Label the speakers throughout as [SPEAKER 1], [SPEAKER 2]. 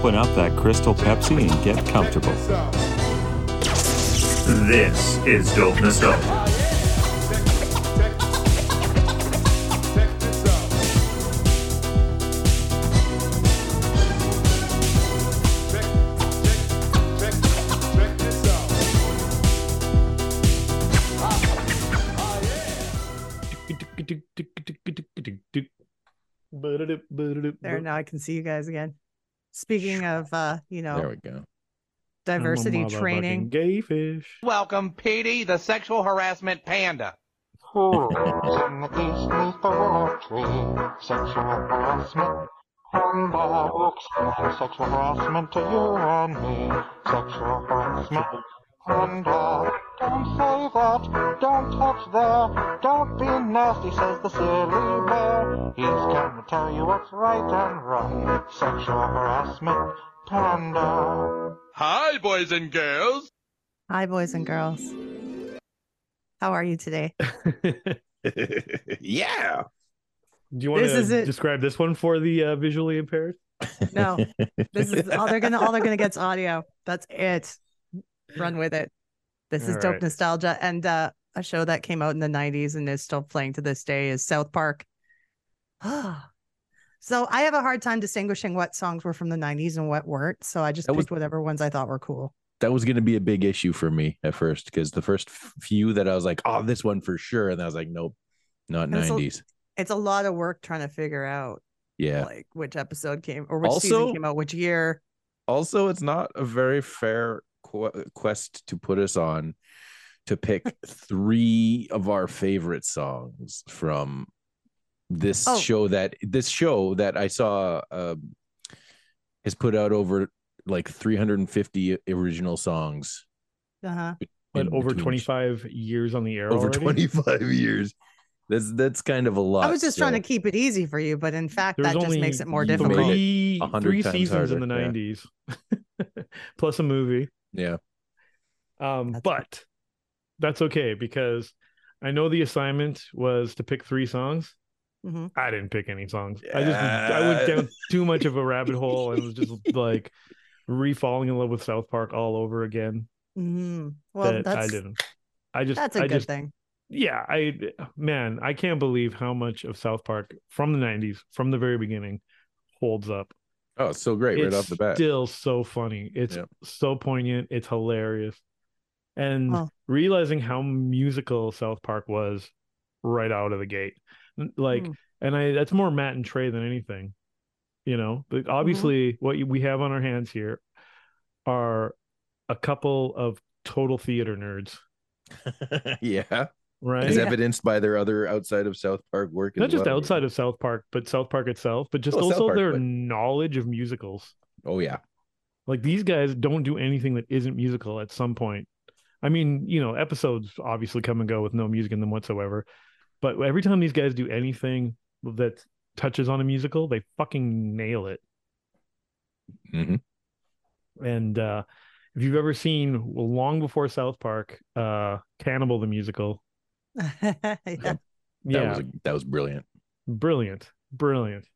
[SPEAKER 1] open up that crystal Pepsi and get comfortable.
[SPEAKER 2] This is Dope Nostalgia.
[SPEAKER 3] There, now I can see you guys again. Speaking of, uh, you
[SPEAKER 4] There
[SPEAKER 3] know,
[SPEAKER 4] we go.
[SPEAKER 3] diversity
[SPEAKER 5] I'm a
[SPEAKER 3] training.
[SPEAKER 5] Gay fish.
[SPEAKER 6] Welcome, Petey, the sexual harassment panda.
[SPEAKER 7] in the east neath the willow tree. Sexual harassment. And uh, we'll explain sexual harassment to you and me. Sexual harassment. And uh, don't say that, don't touch there, don't be nasty, says the silly bear. He's gonna tell you what's right and wrong. Sexual harassment, panda.
[SPEAKER 6] Hi, boys and girls.
[SPEAKER 3] Hi, boys and girls. How are you today?
[SPEAKER 4] yeah.
[SPEAKER 5] Do you want
[SPEAKER 3] This
[SPEAKER 5] to
[SPEAKER 3] it.
[SPEAKER 5] describe this one for the uh, visually impaired?
[SPEAKER 3] No, this is all they're gonna all they're gonna get's audio. That's it. Run with it. This is
[SPEAKER 5] All
[SPEAKER 3] dope
[SPEAKER 5] right.
[SPEAKER 3] nostalgia, and uh, a show that came out in the '90s and is still playing to this day is South Park. so I have a hard time distinguishing what songs were from the '90s and what weren't. So I just
[SPEAKER 4] That was-
[SPEAKER 3] picked whatever ones I thought were cool.
[SPEAKER 4] That was going to be a big issue for me at first because the first few that I was like, oh, this one for sure. And I was like, nope, not
[SPEAKER 3] And so-
[SPEAKER 4] 90s.
[SPEAKER 3] It's a lot of work trying to figure out
[SPEAKER 4] Yeah.
[SPEAKER 3] like which episode came or which season came out which year.
[SPEAKER 4] Also, it's not a very fair quest to put us on to pick three of our favorite songs from this
[SPEAKER 3] Oh.
[SPEAKER 4] show that this show that I saw um, has put out over like 350 original songs
[SPEAKER 3] Uh-huh.
[SPEAKER 5] But over
[SPEAKER 4] between-
[SPEAKER 5] 25 years on the air.
[SPEAKER 4] over
[SPEAKER 5] already?
[SPEAKER 4] 25 years. That's that's kind of a lot.
[SPEAKER 3] I was just trying to keep it easy for you, but in fact,
[SPEAKER 5] There's
[SPEAKER 3] that just makes it more difficult.
[SPEAKER 5] three, three
[SPEAKER 4] times
[SPEAKER 5] seasons in the
[SPEAKER 4] harder,
[SPEAKER 5] 90s, plus a movie.
[SPEAKER 4] Yeah.
[SPEAKER 5] Um,
[SPEAKER 3] That's-
[SPEAKER 5] but that's okay because I know the assignment was to pick three songs.
[SPEAKER 3] Mhm.
[SPEAKER 5] I didn't pick any songs. I just I went down too much of a rabbit hole and was just like re-falling in love with South Park all over again.
[SPEAKER 3] Mhm. Well,
[SPEAKER 5] that
[SPEAKER 3] that's
[SPEAKER 5] I didn't. I just
[SPEAKER 3] that's a
[SPEAKER 5] I
[SPEAKER 3] good
[SPEAKER 5] just
[SPEAKER 3] thing.
[SPEAKER 5] yeah I man I can't believe how much of South Park from the '90s from the very beginning holds up.
[SPEAKER 4] Oh, it's so great right off the bat.
[SPEAKER 5] Still so funny. It's
[SPEAKER 4] Yep.
[SPEAKER 5] so poignant. It's hilarious. And
[SPEAKER 3] Well-
[SPEAKER 5] realizing how musical South Park was right out of the gate. Like,
[SPEAKER 3] Mm.
[SPEAKER 5] and I that's more Matt and Trey than anything. You know, but
[SPEAKER 3] Mm-hmm.
[SPEAKER 5] obviously what we have on our hands here are a couple of total theater nerds,
[SPEAKER 4] yeah.
[SPEAKER 5] Right?
[SPEAKER 4] As
[SPEAKER 3] Yeah.
[SPEAKER 4] evidenced by their other outside of South Park work.
[SPEAKER 5] Not
[SPEAKER 4] as
[SPEAKER 5] just
[SPEAKER 4] well.
[SPEAKER 5] outside of South Park, but South Park itself, but just
[SPEAKER 4] Well, South
[SPEAKER 5] also
[SPEAKER 4] Park,
[SPEAKER 5] their
[SPEAKER 4] but-
[SPEAKER 5] knowledge of musicals.
[SPEAKER 4] Oh yeah.
[SPEAKER 5] Like these guys don't do anything that isn't musical at some point. I mean, you know, episodes obviously come and go with no music in them whatsoever. But every time these guys do anything that touches on a musical, they fucking nail it.
[SPEAKER 4] hmm
[SPEAKER 5] And uh if you've ever seen well, long before South Park, uh Cannibal the musical,
[SPEAKER 3] yeah.
[SPEAKER 4] That
[SPEAKER 5] yeah,
[SPEAKER 4] was a, that was brilliant.
[SPEAKER 5] brilliant, brilliant.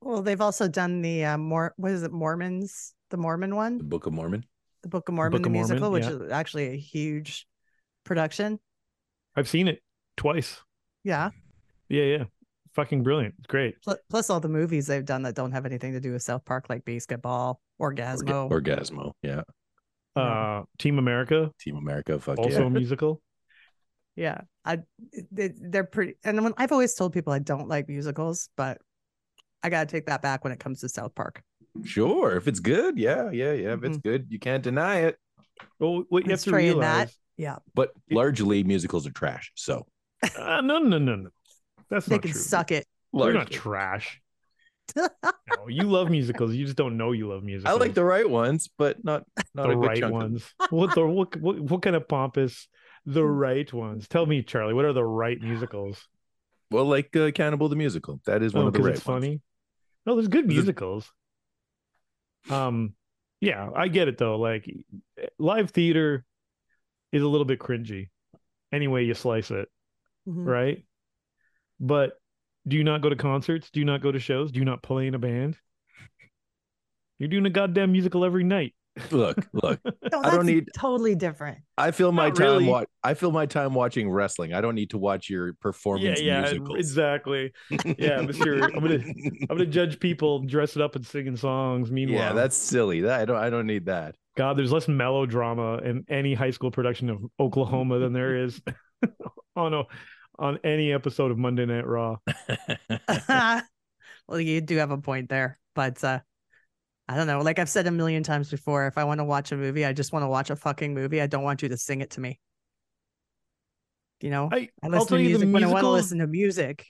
[SPEAKER 3] Well, they've also done the uh, more. What is it? Mormons, the Mormon one, The
[SPEAKER 4] Book of Mormon.
[SPEAKER 3] the Book of Mormon,
[SPEAKER 5] Book
[SPEAKER 3] the
[SPEAKER 5] of Mormon,
[SPEAKER 3] musical, which
[SPEAKER 5] yeah.
[SPEAKER 3] is actually a huge production.
[SPEAKER 5] I've seen it twice.
[SPEAKER 3] Yeah.
[SPEAKER 5] Yeah, yeah. Fucking brilliant. It's great.
[SPEAKER 3] Plus all the movies they've done that don't have anything to do with South Park, like BASEketball, Orgasmo.
[SPEAKER 4] Orga- Orgasmo. Yeah.
[SPEAKER 5] Uh Team America,
[SPEAKER 4] Team America. Fuck
[SPEAKER 5] also
[SPEAKER 4] yeah.
[SPEAKER 5] a musical.
[SPEAKER 3] yeah, I they, they're pretty. And when, I've always told people I don't like musicals, but I gotta take that back when it comes to South Park.
[SPEAKER 4] Sure. If it's good. Yeah. Yeah. Yeah. If
[SPEAKER 3] Mm-hmm.
[SPEAKER 4] it's good, you can't deny it.
[SPEAKER 5] Well, what you have
[SPEAKER 3] Let's
[SPEAKER 5] to
[SPEAKER 3] try in that.
[SPEAKER 5] realize.
[SPEAKER 3] Yeah,
[SPEAKER 4] But
[SPEAKER 5] It-
[SPEAKER 4] largely musicals are trash. So
[SPEAKER 5] Uh, no, no, no, no. That's
[SPEAKER 3] they
[SPEAKER 5] not
[SPEAKER 3] can
[SPEAKER 5] true.
[SPEAKER 3] suck it.
[SPEAKER 5] They're not trash. No, you love musicals. You just don't know you love musicals.
[SPEAKER 4] I like the right ones, but not not
[SPEAKER 5] the
[SPEAKER 4] a good
[SPEAKER 5] right
[SPEAKER 4] chunk of-
[SPEAKER 5] ones. what the what, what what kind of pompous the right ones? Tell me, Charlie. What are the right musicals?
[SPEAKER 4] Well, like uh, Cannibal the musical. That is one
[SPEAKER 5] Oh,
[SPEAKER 4] of the right
[SPEAKER 5] it's
[SPEAKER 4] ones.
[SPEAKER 5] funny. No, there's good musicals. Um, yeah, I get it though. Like live theater is a little bit cringy, any way you slice it,
[SPEAKER 3] Mhm.
[SPEAKER 5] right? But do you not go to concerts? Do you not go to shows? Do you not play in a band? You're doing a goddamn musical every night.
[SPEAKER 4] Look, look.
[SPEAKER 3] No,
[SPEAKER 4] I don't need-
[SPEAKER 3] totally different.
[SPEAKER 4] I feel my
[SPEAKER 5] Not
[SPEAKER 4] time.
[SPEAKER 5] really.
[SPEAKER 4] Wa- I feel my time watching wrestling. I don't need to watch your performance musicals.
[SPEAKER 5] exactly. Yeah, Mister. I'm gonna I'm gonna judge people dressed up and singing songs. Meanwhile,
[SPEAKER 4] yeah, that's silly. That I don't. I don't need that.
[SPEAKER 5] God. There's less melodrama in any high school production of Oklahoma than there is on a on any episode of Monday Night Raw.
[SPEAKER 3] well, you do have a point there, but uh I don't know. Like I've said a million times before, if I want to watch a movie, I just want to watch a fucking movie. I don't want you to sing it to me. You know,
[SPEAKER 5] I
[SPEAKER 3] I
[SPEAKER 5] I'll
[SPEAKER 3] listen to
[SPEAKER 5] tell you the
[SPEAKER 3] music when I want to listen to music.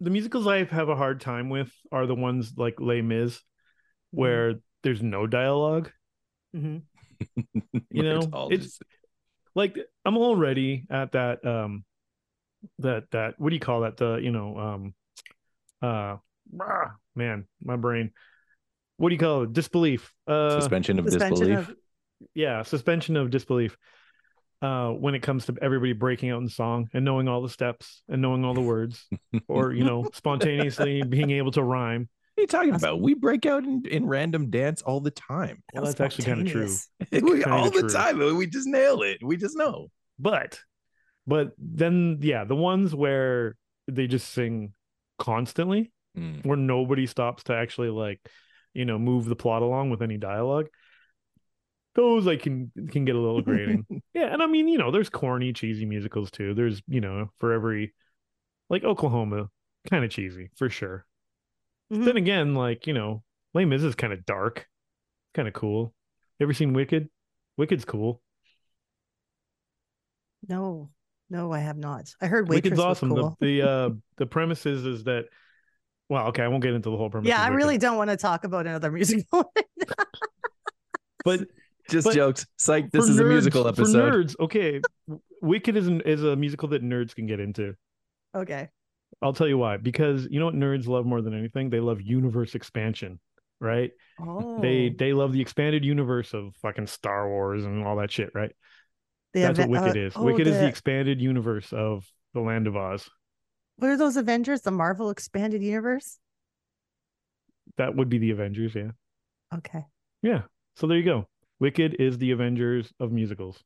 [SPEAKER 5] the musicals I have a hard time with are the ones like Les Mis,
[SPEAKER 3] Mm-hmm.
[SPEAKER 5] where there's no dialogue.
[SPEAKER 3] hmm
[SPEAKER 5] You
[SPEAKER 4] Where it's
[SPEAKER 5] know, it's-
[SPEAKER 4] just-
[SPEAKER 5] like I'm already at that um that that what do you call that the you know um uh man my brain what do you call it disbelief uh
[SPEAKER 4] suspension of
[SPEAKER 3] Suspension
[SPEAKER 4] disbelief.
[SPEAKER 3] of
[SPEAKER 5] yeah suspension of disbelief uh when it comes to everybody breaking out in song and knowing all the steps and knowing all the words or you know spontaneously being able to rhyme
[SPEAKER 4] What are you talking
[SPEAKER 3] That's-
[SPEAKER 4] about? We break out in, in random dance all the time.
[SPEAKER 5] well that's actually kind of true
[SPEAKER 4] We- all the
[SPEAKER 5] true.
[SPEAKER 4] time. We just nail it. We just know.
[SPEAKER 5] but but then yeah the ones where they just sing constantly
[SPEAKER 4] Mm.
[SPEAKER 5] where nobody stops to actually like you know move the plot along with any dialogue those i can can get a little grating. Yeah and i mean you know there's corny cheesy musicals too. There's you know for every like oklahoma kind of cheesy for sure.
[SPEAKER 3] Mhm.
[SPEAKER 5] then again like you know Les Mis is kind of dark kind of cool ever seen wicked? Wicked's cool.
[SPEAKER 3] No, no, I have not. I heard Waitress
[SPEAKER 5] wicked's awesome.
[SPEAKER 3] Cool.
[SPEAKER 5] the, the uh the premise is is that well okay i won't get into the whole premise
[SPEAKER 3] yeah, I
[SPEAKER 5] Wicked,
[SPEAKER 3] really don't want to talk about another musical.
[SPEAKER 5] but
[SPEAKER 4] Just
[SPEAKER 5] But
[SPEAKER 4] jokes. Psych. This
[SPEAKER 5] for
[SPEAKER 4] is a
[SPEAKER 5] nerds-
[SPEAKER 4] musical
[SPEAKER 5] For
[SPEAKER 4] episode.
[SPEAKER 5] nerds, okay. Wicked is an, is a musical that nerds can get into.
[SPEAKER 3] okay.
[SPEAKER 5] I'll tell you why. Because you know what nerds love more than anything? They love universe expansion, right?
[SPEAKER 3] Oh,
[SPEAKER 5] They they love the expanded universe of fucking Star Wars and all that shit, right?
[SPEAKER 3] the
[SPEAKER 5] That's what Wicked
[SPEAKER 3] uh,
[SPEAKER 5] is.
[SPEAKER 3] oh,
[SPEAKER 5] Wicked is the
[SPEAKER 3] the-
[SPEAKER 5] expanded universe of the Land of Oz.
[SPEAKER 3] What are those Avengers? The Marvel expanded universe?
[SPEAKER 5] That would be the Avengers, yeah.
[SPEAKER 3] Okay.
[SPEAKER 5] Yeah. So there you go. Wicked is the Avengers of musicals.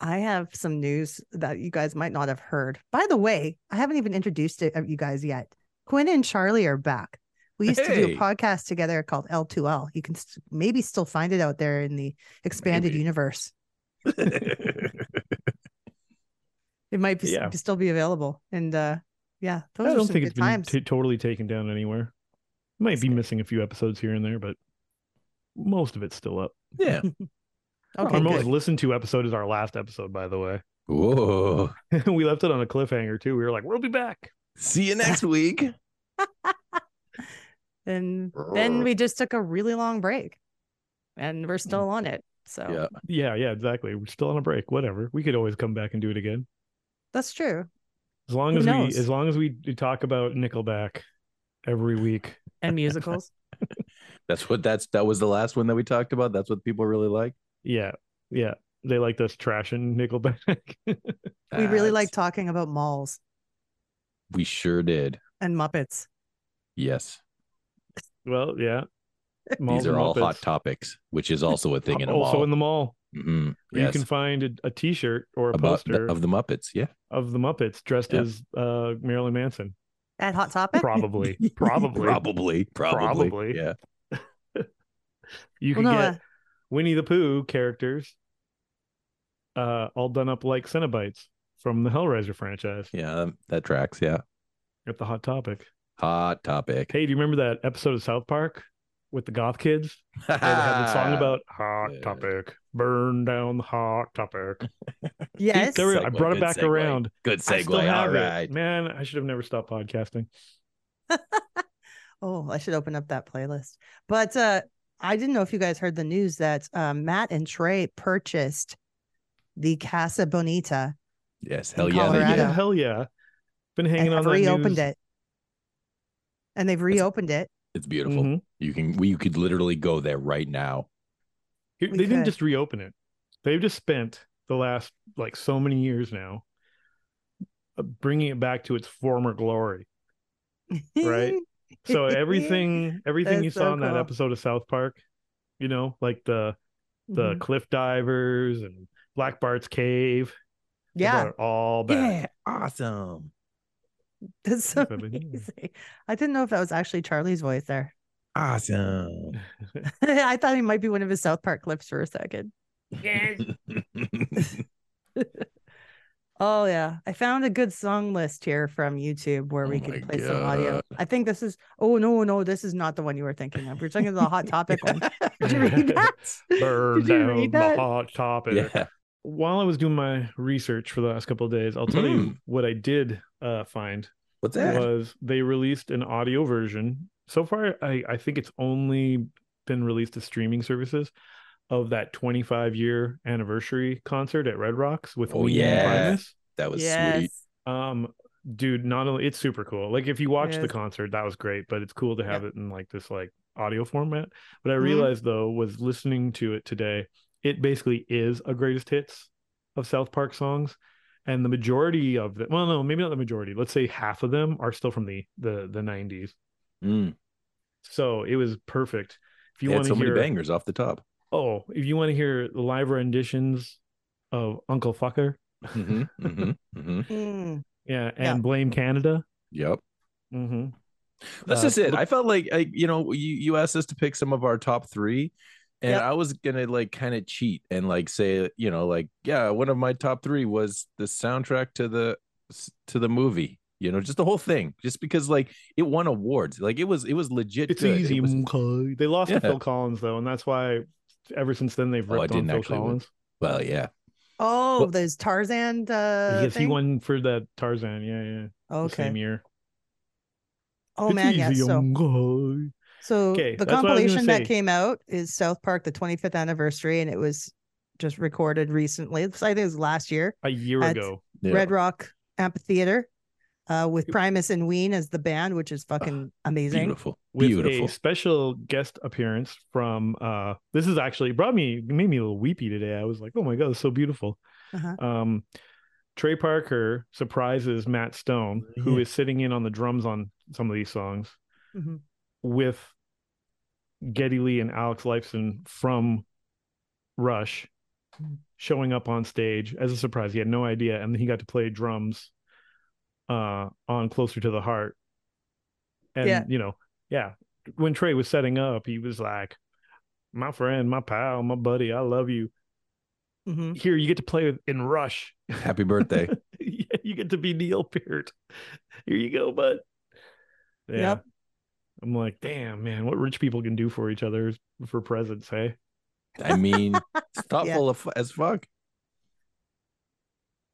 [SPEAKER 3] I have some news that you guys might not have heard. By the way, I haven't even introduced it of you guys yet. Quinn and Charlie are back. We used to do a podcast together called L2L. You can st- maybe still find it out there in the expanded
[SPEAKER 4] Maybe.
[SPEAKER 3] universe. It might be
[SPEAKER 5] Yeah.
[SPEAKER 3] still be available. And uh yeah, those
[SPEAKER 5] I
[SPEAKER 3] are
[SPEAKER 5] don't
[SPEAKER 3] some
[SPEAKER 5] think
[SPEAKER 3] good
[SPEAKER 5] it's been t- totally taken down anywhere. Might be missing a few episodes here and there, but most of it's still up.
[SPEAKER 4] yeah.
[SPEAKER 3] okay,
[SPEAKER 5] our most
[SPEAKER 3] good.
[SPEAKER 5] listened to episode is our last episode, by the way.
[SPEAKER 4] Whoa.
[SPEAKER 5] we left it on a cliffhanger too. We were like, "We'll be back."
[SPEAKER 4] See you next week.
[SPEAKER 3] And then we just took a really long break. And we're still on it. So
[SPEAKER 4] Yeah.
[SPEAKER 5] Yeah, yeah, exactly. We're still on a break. Whatever. We could always come back and do it again.
[SPEAKER 3] That's true.
[SPEAKER 5] As long
[SPEAKER 3] Who
[SPEAKER 5] as
[SPEAKER 3] knows?
[SPEAKER 5] we, as long as we talk about Nickelback every week.
[SPEAKER 3] And musicals.
[SPEAKER 4] That's what that's that was the last one that we talked about. That's what people really like.
[SPEAKER 5] Yeah, yeah. They liked us trashing Nickelback.
[SPEAKER 3] we really
[SPEAKER 4] That's-
[SPEAKER 3] like talking about malls
[SPEAKER 4] We sure did.
[SPEAKER 3] and Muppets.
[SPEAKER 4] Yes.
[SPEAKER 5] well, yeah. Malls
[SPEAKER 4] These are
[SPEAKER 5] and
[SPEAKER 4] all hot topics, which is also a thing in a
[SPEAKER 5] also
[SPEAKER 4] mall.
[SPEAKER 5] Also in the mall.
[SPEAKER 4] Mhm.
[SPEAKER 5] where
[SPEAKER 4] Yes.
[SPEAKER 5] You can find a, a T-shirt or a
[SPEAKER 4] About
[SPEAKER 5] poster
[SPEAKER 4] the, of the Muppets. Yeah.
[SPEAKER 5] of the Muppets dressed
[SPEAKER 4] Yep.
[SPEAKER 5] as uh, Marilyn Manson.
[SPEAKER 3] At Hot Topic?
[SPEAKER 5] Probably, probably.
[SPEAKER 4] Probably. Probably.
[SPEAKER 5] Probably.
[SPEAKER 4] Yeah.
[SPEAKER 5] You
[SPEAKER 3] Well,
[SPEAKER 5] can
[SPEAKER 3] no,
[SPEAKER 5] get
[SPEAKER 3] uh,
[SPEAKER 5] Winnie the Pooh characters, uh, all done up like Cenobites from the Hellraiser franchise.
[SPEAKER 4] Yeah. um, That tracks. Yeah.
[SPEAKER 5] At the hot topic.
[SPEAKER 4] Hot topic.
[SPEAKER 5] Hey, do you remember that episode of South Park with the goth kids? They had the song about hot
[SPEAKER 4] Yeah.
[SPEAKER 5] topic, burn down the hot topic. See,
[SPEAKER 3] yes.
[SPEAKER 5] there we go. I brought it back
[SPEAKER 4] segue.
[SPEAKER 5] around.
[SPEAKER 4] Good segue. All
[SPEAKER 5] right, it. Man, I should have never stopped podcasting.
[SPEAKER 3] Oh, I should open up that playlist. But uh I didn't know if you guys heard the news that um, Matt and Trey purchased the Casa Bonita
[SPEAKER 4] Yes. Hell yeah. They did.
[SPEAKER 5] Yeah, hell yeah. Been hanging
[SPEAKER 3] and
[SPEAKER 5] on
[SPEAKER 3] reopened
[SPEAKER 5] news.
[SPEAKER 3] it. And they've reopened it.
[SPEAKER 4] It's beautiful.
[SPEAKER 5] Mhm.
[SPEAKER 4] You can. We, you could literally go there right now.
[SPEAKER 5] Here-
[SPEAKER 3] We
[SPEAKER 5] they didn't just reopen it. They've just spent the last like so many years now uh, bringing it back to its former glory. Right. So everything everything
[SPEAKER 3] That's
[SPEAKER 5] you
[SPEAKER 3] so
[SPEAKER 5] saw in that episode of South Park, you know, like the the
[SPEAKER 3] Mhm.
[SPEAKER 5] cliff divers and Black Bart's cave.
[SPEAKER 3] yeah,
[SPEAKER 5] all back.
[SPEAKER 4] Yeah, awesome.
[SPEAKER 3] that's so
[SPEAKER 5] That's what they do.
[SPEAKER 3] amazing. I didn't know if that was actually Charlie's voice there.
[SPEAKER 4] Awesome.
[SPEAKER 3] I thought he might be one of his South Park clips for a second. Oh yeah, I found a good song list here from YouTube where we
[SPEAKER 4] Oh
[SPEAKER 3] can
[SPEAKER 4] my
[SPEAKER 3] play some audio. I think this is. Oh no, no, this is not the one you were thinking of. You're talking of the Hot Topic one. Did you read that?
[SPEAKER 5] Burn
[SPEAKER 3] Did you
[SPEAKER 5] down
[SPEAKER 3] read
[SPEAKER 5] the
[SPEAKER 3] that?
[SPEAKER 5] hot topic.
[SPEAKER 4] yeah.
[SPEAKER 5] While I was doing my research for the last couple of days, I'll tell you
[SPEAKER 4] Mm.
[SPEAKER 5] what I did uh, find
[SPEAKER 4] What's that?
[SPEAKER 5] was they released an audio version. So far, I, I think it's only been released to streaming services of that 25 year anniversary concert at Red Rocks with
[SPEAKER 4] Oh,
[SPEAKER 5] Ween
[SPEAKER 4] yeah.
[SPEAKER 5] and
[SPEAKER 4] That was sweet.
[SPEAKER 5] Um, dude, not only it's super cool. Like if you watch the concert, that was great, but it's cool to have it in like this like audio format. What I
[SPEAKER 3] Mhm.
[SPEAKER 5] realized though was listening to it today, it basically is a greatest hits of South Park songs. And the majority of them, well, no, maybe not the majority. Let's say half of them are still from the the the 90s.
[SPEAKER 4] Mm.
[SPEAKER 5] So it was perfect. If you want
[SPEAKER 4] so
[SPEAKER 5] to hear,
[SPEAKER 4] many bangers off the top.
[SPEAKER 5] oh, if you want to hear the live renditions of Uncle Fucker,
[SPEAKER 4] hmm hmm hmm
[SPEAKER 3] Mm,
[SPEAKER 5] yeah, and
[SPEAKER 3] Yeah.
[SPEAKER 5] Blame Canada.
[SPEAKER 4] Yep.
[SPEAKER 5] hmm
[SPEAKER 4] That's
[SPEAKER 5] Uh,
[SPEAKER 4] just it. I felt like I, you know, you you asked us to pick some of our top three, and
[SPEAKER 3] Yep.
[SPEAKER 4] I was gonna like kind of cheat and like say, you know, like yeah, one of my top three was the soundtrack to the to the movie. You know, just the whole thing, just because like it won awards, like it was it was legit.
[SPEAKER 5] It's
[SPEAKER 4] good. It
[SPEAKER 5] easy.
[SPEAKER 4] was-
[SPEAKER 5] okay. They lost
[SPEAKER 4] Yeah.
[SPEAKER 5] to Phil Collins though, and that's why ever since then they've
[SPEAKER 4] Oh, I
[SPEAKER 5] ripped on
[SPEAKER 4] didn't
[SPEAKER 5] Phil
[SPEAKER 4] actually win.
[SPEAKER 5] Collins
[SPEAKER 4] well, yeah.
[SPEAKER 3] Oh,
[SPEAKER 4] Well-
[SPEAKER 3] there's Tarzan. Uh,
[SPEAKER 5] because he won for that Tarzan. Yeah, yeah. The
[SPEAKER 3] Okay.
[SPEAKER 5] same year.
[SPEAKER 3] Oh
[SPEAKER 5] It's
[SPEAKER 3] man, yeah.
[SPEAKER 5] easy,
[SPEAKER 3] So,
[SPEAKER 5] young guy.
[SPEAKER 3] So
[SPEAKER 5] Okay,
[SPEAKER 3] the
[SPEAKER 5] that's what I was gonna
[SPEAKER 3] compilation that came out is South Park, the 25th anniversary, and it was just recorded recently. I think it was last year.
[SPEAKER 5] a year
[SPEAKER 3] At
[SPEAKER 5] ago.
[SPEAKER 4] Yeah.
[SPEAKER 3] Red Rock Amphitheater, uh, with Primus and Ween as the band, which is fucking amazing.
[SPEAKER 4] Beautiful,
[SPEAKER 5] With
[SPEAKER 4] beautiful.
[SPEAKER 5] a special guest appearance from uh this is actually brought me made me a little weepy today. I was like, oh my god, it's so beautiful.
[SPEAKER 3] Uh-huh.
[SPEAKER 5] Um Trey Parker surprises Matt Stone, who
[SPEAKER 4] Yeah.
[SPEAKER 5] is sitting in on the drums on some of these songs.
[SPEAKER 3] Mhm.
[SPEAKER 5] With Geddy Lee and Alex Lifeson from Rush showing up on stage as a surprise. He had no idea, and he got to play drums uh on Closer to the Heart. And
[SPEAKER 3] Yeah.
[SPEAKER 5] you know, yeah, when Trey was setting up, he was like, "My friend, my pal, my buddy, I love you.
[SPEAKER 3] Mhm.
[SPEAKER 5] Here, you get to play in Rush.
[SPEAKER 4] Happy birthday.
[SPEAKER 5] yeah, you get to be Neil Peart. Here you go, bud. Yeah.
[SPEAKER 3] Yep.
[SPEAKER 5] I'm like, damn, man, what rich people can do for each other for presents, hey?
[SPEAKER 4] I mean, it's thoughtful of- as fuck.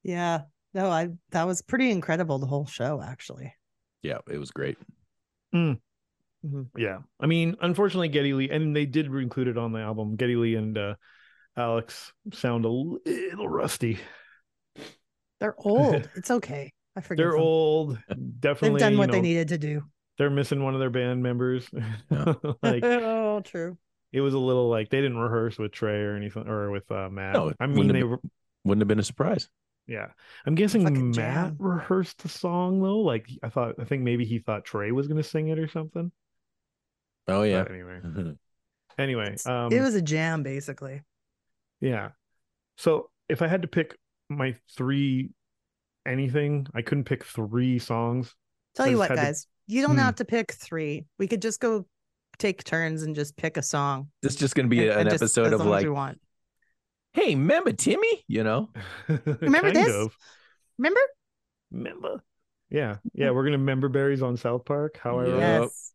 [SPEAKER 3] Yeah. No, I that was pretty incredible. The whole show, actually.
[SPEAKER 4] Yeah, it was great.
[SPEAKER 5] Yeah. I mean, unfortunately, Geddy Lee, and they did include it on the album. Geddy Lee and uh, Alex sound a little rusty.
[SPEAKER 3] They're old. it's okay. I forget.
[SPEAKER 5] They're old. Definitely.
[SPEAKER 3] They've done
[SPEAKER 5] you
[SPEAKER 3] what they needed to do.
[SPEAKER 5] They're missing one of their band members. like
[SPEAKER 3] oh, true.
[SPEAKER 5] it was a little like they didn't rehearse with Trey or anything or with uh, Matt.
[SPEAKER 4] No,
[SPEAKER 5] I
[SPEAKER 4] it
[SPEAKER 5] mean,
[SPEAKER 4] wouldn't
[SPEAKER 5] they
[SPEAKER 4] have. Wouldn't have been a surprise.
[SPEAKER 5] Yeah, I'm guessing
[SPEAKER 3] Fucking
[SPEAKER 5] Matt
[SPEAKER 3] jam.
[SPEAKER 5] rehearsed the song though. Like I thought, I think maybe he thought Trey was gonna sing it or something.
[SPEAKER 4] Oh yeah.
[SPEAKER 5] But anyway, anyway, um,
[SPEAKER 3] it was a jam, basically.
[SPEAKER 5] yeah. So if I had to pick my three anything, I couldn't pick three songs.
[SPEAKER 3] Tell you what,
[SPEAKER 5] had to-
[SPEAKER 3] guys, you don't
[SPEAKER 5] Hmm.
[SPEAKER 3] have to pick three. We could just go take turns and just pick a song.
[SPEAKER 4] This is just gonna be
[SPEAKER 3] and-
[SPEAKER 4] an
[SPEAKER 3] and just
[SPEAKER 4] episode
[SPEAKER 3] as
[SPEAKER 4] of
[SPEAKER 3] long as
[SPEAKER 4] like,
[SPEAKER 3] want.
[SPEAKER 4] hey, remember Timmy? You know?
[SPEAKER 3] Remember
[SPEAKER 5] Kind
[SPEAKER 3] this?
[SPEAKER 5] of.
[SPEAKER 3] Remember?
[SPEAKER 5] Member. Yeah, yeah. We're gonna member berries on South Park. How I
[SPEAKER 4] Yep.
[SPEAKER 5] wrote.
[SPEAKER 3] Yes.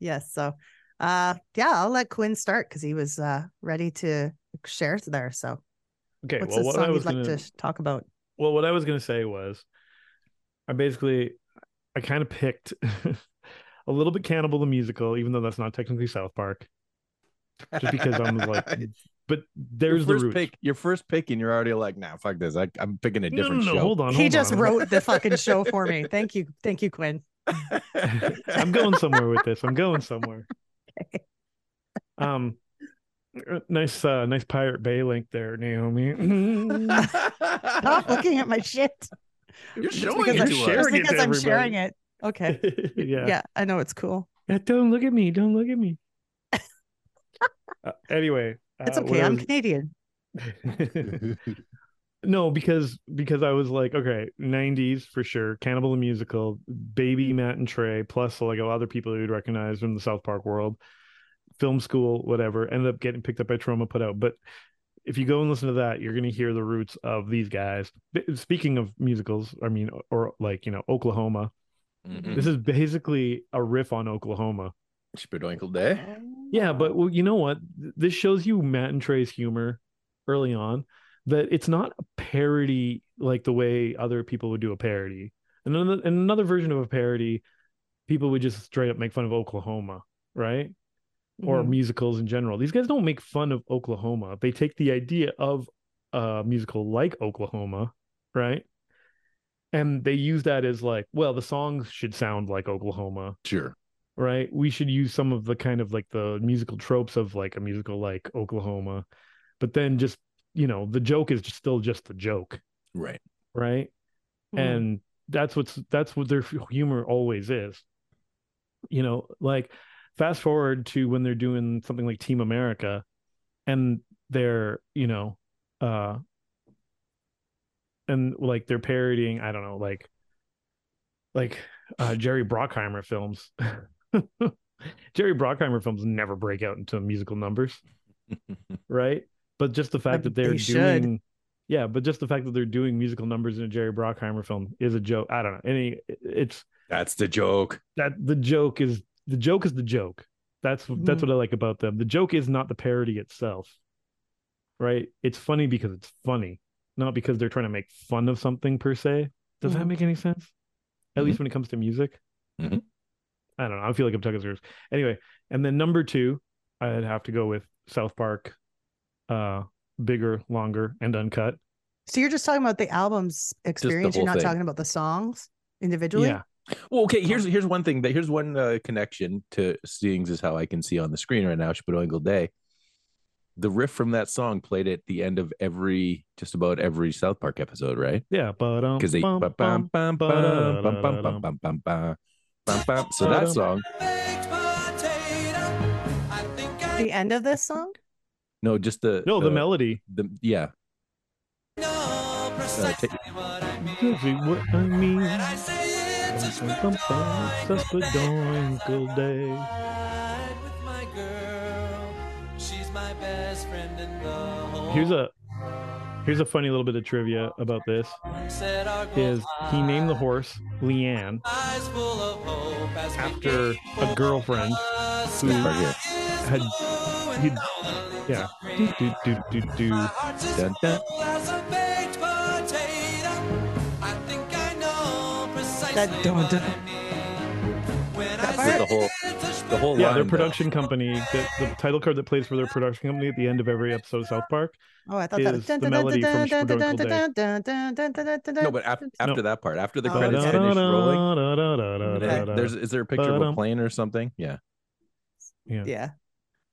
[SPEAKER 3] Yes. So, uh, yeah, I'll let Quinn start because he was uh ready to share there. So,
[SPEAKER 5] Okay.
[SPEAKER 3] what's
[SPEAKER 5] well,
[SPEAKER 3] the
[SPEAKER 5] what I
[SPEAKER 3] song
[SPEAKER 5] was
[SPEAKER 3] you'd like
[SPEAKER 5] gonna
[SPEAKER 3] to talk about?
[SPEAKER 5] well, what I was gonna say was, I basically, I kind of picked a little bit Cannibal the musical, even though that's not technically South Park, just because I'm like, but there's
[SPEAKER 4] your
[SPEAKER 5] the
[SPEAKER 4] first
[SPEAKER 5] roots.
[SPEAKER 4] pick. Your first pick, and you're already like, nah, fuck this. I, I'm picking a
[SPEAKER 5] No, no,
[SPEAKER 4] different
[SPEAKER 5] no,
[SPEAKER 4] show.
[SPEAKER 5] hold on.
[SPEAKER 3] he
[SPEAKER 5] hold
[SPEAKER 3] just wrote the fucking show for me. Thank you. Thank you, Quinn.
[SPEAKER 5] I'm going somewhere with this. I'm going somewhere. Um, uh, nice, uh, nice Pirate Bay link there, Naomi.
[SPEAKER 3] Stop looking at my shit.
[SPEAKER 4] You're
[SPEAKER 3] Just
[SPEAKER 4] showing
[SPEAKER 3] because
[SPEAKER 4] it
[SPEAKER 3] I'm,
[SPEAKER 4] to us.
[SPEAKER 3] just
[SPEAKER 5] sharing it to
[SPEAKER 3] because I'm sharing it. Okay.
[SPEAKER 5] yeah.
[SPEAKER 3] Yeah. I know it's cool.
[SPEAKER 5] Yeah, Don't look at me. Don't look at me. Uh, anyway,
[SPEAKER 3] It's
[SPEAKER 5] uh,
[SPEAKER 3] okay.
[SPEAKER 5] I
[SPEAKER 3] I'm
[SPEAKER 5] was-
[SPEAKER 3] Canadian.
[SPEAKER 5] no, because because I was like, okay, '90s for sure. Cannibal the musical, Baby Matt and Trey, plus like other people you'd recognize from the South Park world, film school, whatever. Ended up getting picked up by Troma, put out. But if you go and listen to that, you're gonna hear the roots of these guys. Speaking of musicals, I mean, or like you know, Oklahoma.
[SPEAKER 4] Mhm.
[SPEAKER 5] This is basically a riff on Oklahoma.
[SPEAKER 4] Shpadoinkle Day.
[SPEAKER 5] Yeah, but well, you know what? This shows you Matt and Trey's humor early on that it's not a parody like the way other people would do a parody. And another, and another version of a parody, people would just straight up make fun of Oklahoma, right? Or
[SPEAKER 3] Mhm.
[SPEAKER 5] musicals in general. These guys don't make fun of Oklahoma. They take the idea of a musical like Oklahoma, right? And they use that as like, well, the songs should sound like Oklahoma,
[SPEAKER 4] Sure.
[SPEAKER 5] right? We should use some of the kind of like the musical tropes of like a musical like Oklahoma, but then just you know the joke is just still just the joke,
[SPEAKER 4] Right.
[SPEAKER 5] right?
[SPEAKER 3] Mhm.
[SPEAKER 5] And that's what's that's what their humor always is. You know, like fast forward to when they're doing something like Team America, and they're you know, uh, and like they're parodying I don't know like like uh Jerry Bruckheimer films. Jerry Bruckheimer films never break out into musical numbers, right? But just the fact
[SPEAKER 3] But
[SPEAKER 5] that they're
[SPEAKER 3] they
[SPEAKER 5] doing yeah, but just the fact that they're doing musical numbers in a Jerry Bruckheimer film is a joke. I don't know. Any it's
[SPEAKER 4] That's the joke.
[SPEAKER 5] that the joke is the joke is the joke. That's that's
[SPEAKER 3] Mhm.
[SPEAKER 5] what I like about them. The joke is not the parody itself. Right? It's funny because it's funny, not because they're trying to make fun of something per se. Does that
[SPEAKER 3] Mhm.
[SPEAKER 5] make any sense? At least when it comes to music.
[SPEAKER 4] Mhm.
[SPEAKER 5] I don't know. I feel like I'm talking serious. Anyway, and then number two, I'd have to go with South Park, uh, bigger, longer, and uncut.
[SPEAKER 3] So you're just talking about the album's experience. You're not
[SPEAKER 4] thing.
[SPEAKER 3] talking about the songs individually.
[SPEAKER 5] Yeah.
[SPEAKER 4] Well, okay. Here's here's one thing. That here's one uh, connection to seeing is how I can see on the screen right now. Shpadoinkle Day. The riff from that song played at the end of every, just about every South Park episode, right?
[SPEAKER 5] Yeah. But um,
[SPEAKER 4] Because they
[SPEAKER 5] bum,
[SPEAKER 4] bum,
[SPEAKER 5] bum,
[SPEAKER 4] bum, bum, bum, bum, bum, bum, bum, bum, bum, bum, bum. So that song,
[SPEAKER 3] The end of this song.
[SPEAKER 4] no, just the
[SPEAKER 5] no, the melody.
[SPEAKER 4] the yeah. Uh, take-
[SPEAKER 5] Exactly what I mean. Bum, bum, Suspidoinkle day. Here's a here's a funny little bit of trivia about this. Is he named the horse Liane after a girlfriend who had he yeah do do do do do.
[SPEAKER 3] that
[SPEAKER 4] dun,
[SPEAKER 3] dun.
[SPEAKER 4] The whole, the whole
[SPEAKER 5] yeah,
[SPEAKER 4] line,
[SPEAKER 5] their production though. company, the, the, title card that plays for their production company at the end of every episode of South Park.
[SPEAKER 3] Oh, I thought that was
[SPEAKER 5] the melody from
[SPEAKER 4] No, but after that part, after the credits finish rolling, there's is there a picture of a plane or something? Yeah,
[SPEAKER 5] yeah,
[SPEAKER 3] yeah.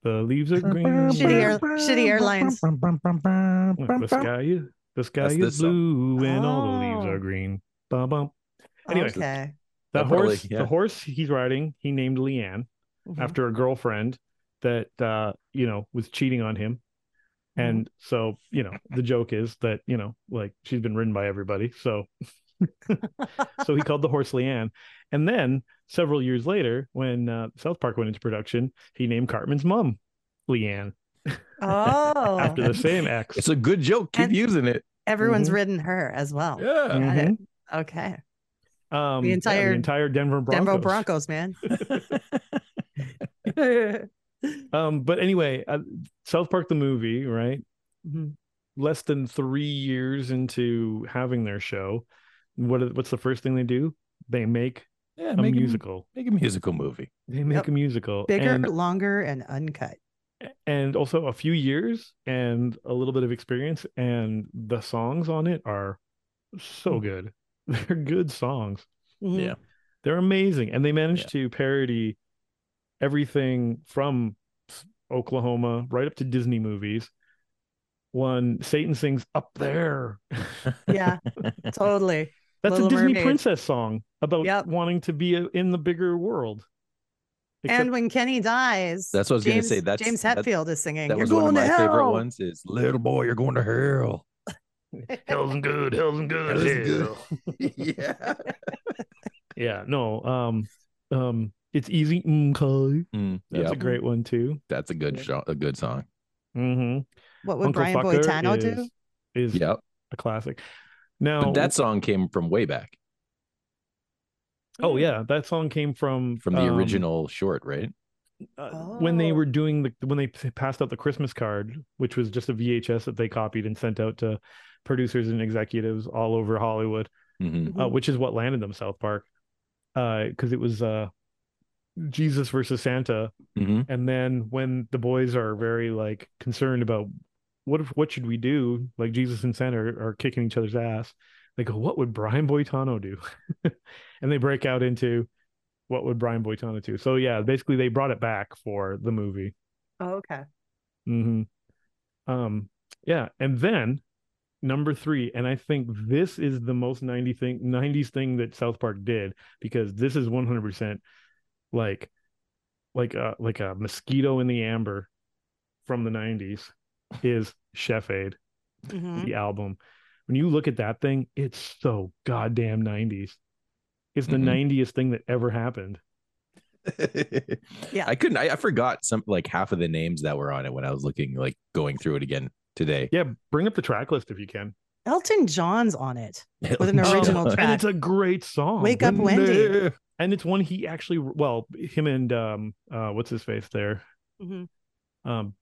[SPEAKER 5] The leaves are green.
[SPEAKER 3] Shitty, air, shitty airlines.
[SPEAKER 5] The sky, the sky
[SPEAKER 4] That's
[SPEAKER 5] is
[SPEAKER 4] blue, song.
[SPEAKER 5] and oh. all the leaves are green. Bum, Anyway.
[SPEAKER 3] Okay.
[SPEAKER 5] the
[SPEAKER 4] That probably-
[SPEAKER 5] horse
[SPEAKER 4] yeah.
[SPEAKER 5] the horse he's riding he named Liane
[SPEAKER 3] Mhm.
[SPEAKER 5] after a girlfriend that uh you know was cheating on him and so you know the joke is that you know like she's been ridden by everybody so so he called the horse liane and then several years later when uh, south park went into production he named cartman's mom liane
[SPEAKER 3] Oh.
[SPEAKER 5] after the same ex
[SPEAKER 4] It's a good joke. Keep
[SPEAKER 3] And-
[SPEAKER 4] using it.
[SPEAKER 3] Everyone's
[SPEAKER 5] Mhm.
[SPEAKER 3] ridden her as well.
[SPEAKER 4] Yeah.
[SPEAKER 3] Got it.
[SPEAKER 5] Mhm.
[SPEAKER 3] Okay.
[SPEAKER 5] Um
[SPEAKER 3] The
[SPEAKER 5] yeah,
[SPEAKER 3] entire
[SPEAKER 5] the entire denver broncos.
[SPEAKER 3] Denver Broncos, man.
[SPEAKER 5] um but anyway uh, south park the movie right
[SPEAKER 3] Mhm.
[SPEAKER 5] less than three years into having their show, what what's the first thing they do? They make
[SPEAKER 4] Yeah.
[SPEAKER 5] a
[SPEAKER 4] Make a,
[SPEAKER 5] musical.
[SPEAKER 4] make a musical movie.
[SPEAKER 5] They make
[SPEAKER 3] Yep.
[SPEAKER 5] a musical,
[SPEAKER 3] Bigger,
[SPEAKER 5] and,
[SPEAKER 3] longer, and uncut.
[SPEAKER 5] and also a few years and a little bit of experience, and the songs on it are so good. They're good songs.
[SPEAKER 3] Mhm.
[SPEAKER 4] Yeah.
[SPEAKER 5] They're amazing, and they managed
[SPEAKER 4] Yeah.
[SPEAKER 5] to parody everything from Oklahoma right up to Disney movies. One Satan sings up there.
[SPEAKER 3] Yeah. Totally.
[SPEAKER 5] That's
[SPEAKER 3] Little
[SPEAKER 5] a Disney
[SPEAKER 3] Mermaid.
[SPEAKER 5] princess song about
[SPEAKER 3] Yep.
[SPEAKER 5] wanting to be a, in the bigger world.
[SPEAKER 3] and when Kenny dies,
[SPEAKER 4] That's what I was gonna say, that's-
[SPEAKER 3] James Hetfield is singing.
[SPEAKER 4] That
[SPEAKER 3] You're
[SPEAKER 4] was one of my
[SPEAKER 3] to
[SPEAKER 4] favorite ones. Is little boy, you're going to hell.
[SPEAKER 5] hell's and good, hell's and good,
[SPEAKER 4] That is
[SPEAKER 5] hell.
[SPEAKER 4] yeah.
[SPEAKER 5] Yeah, no, um, um, it's easy. Okay.
[SPEAKER 4] Mm,
[SPEAKER 5] That's
[SPEAKER 4] yep.
[SPEAKER 5] a great one too.
[SPEAKER 4] That's a good
[SPEAKER 3] Yeah.
[SPEAKER 4] show, a good song.
[SPEAKER 5] Mm-hmm.
[SPEAKER 3] What would
[SPEAKER 5] Uncle
[SPEAKER 3] Brian
[SPEAKER 5] Fucker
[SPEAKER 3] Boitano
[SPEAKER 5] is,
[SPEAKER 3] do?
[SPEAKER 5] Is
[SPEAKER 4] Yep.
[SPEAKER 5] a classic. Now
[SPEAKER 4] But that song came from way back,
[SPEAKER 5] Oh yeah, that song came from
[SPEAKER 4] from the
[SPEAKER 5] um,
[SPEAKER 4] original short, right?
[SPEAKER 5] uh, when they
[SPEAKER 3] Oh.
[SPEAKER 5] were doing the when they passed out the Christmas card, which was just a VHS that they copied and sent out to producers and executives all over Hollywood,
[SPEAKER 4] hmm
[SPEAKER 3] Mm-hmm.
[SPEAKER 5] uh, which is what landed them South Park, because it was uh, Jesus versus Santa,
[SPEAKER 4] hmm
[SPEAKER 5] and then when the boys are very like concerned about what if what should we do, like Jesus and Santa are, are kicking each other's ass, they go, "What would Brian Boitano do?" and they break out into what would Brian Boitano do. So yeah, basically they brought it back for the movie.
[SPEAKER 3] Oh, okay.
[SPEAKER 5] hmm Um, yeah, and then number three, and I think this is the most 90 thing 90s thing that South Park did because this is 100 percent like like a like a mosquito in the amber from the 90s is Chef Aid,
[SPEAKER 3] Mhm.
[SPEAKER 5] the album. When you look at that thing, it's so goddamn 90s. It's the
[SPEAKER 4] Mhm.
[SPEAKER 5] 90th thing that ever happened.
[SPEAKER 3] Yeah.
[SPEAKER 4] I couldn't. I, I forgot some like half of the names that were on it when I was looking, like going through it again today.
[SPEAKER 5] Yeah, bring up the track list if you can.
[SPEAKER 3] Elton John's on it. With an
[SPEAKER 5] Oh,
[SPEAKER 3] original
[SPEAKER 5] and
[SPEAKER 3] track.
[SPEAKER 5] it's a great song.
[SPEAKER 3] Wake Up Wendy.
[SPEAKER 5] and it's one he actually well him and um uh what's his face there
[SPEAKER 3] Mhm.
[SPEAKER 5] um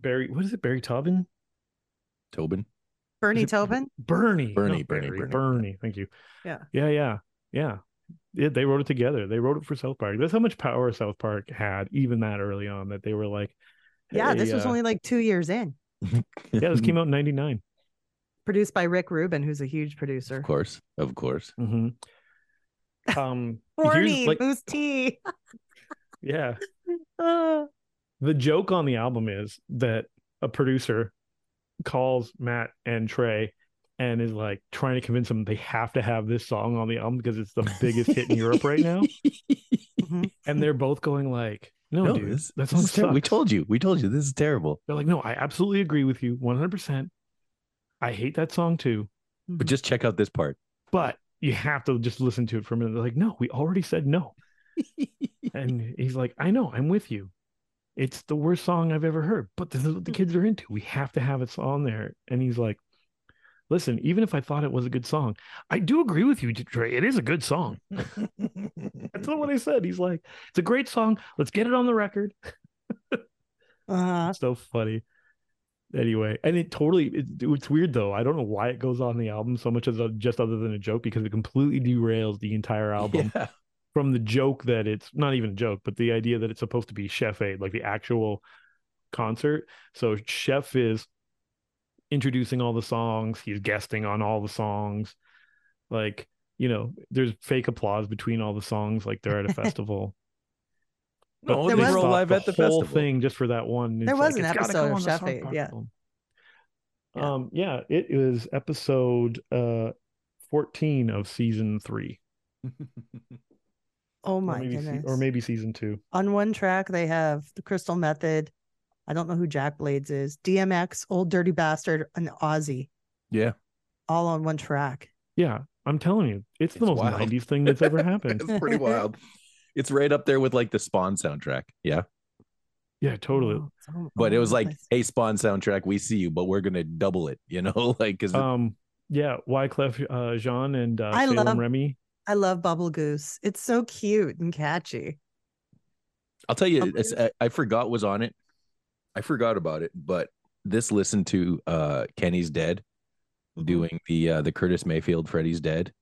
[SPEAKER 5] barry what is it barry taupin
[SPEAKER 4] Taupin.
[SPEAKER 3] Bernie Taupin.
[SPEAKER 5] bernie
[SPEAKER 4] Bernie,
[SPEAKER 5] not
[SPEAKER 4] Bernie,
[SPEAKER 5] Barry,
[SPEAKER 4] Bernie.
[SPEAKER 5] bernie thank you
[SPEAKER 3] Yeah.
[SPEAKER 5] yeah yeah yeah yeah, they wrote it together. They wrote it for South Park. That's how much power South Park had, even that early on, that they were like,
[SPEAKER 3] Yeah,
[SPEAKER 5] hey,
[SPEAKER 3] this was
[SPEAKER 5] uh,
[SPEAKER 3] only like two years in.
[SPEAKER 5] yeah, this came out in '99.
[SPEAKER 3] Produced by Rick Rubin, who's a huge producer.
[SPEAKER 4] Of course, of course.
[SPEAKER 5] hmm Um, here's,
[SPEAKER 3] Horny
[SPEAKER 5] like,
[SPEAKER 3] Mousse T.
[SPEAKER 5] yeah,
[SPEAKER 3] Uh,
[SPEAKER 5] the joke on the album is that a producer calls Matt and Trey and is like trying to convince them they have to have this song on the album because it's the biggest hit in Europe right now.
[SPEAKER 3] mhm.
[SPEAKER 5] And they're both going like, "No,
[SPEAKER 4] No,
[SPEAKER 5] dude,
[SPEAKER 4] this,
[SPEAKER 5] that
[SPEAKER 4] this
[SPEAKER 5] song
[SPEAKER 4] is ter- we told you. We told you this is terrible.
[SPEAKER 5] They're like, "No, I absolutely agree with you, one hundred percent. I hate that song too,
[SPEAKER 4] But just check out this part.
[SPEAKER 5] but you have to just listen to it for a minute." They're like, "No, we already said no." and he's like, "I know, I'm with you. It's the worst song I've ever heard, but this is what the mm. kids are into. We have to have it on there." And he's like, "Listen, even if I thought it was a good song, I do agree with you, Trey. It is a good song." That's not what I said. He's like, "It's a great song. Let's get it on the record."
[SPEAKER 3] uh,
[SPEAKER 5] so funny. Anyway, and it totally it, it's weird though. I don't know why it goes on the album so much as a, just other than a joke because it completely derails the entire album
[SPEAKER 4] Yeah.
[SPEAKER 5] from the joke that it's not even a joke, but the idea that it's supposed to be Chef Aid, like the actual concert. So Chef is introducing all the songs, he's guesting on all the songs. Like, you know, there's fake applause between all the songs, like they're at a festival.
[SPEAKER 4] No,
[SPEAKER 3] There
[SPEAKER 4] they
[SPEAKER 3] was-
[SPEAKER 4] were
[SPEAKER 5] stopped
[SPEAKER 4] live
[SPEAKER 5] the
[SPEAKER 4] at the
[SPEAKER 5] whole
[SPEAKER 4] festival.
[SPEAKER 5] thing just for that one.
[SPEAKER 3] There was
[SPEAKER 5] like,
[SPEAKER 3] an episode of
[SPEAKER 5] on
[SPEAKER 3] Chef
[SPEAKER 5] South
[SPEAKER 3] yeah.
[SPEAKER 5] album.
[SPEAKER 3] Yeah.
[SPEAKER 5] Um, yeah, it is episode uh 14 of season three.
[SPEAKER 3] oh
[SPEAKER 5] or
[SPEAKER 3] my
[SPEAKER 5] maybe se-
[SPEAKER 3] goodness.
[SPEAKER 5] or maybe season two.
[SPEAKER 3] on one track they have the Crystal Method. I don't know who Jack Blades is. DMX, Old Dirty Bastard, and Ozzy,
[SPEAKER 4] yeah.
[SPEAKER 3] all on one track.
[SPEAKER 5] Yeah, I'm telling you, it's, the
[SPEAKER 4] It's
[SPEAKER 5] most
[SPEAKER 4] wild.
[SPEAKER 5] 90s thing that's ever happened.
[SPEAKER 4] it's pretty wild. It's right up there with like the Spawn soundtrack. Yeah.
[SPEAKER 5] yeah, totally.
[SPEAKER 3] Oh, it's
[SPEAKER 4] But
[SPEAKER 3] all
[SPEAKER 4] it was like,
[SPEAKER 3] place.
[SPEAKER 4] hey, Spawn soundtrack, we see you, but we're gonna double it, you know, like because
[SPEAKER 5] Um, yeah, Wyclef uh, Jean and uh,
[SPEAKER 3] I
[SPEAKER 5] Salaam
[SPEAKER 3] love-
[SPEAKER 5] Remi.
[SPEAKER 3] I love Bubble Goose. It's so cute and catchy.
[SPEAKER 4] I'll tell you, it's- I, I forgot was on it. I forgot about it, but this listen to uh Kenny's Dead
[SPEAKER 3] Mhm.
[SPEAKER 4] doing the uh the Curtis Mayfield Freddy's Dead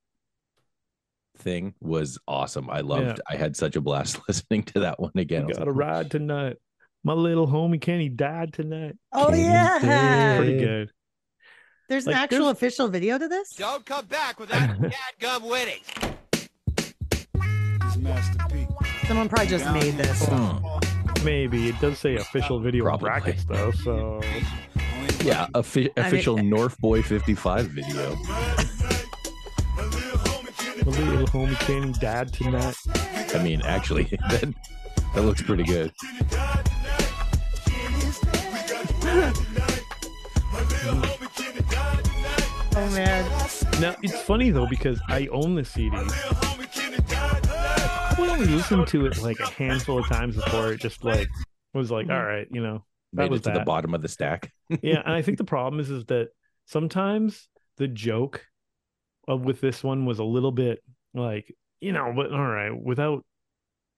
[SPEAKER 4] thing was awesome. I loved I had such a blast listening to that one again. I was
[SPEAKER 5] Got a ride tonight. My little homie Kenny died tonight.
[SPEAKER 3] Oh
[SPEAKER 4] Kenny's
[SPEAKER 3] yeah.
[SPEAKER 4] dead.
[SPEAKER 5] Pretty good.
[SPEAKER 3] There's an actual
[SPEAKER 5] there's-
[SPEAKER 3] official video to this?
[SPEAKER 6] Don't come back with that dadgum winning.
[SPEAKER 3] Someone probably just made this.
[SPEAKER 4] "Hmm."
[SPEAKER 5] Maybe it does say official video in
[SPEAKER 4] Probably.
[SPEAKER 5] brackets though, so
[SPEAKER 4] Yeah, offi-
[SPEAKER 3] I mean-
[SPEAKER 4] official North Boy 55 video.
[SPEAKER 5] a little homie Kenny died tonight.
[SPEAKER 4] I mean, actually, that that looks pretty good.
[SPEAKER 3] Oh man.
[SPEAKER 5] Now it's funny though because I own the CD. I only listened to it like a handful of times before it just like was like, mm-hmm. all right, you know, that
[SPEAKER 4] Made
[SPEAKER 5] was
[SPEAKER 4] it to the bottom of the stack.
[SPEAKER 5] yeah, and I think the problem is is that sometimes the joke of with this one was a little bit like, you know, but all right, without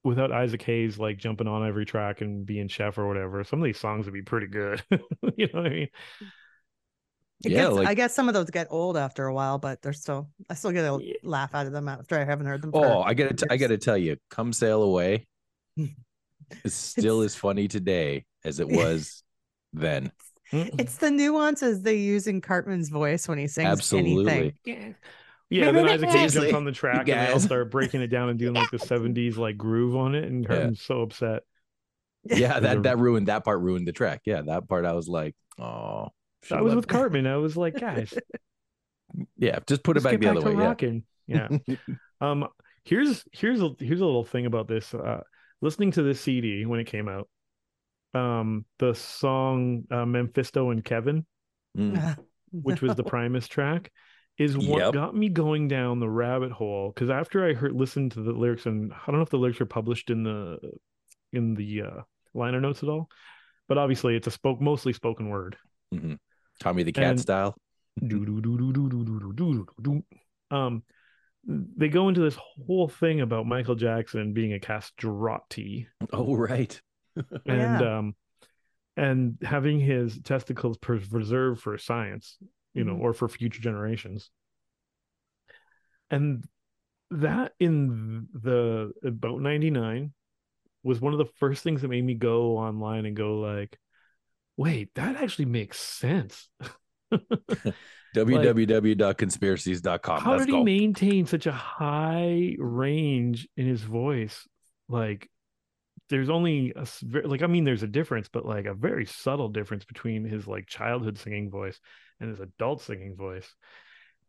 [SPEAKER 5] without Isaac Hayes like jumping on every track and being chef or whatever, some of these songs would be pretty good. you know what I mean?
[SPEAKER 3] It
[SPEAKER 4] Yeah,
[SPEAKER 3] gets,
[SPEAKER 4] like-
[SPEAKER 3] I guess some of those get old after a while, but they're still I still get a
[SPEAKER 5] Yeah.
[SPEAKER 3] laugh out of them after I haven't heard them. for
[SPEAKER 4] Oh, I gotta, t- I gotta tell you, "Come Sail Away" is still
[SPEAKER 3] It's-
[SPEAKER 4] as funny today as it was then.
[SPEAKER 3] It's the nuances they use in Cartman's voice when he sings
[SPEAKER 4] Absolutely.
[SPEAKER 3] anything.
[SPEAKER 5] Yeah. Yeah, then Isaac Hayes jumps on the track and they all start breaking it down and doing like the 70s like groove on it and
[SPEAKER 4] Yeah.
[SPEAKER 5] Cartman's so upset.
[SPEAKER 4] Yeah, that that ruined that part. Ruined the track. Yeah, that part I was like, oh,
[SPEAKER 5] I was with Cartman. I was like, guys,
[SPEAKER 4] Yeah, just put it back the
[SPEAKER 5] back
[SPEAKER 4] other way. Yeah.
[SPEAKER 5] rocking. Yeah. Um, here's here's a here's a little thing about this. Uh, listening to this CD when it came out, um, the song uh, "Mephisto and Kevin,"
[SPEAKER 4] Mm.
[SPEAKER 5] which was the Primus track, is what
[SPEAKER 4] Yep.
[SPEAKER 5] got me going down the rabbit hole. Because after I heard listened to the lyrics, and I don't know if the lyrics are published in the in the uh, liner notes at all, but obviously it's a spoke mostly spoken word.
[SPEAKER 4] Tommy the Cat
[SPEAKER 5] and,
[SPEAKER 4] style.
[SPEAKER 5] um, they go into this whole thing about Michael Jackson being a castrati.
[SPEAKER 4] Oh, right.
[SPEAKER 5] and
[SPEAKER 3] yeah.
[SPEAKER 5] um, and having his testicles preserved for science, you know,
[SPEAKER 3] mm-hmm.
[SPEAKER 5] or for future generations. And that in the about 99 was one of the first things that made me go online and go like wait, that actually makes sense.
[SPEAKER 4] www.conspiracies.com.
[SPEAKER 5] How did he maintain such a high range in his voice? Like, there's only a like I mean, there's a difference, but like a very subtle difference between his like childhood singing voice and his adult singing voice,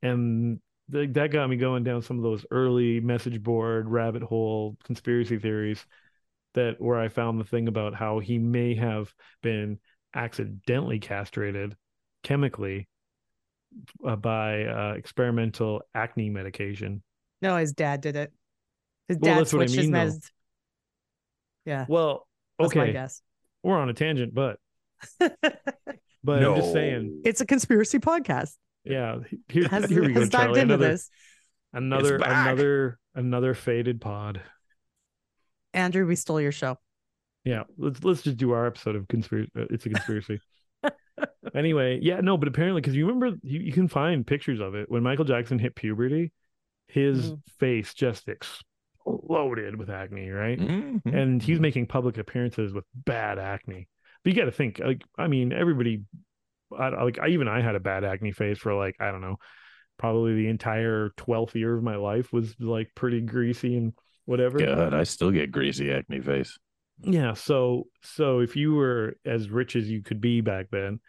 [SPEAKER 5] and th- that got me going down some of those early message board rabbit hole conspiracy theories that where I found the thing about how he may have been accidentally castrated chemically uh, by uh, experimental acne medication.
[SPEAKER 3] No, his dad did it. His
[SPEAKER 5] Well,
[SPEAKER 3] dad
[SPEAKER 5] that's what I
[SPEAKER 3] switched his
[SPEAKER 5] mean, though.
[SPEAKER 3] meds. Yeah,
[SPEAKER 5] Well,
[SPEAKER 3] that's my
[SPEAKER 5] okay,
[SPEAKER 3] guess.
[SPEAKER 5] we're on a tangent, but but I'm just saying,
[SPEAKER 3] it's a conspiracy podcast.
[SPEAKER 5] yeah. Here,
[SPEAKER 3] Has,
[SPEAKER 5] here we go,
[SPEAKER 3] has dived
[SPEAKER 5] Charlie.
[SPEAKER 3] into
[SPEAKER 5] Another,
[SPEAKER 3] this.
[SPEAKER 5] another,
[SPEAKER 4] back.
[SPEAKER 5] another, another faded pod.
[SPEAKER 3] Andrew, we stole your show.
[SPEAKER 5] Yeah, let's let's just do our episode of conspiracy. Uh, it's a conspiracy. anyway, yeah, no, but apparently, because you remember, you, you can find pictures of it when Michael Jackson hit puberty, his
[SPEAKER 3] Mhm.
[SPEAKER 5] face just exploded with acne, right?
[SPEAKER 4] Mhm.
[SPEAKER 5] and he's making public appearances with bad acne. But you got to think, like, I mean, everybody, I, like, I even I had a bad acne phase for like I don't know, probably the entire twelfth year of my life was like pretty greasy and whatever.
[SPEAKER 4] God, I still get greasy acne face.
[SPEAKER 5] Yeah, so so if you were as rich as you could be back then,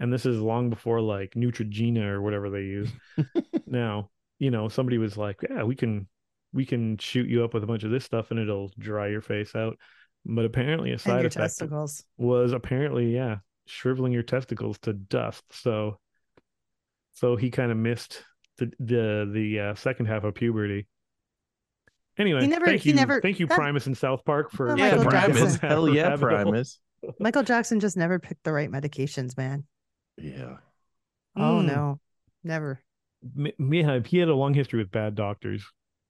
[SPEAKER 5] and this is long before like Neutrogena or whatever they use now, you know, somebody was like, "Yeah, we can we can shoot you up with a bunch of this stuff and it'll dry your face out." But apparently, a side
[SPEAKER 3] your
[SPEAKER 5] effect
[SPEAKER 3] testicles.
[SPEAKER 5] was apparently, yeah, shriveling your testicles to dust. So, so he kind of missed the the the uh, second half of puberty. Anyway,
[SPEAKER 3] He never-
[SPEAKER 5] thank
[SPEAKER 3] he
[SPEAKER 5] you,
[SPEAKER 3] never-
[SPEAKER 5] thank you,
[SPEAKER 3] that-
[SPEAKER 5] Primus and South Park for
[SPEAKER 3] Oh,
[SPEAKER 4] Yeah,
[SPEAKER 3] Michael Jackson.
[SPEAKER 4] Primus. Hell yeah. Primus.
[SPEAKER 3] Michael Jackson just never picked the right medications, man.
[SPEAKER 4] Yeah.
[SPEAKER 3] Oh
[SPEAKER 5] Mm.
[SPEAKER 3] no, never.
[SPEAKER 5] M- Yeah, he had a long history with bad doctors,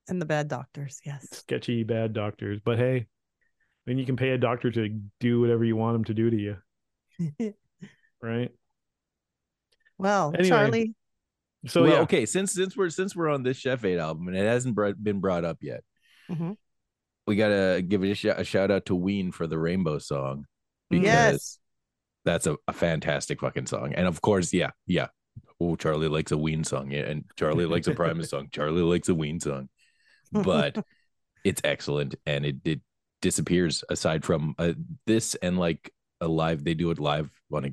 [SPEAKER 3] And the bad doctors, yes.
[SPEAKER 5] sketchy bad doctors. But hey, then you can pay a doctor to do whatever you want him to do to you, right?
[SPEAKER 3] well,
[SPEAKER 5] Anyway.
[SPEAKER 3] Charlie,
[SPEAKER 5] So
[SPEAKER 4] well,
[SPEAKER 5] yeah,
[SPEAKER 4] okay. Since since we're since we're on this Chef Aid album and it hasn't br- been brought up yet,
[SPEAKER 3] Mhm.
[SPEAKER 4] we gotta give a, sh- a shout out to Ween for the Rainbow song because
[SPEAKER 3] yes,
[SPEAKER 4] that's a, a fantastic fucking song. And of course, yeah, yeah. Oh, Charlie likes a Ween song, yeah, and Charlie likes a Primus song. Charlie likes a Ween song, but it's excellent, and it it disappears aside from uh, this and like a live. They do it live on a,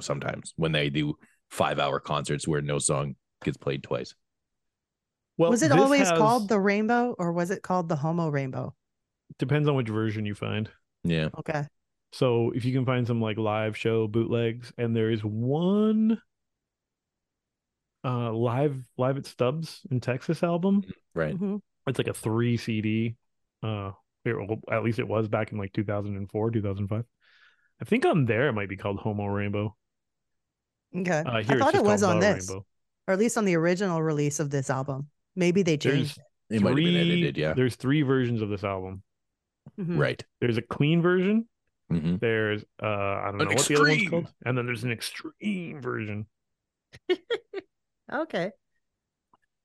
[SPEAKER 4] sometimes when they do five hour concerts where no song gets played twice.
[SPEAKER 5] Well,
[SPEAKER 3] was it always
[SPEAKER 5] has-
[SPEAKER 3] called the rainbow or was it called the homo rainbow?
[SPEAKER 5] Depends on which version you find.
[SPEAKER 4] Yeah.
[SPEAKER 3] Okay.
[SPEAKER 5] So if you can find some like live show bootlegs, and there is one uh live live at Stubbs in Texas album.
[SPEAKER 4] Right.
[SPEAKER 3] Mhm.
[SPEAKER 5] It's like a three CD. Uh, it, well, at least it was back in like 2004, 2005. I think on there it might be called Homo Rainbow.
[SPEAKER 3] Okay.
[SPEAKER 5] Uh,
[SPEAKER 3] I
[SPEAKER 5] here it's
[SPEAKER 3] thought it was on
[SPEAKER 5] The
[SPEAKER 3] this,
[SPEAKER 5] Rainbow.
[SPEAKER 3] or at least on the original release of this album. Maybe they changed.
[SPEAKER 5] There's
[SPEAKER 4] It might have been
[SPEAKER 5] three-
[SPEAKER 4] edited. Yeah.
[SPEAKER 5] There's three versions of this album.
[SPEAKER 3] it. Mhm.
[SPEAKER 4] Right.
[SPEAKER 5] There's a clean version.
[SPEAKER 4] hmm
[SPEAKER 5] There's uh I don't
[SPEAKER 4] An
[SPEAKER 5] know what the other one's called, and then there's an extreme version.
[SPEAKER 3] Okay.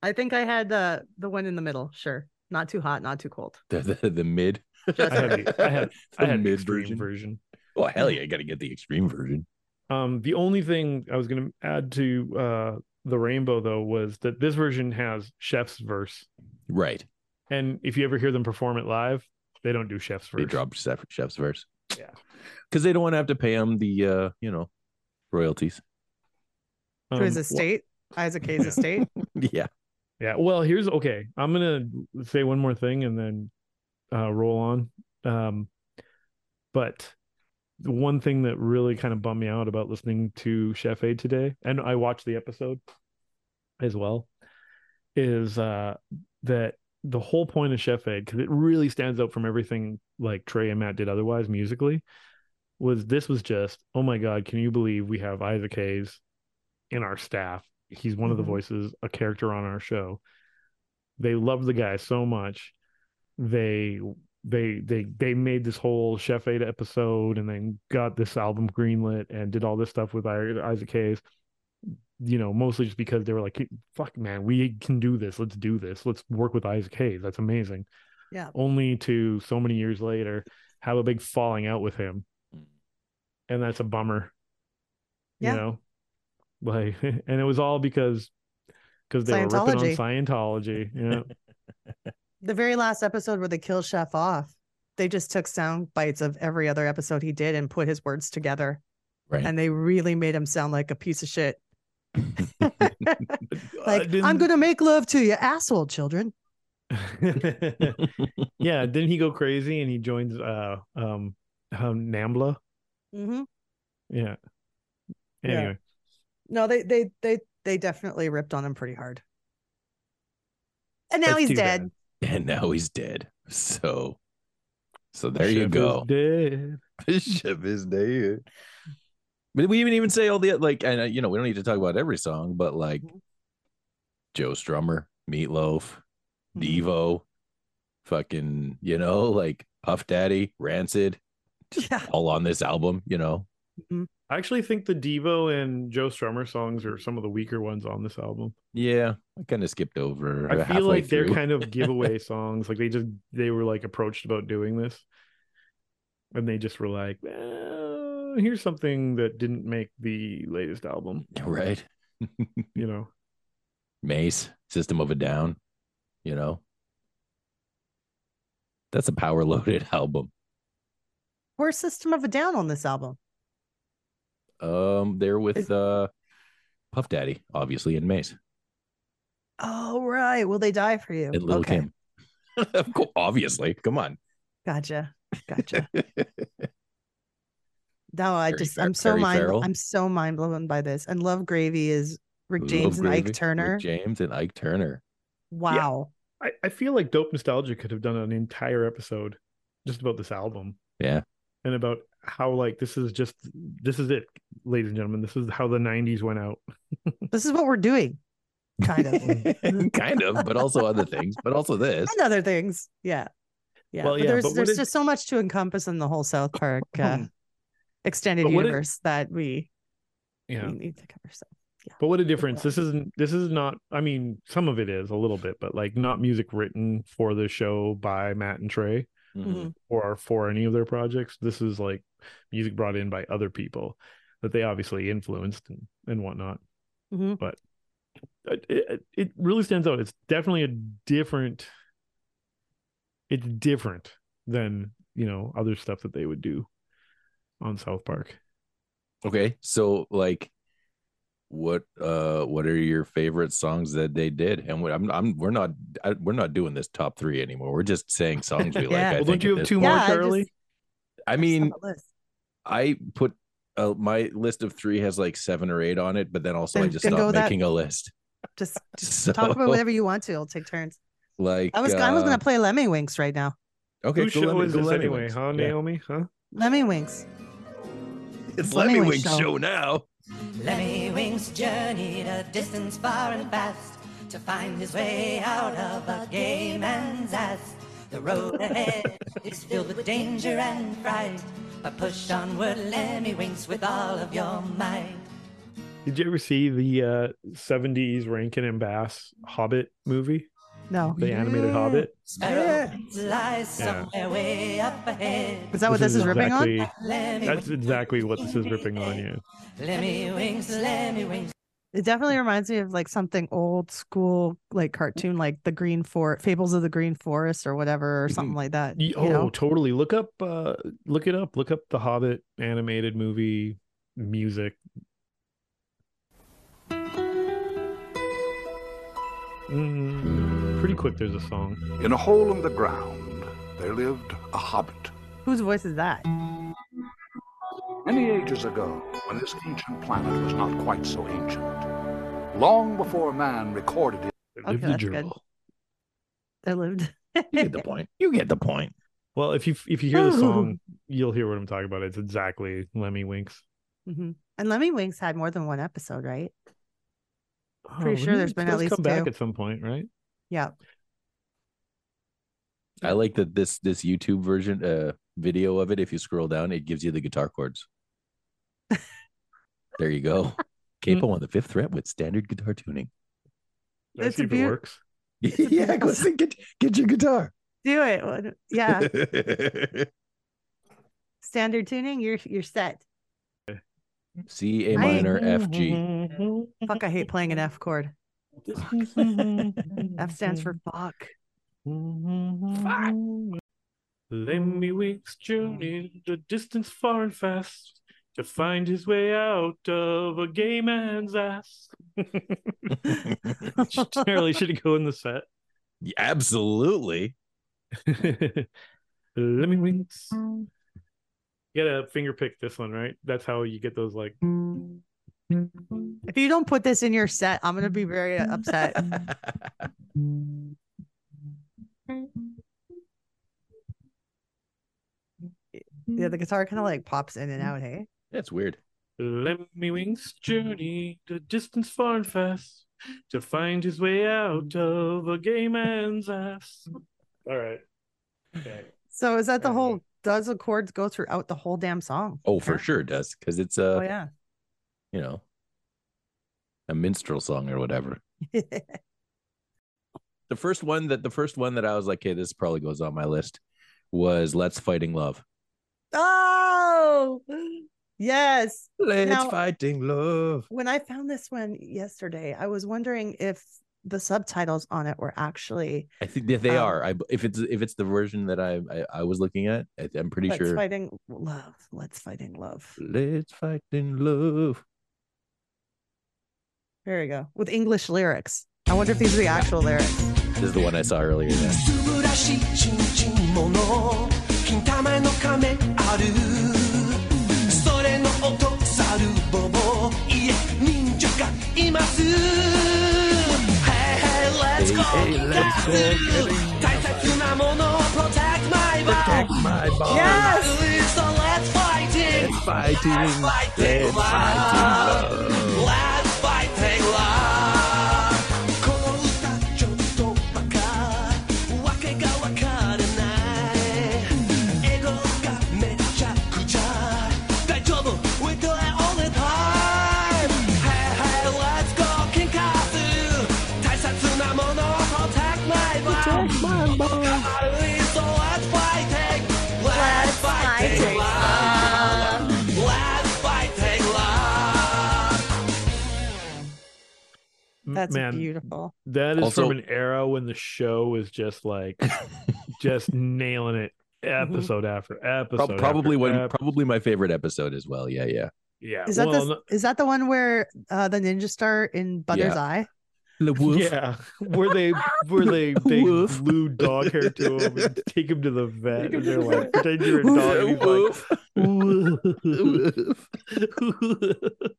[SPEAKER 3] I think I had the the one in the middle. Sure. Not too hot, not too cold.
[SPEAKER 4] The, the the mid.
[SPEAKER 3] Just
[SPEAKER 5] I had the, I had I had
[SPEAKER 4] mid
[SPEAKER 5] extreme
[SPEAKER 4] version.
[SPEAKER 5] version.
[SPEAKER 4] Oh hell yeah! I got to get the extreme version.
[SPEAKER 5] Um, the only thing I was going to add to uh the rainbow though was that this version has Chef's verse,
[SPEAKER 4] Right.
[SPEAKER 5] and if you ever hear them perform it live, they don't do Chef's verse.
[SPEAKER 4] They dropped Chef, Chef's verse.
[SPEAKER 5] Yeah.
[SPEAKER 4] Because they don't want to have to pay him the uh you know royalties.
[SPEAKER 3] To his
[SPEAKER 5] Um, wh-
[SPEAKER 3] estate, Isaac Hayes' estate.
[SPEAKER 4] yeah.
[SPEAKER 5] Yeah. Well, here's okay. I'm gonna say one more thing and then uh, roll on. Um, but the one thing that really kind of bummed me out about listening to Chef Aid today, and I watched the episode as well, is uh, that the whole point of Chef Aid, because it really stands out from everything like Trey and Matt did otherwise musically, was this was just, oh my God, can you believe we have Isaac Hayes in our staff? He's one of the
[SPEAKER 3] Mhm.
[SPEAKER 5] voices, a character on our show. They love the guy so much. They they they they made this whole Chef Aid episode and then got this album greenlit and did all this stuff with Isaac Hayes. You know, mostly just because they were like, "Fuck, man, we can do this. Let's do this. Let's work with Isaac Hayes. That's amazing."
[SPEAKER 3] Yeah.
[SPEAKER 5] Only to so many years later have a big falling out with him, mm. and that's a bummer.
[SPEAKER 3] Yeah.
[SPEAKER 5] You know, like, and it was all because because they were ripping on Scientology. Yeah.
[SPEAKER 3] The very last episode where they kill Chef off, they just took sound bites of every other episode he did and put his words together.
[SPEAKER 4] Right.
[SPEAKER 3] And they really made him sound like a piece of shit. Like, I'm going to make love to you, asshole children.
[SPEAKER 5] yeah, didn't he go crazy and he joins uh um, um Nambla?
[SPEAKER 3] hmm
[SPEAKER 5] Yeah.
[SPEAKER 3] Yeah.
[SPEAKER 5] Anyway,
[SPEAKER 3] No, they, they, they, they definitely ripped on him pretty hard. And now
[SPEAKER 5] That's
[SPEAKER 3] he's dead.
[SPEAKER 5] bad.
[SPEAKER 4] and now he's dead. So, so there you
[SPEAKER 5] is
[SPEAKER 4] go.
[SPEAKER 5] dead.
[SPEAKER 4] Bishop is dead. But we even even say all the like, and uh, you know, we don't need to talk about every song, but like
[SPEAKER 3] Mhm.
[SPEAKER 4] Joe Strummer, Meatloaf,
[SPEAKER 3] Mhm.
[SPEAKER 4] Devo, fucking, you know, like Puff Daddy, Rancid,
[SPEAKER 3] Yeah.
[SPEAKER 4] all on this album. You know,
[SPEAKER 5] I actually think the Devo and Joe Strummer songs are some of the weaker ones on this album.
[SPEAKER 4] yeah, I kind of skipped over.
[SPEAKER 5] I feel
[SPEAKER 4] halfway
[SPEAKER 5] like they're kind of giveaway songs. Like they just they were like approached about doing this, and they just were like, well, "Here's something that didn't make the latest album."
[SPEAKER 4] right.
[SPEAKER 5] You know,
[SPEAKER 4] Mase, System of a Down, you know. That's a power loaded album.
[SPEAKER 3] Where's System of a Down on this album?
[SPEAKER 4] Um, they're with uh Puff Daddy, obviously, and Mase
[SPEAKER 3] Oh, right. Will they die for you?
[SPEAKER 4] and Lil
[SPEAKER 3] okay.
[SPEAKER 4] Kim. of course, obviously. Come on.
[SPEAKER 3] Gotcha. Gotcha. No, I
[SPEAKER 4] Perry
[SPEAKER 3] just
[SPEAKER 4] Fer-
[SPEAKER 3] I'm so mind
[SPEAKER 4] Farrell.
[SPEAKER 3] I'm so mind blown by this. And Love Gravy is Rick
[SPEAKER 4] Lil
[SPEAKER 3] James and
[SPEAKER 4] Gravy,
[SPEAKER 3] Ike
[SPEAKER 4] Rick
[SPEAKER 3] Turner.
[SPEAKER 4] James and Ike Turner.
[SPEAKER 3] Wow.
[SPEAKER 5] I, I feel like Dope Nostalgia could have done an entire episode just about this album
[SPEAKER 4] Yeah.
[SPEAKER 5] and about how like this is just this is it, ladies and gentlemen. This is how the '90s went out.
[SPEAKER 3] This is what we're doing. Kind of.
[SPEAKER 4] kind of, but also other things, but also this.
[SPEAKER 3] and other things. Yeah. Yeah.
[SPEAKER 5] Well,
[SPEAKER 3] but
[SPEAKER 5] yeah,
[SPEAKER 3] there's
[SPEAKER 5] but
[SPEAKER 3] there's
[SPEAKER 5] did-
[SPEAKER 3] just so much to encompass in the whole South Park uh, extended
[SPEAKER 5] But what did-
[SPEAKER 3] universe that we,
[SPEAKER 5] Yeah.
[SPEAKER 3] we need to cover. So Yeah.
[SPEAKER 5] But what a difference. This isn't this is not I mean, some of it is a little bit, but like not music written for the show by Matt and Trey
[SPEAKER 4] Mhm.
[SPEAKER 5] or for any of their projects. This is like music brought in by other people that they obviously influenced and, and whatnot.
[SPEAKER 3] Mhm.
[SPEAKER 5] But it, it it really stands out. It's definitely a different it's different than, you know, other stuff that they would do on South Park.
[SPEAKER 4] Okay. So like what uh what are your favorite songs that they did? And we- I'm I'm we're not I, we're not doing this top three anymore. We're just saying songs we like.
[SPEAKER 3] Yeah.
[SPEAKER 4] I
[SPEAKER 5] Well,
[SPEAKER 4] think
[SPEAKER 5] don't you
[SPEAKER 4] at
[SPEAKER 5] have
[SPEAKER 4] this-
[SPEAKER 5] two
[SPEAKER 3] Yeah,
[SPEAKER 5] more,
[SPEAKER 3] I just-
[SPEAKER 5] Charlie?
[SPEAKER 4] I mean,
[SPEAKER 3] On the list.
[SPEAKER 4] I put uh, my list of three has like seven or eight on it, but then also I just
[SPEAKER 3] then
[SPEAKER 4] stopped
[SPEAKER 3] with that.
[SPEAKER 4] making a list.
[SPEAKER 3] just, just
[SPEAKER 4] So,
[SPEAKER 3] talk about whatever you want to. I'll take turns.
[SPEAKER 4] like
[SPEAKER 3] I was I was
[SPEAKER 4] uh,
[SPEAKER 3] gonna play Lemmiwinks right now.
[SPEAKER 4] okay.
[SPEAKER 5] Whose
[SPEAKER 4] go
[SPEAKER 5] show
[SPEAKER 4] Lemmy-
[SPEAKER 5] is
[SPEAKER 4] go
[SPEAKER 5] this
[SPEAKER 4] Lemmy
[SPEAKER 5] anyway,
[SPEAKER 4] Winks.
[SPEAKER 5] huh,
[SPEAKER 4] Yeah.
[SPEAKER 5] Naomi? Huh?
[SPEAKER 3] Lemmiwinks.
[SPEAKER 4] It's
[SPEAKER 3] Lemmy
[SPEAKER 4] Lemmiwinks
[SPEAKER 3] show.
[SPEAKER 4] show now.
[SPEAKER 8] Lemmy Wink's journeyed a distance far and fast to find his way out of a gay man's ass. The road ahead is filled with danger and fright, but push onward, Lemmiwinks, with all of your might.
[SPEAKER 5] Did you ever see the uh, 70s Rankin and Bass Hobbit movie?
[SPEAKER 3] No.
[SPEAKER 5] The animated Hobbit?
[SPEAKER 3] Yeah.
[SPEAKER 8] Lies
[SPEAKER 5] Yeah.
[SPEAKER 8] somewhere way up ahead.
[SPEAKER 3] Is that what this is ripping on?
[SPEAKER 5] exactly,
[SPEAKER 8] Lemmy
[SPEAKER 5] That's exactly what this is ripping on you.
[SPEAKER 8] Lemmiwinks, Lemmy Winks.
[SPEAKER 3] It definitely reminds me of like something old school, like cartoon, like the Green Forest, Fables of the Green Forest, or whatever, or something like that.
[SPEAKER 5] Y-
[SPEAKER 3] You
[SPEAKER 5] Oh,
[SPEAKER 3] know?
[SPEAKER 5] totally. Look up, uh, look it up. Look up the Hobbit animated movie music. Mm, pretty quick. There's a song.
[SPEAKER 9] In a hole in the ground, there lived a hobbit.
[SPEAKER 3] Whose voice is that?
[SPEAKER 9] Many ages ago, when this ancient planet was not quite so ancient, long before man recorded it.
[SPEAKER 3] Okay,
[SPEAKER 5] Live the
[SPEAKER 3] that's good.
[SPEAKER 5] journal.
[SPEAKER 3] They lived.
[SPEAKER 4] You get the point. You get the point.
[SPEAKER 5] Well, if you if you hear the song, you'll hear what I'm talking about. It's exactly Lemmiwinks.
[SPEAKER 3] Mhm. And Lemmiwinks had more than one episode, right? Pretty
[SPEAKER 5] Oh,
[SPEAKER 3] sure there's been at
[SPEAKER 5] does
[SPEAKER 3] least
[SPEAKER 5] come back at some point, right?
[SPEAKER 3] Yeah.
[SPEAKER 4] I like that this this YouTube version uh video of it. If you scroll down, it gives you the guitar chords. there you go. Capo on the fifth fret with standard guitar tuning.
[SPEAKER 5] Let's see if it works.
[SPEAKER 4] yeah, go sing, get get your guitar.
[SPEAKER 3] Do it. Yeah. Standard tuning, you're you're set.
[SPEAKER 4] C A minor F G.
[SPEAKER 3] Fuck, I hate playing an F chord. F stands for fuck.
[SPEAKER 5] Lemmiwinks journeyed the distance far and fast to find his way out of a gay man's ass. Charlie should go in the set.
[SPEAKER 4] Absolutely.
[SPEAKER 5] Lemmiwinks. You gotta finger pick this one, right? That's how you get those like.
[SPEAKER 3] If you don't put this in your set, I'm gonna be very upset. Yeah, the guitar kind of like pops in and out. Hey,
[SPEAKER 4] That's weird.
[SPEAKER 5] Let me wings journeyed the distance far and fast to find his way out of a gay man's ass. All right. Okay.
[SPEAKER 3] so is that the whole? Does the chords go throughout the whole damn song?
[SPEAKER 4] Oh, for sure it does. Because it's a
[SPEAKER 3] Oh uh, yeah.
[SPEAKER 4] You know a minstrel song or whatever. The first one that the first one that I was like, okay, this probably goes on my list was Let's Fighting Love.
[SPEAKER 3] oh, yes.
[SPEAKER 4] Let's
[SPEAKER 3] Now-
[SPEAKER 4] Fighting Love.
[SPEAKER 3] When I found this one yesterday, I was wondering if the subtitles on it were actually
[SPEAKER 4] I think that they
[SPEAKER 3] Um,
[SPEAKER 4] are. I if it's if it's the version that I I, I was looking at, I, I'm pretty sure
[SPEAKER 3] "Let's
[SPEAKER 4] sure.
[SPEAKER 3] fighting love." Let's fighting love.
[SPEAKER 4] Let's Fighting Love.
[SPEAKER 3] There you go. With English lyrics. I wonder if these are the actual lyrics.
[SPEAKER 4] This is the one I saw earlier.
[SPEAKER 6] Hey, hey, let's go. Protect my body.
[SPEAKER 3] Yes.
[SPEAKER 6] So let's
[SPEAKER 4] fight it.
[SPEAKER 6] Let's fight.
[SPEAKER 4] Let's fighting,
[SPEAKER 6] it. Let's fight.
[SPEAKER 3] That's
[SPEAKER 5] Man,
[SPEAKER 3] beautiful.
[SPEAKER 5] that is
[SPEAKER 4] Also-
[SPEAKER 5] from an era when the show was just like, just nailing it episode after episode.
[SPEAKER 4] probably
[SPEAKER 5] after
[SPEAKER 4] one
[SPEAKER 5] ep-
[SPEAKER 4] probably my favorite episode as well. Yeah, yeah.
[SPEAKER 5] Yeah.
[SPEAKER 3] Is that
[SPEAKER 5] well,
[SPEAKER 3] the is that the one where uh, the ninja star in Butter's
[SPEAKER 4] Yeah.
[SPEAKER 3] eye?
[SPEAKER 4] The
[SPEAKER 5] no- yeah, where they were they they
[SPEAKER 4] Woof.
[SPEAKER 5] glue dog hair to him and take him to the vet and they're like pretend you're a dog and he's like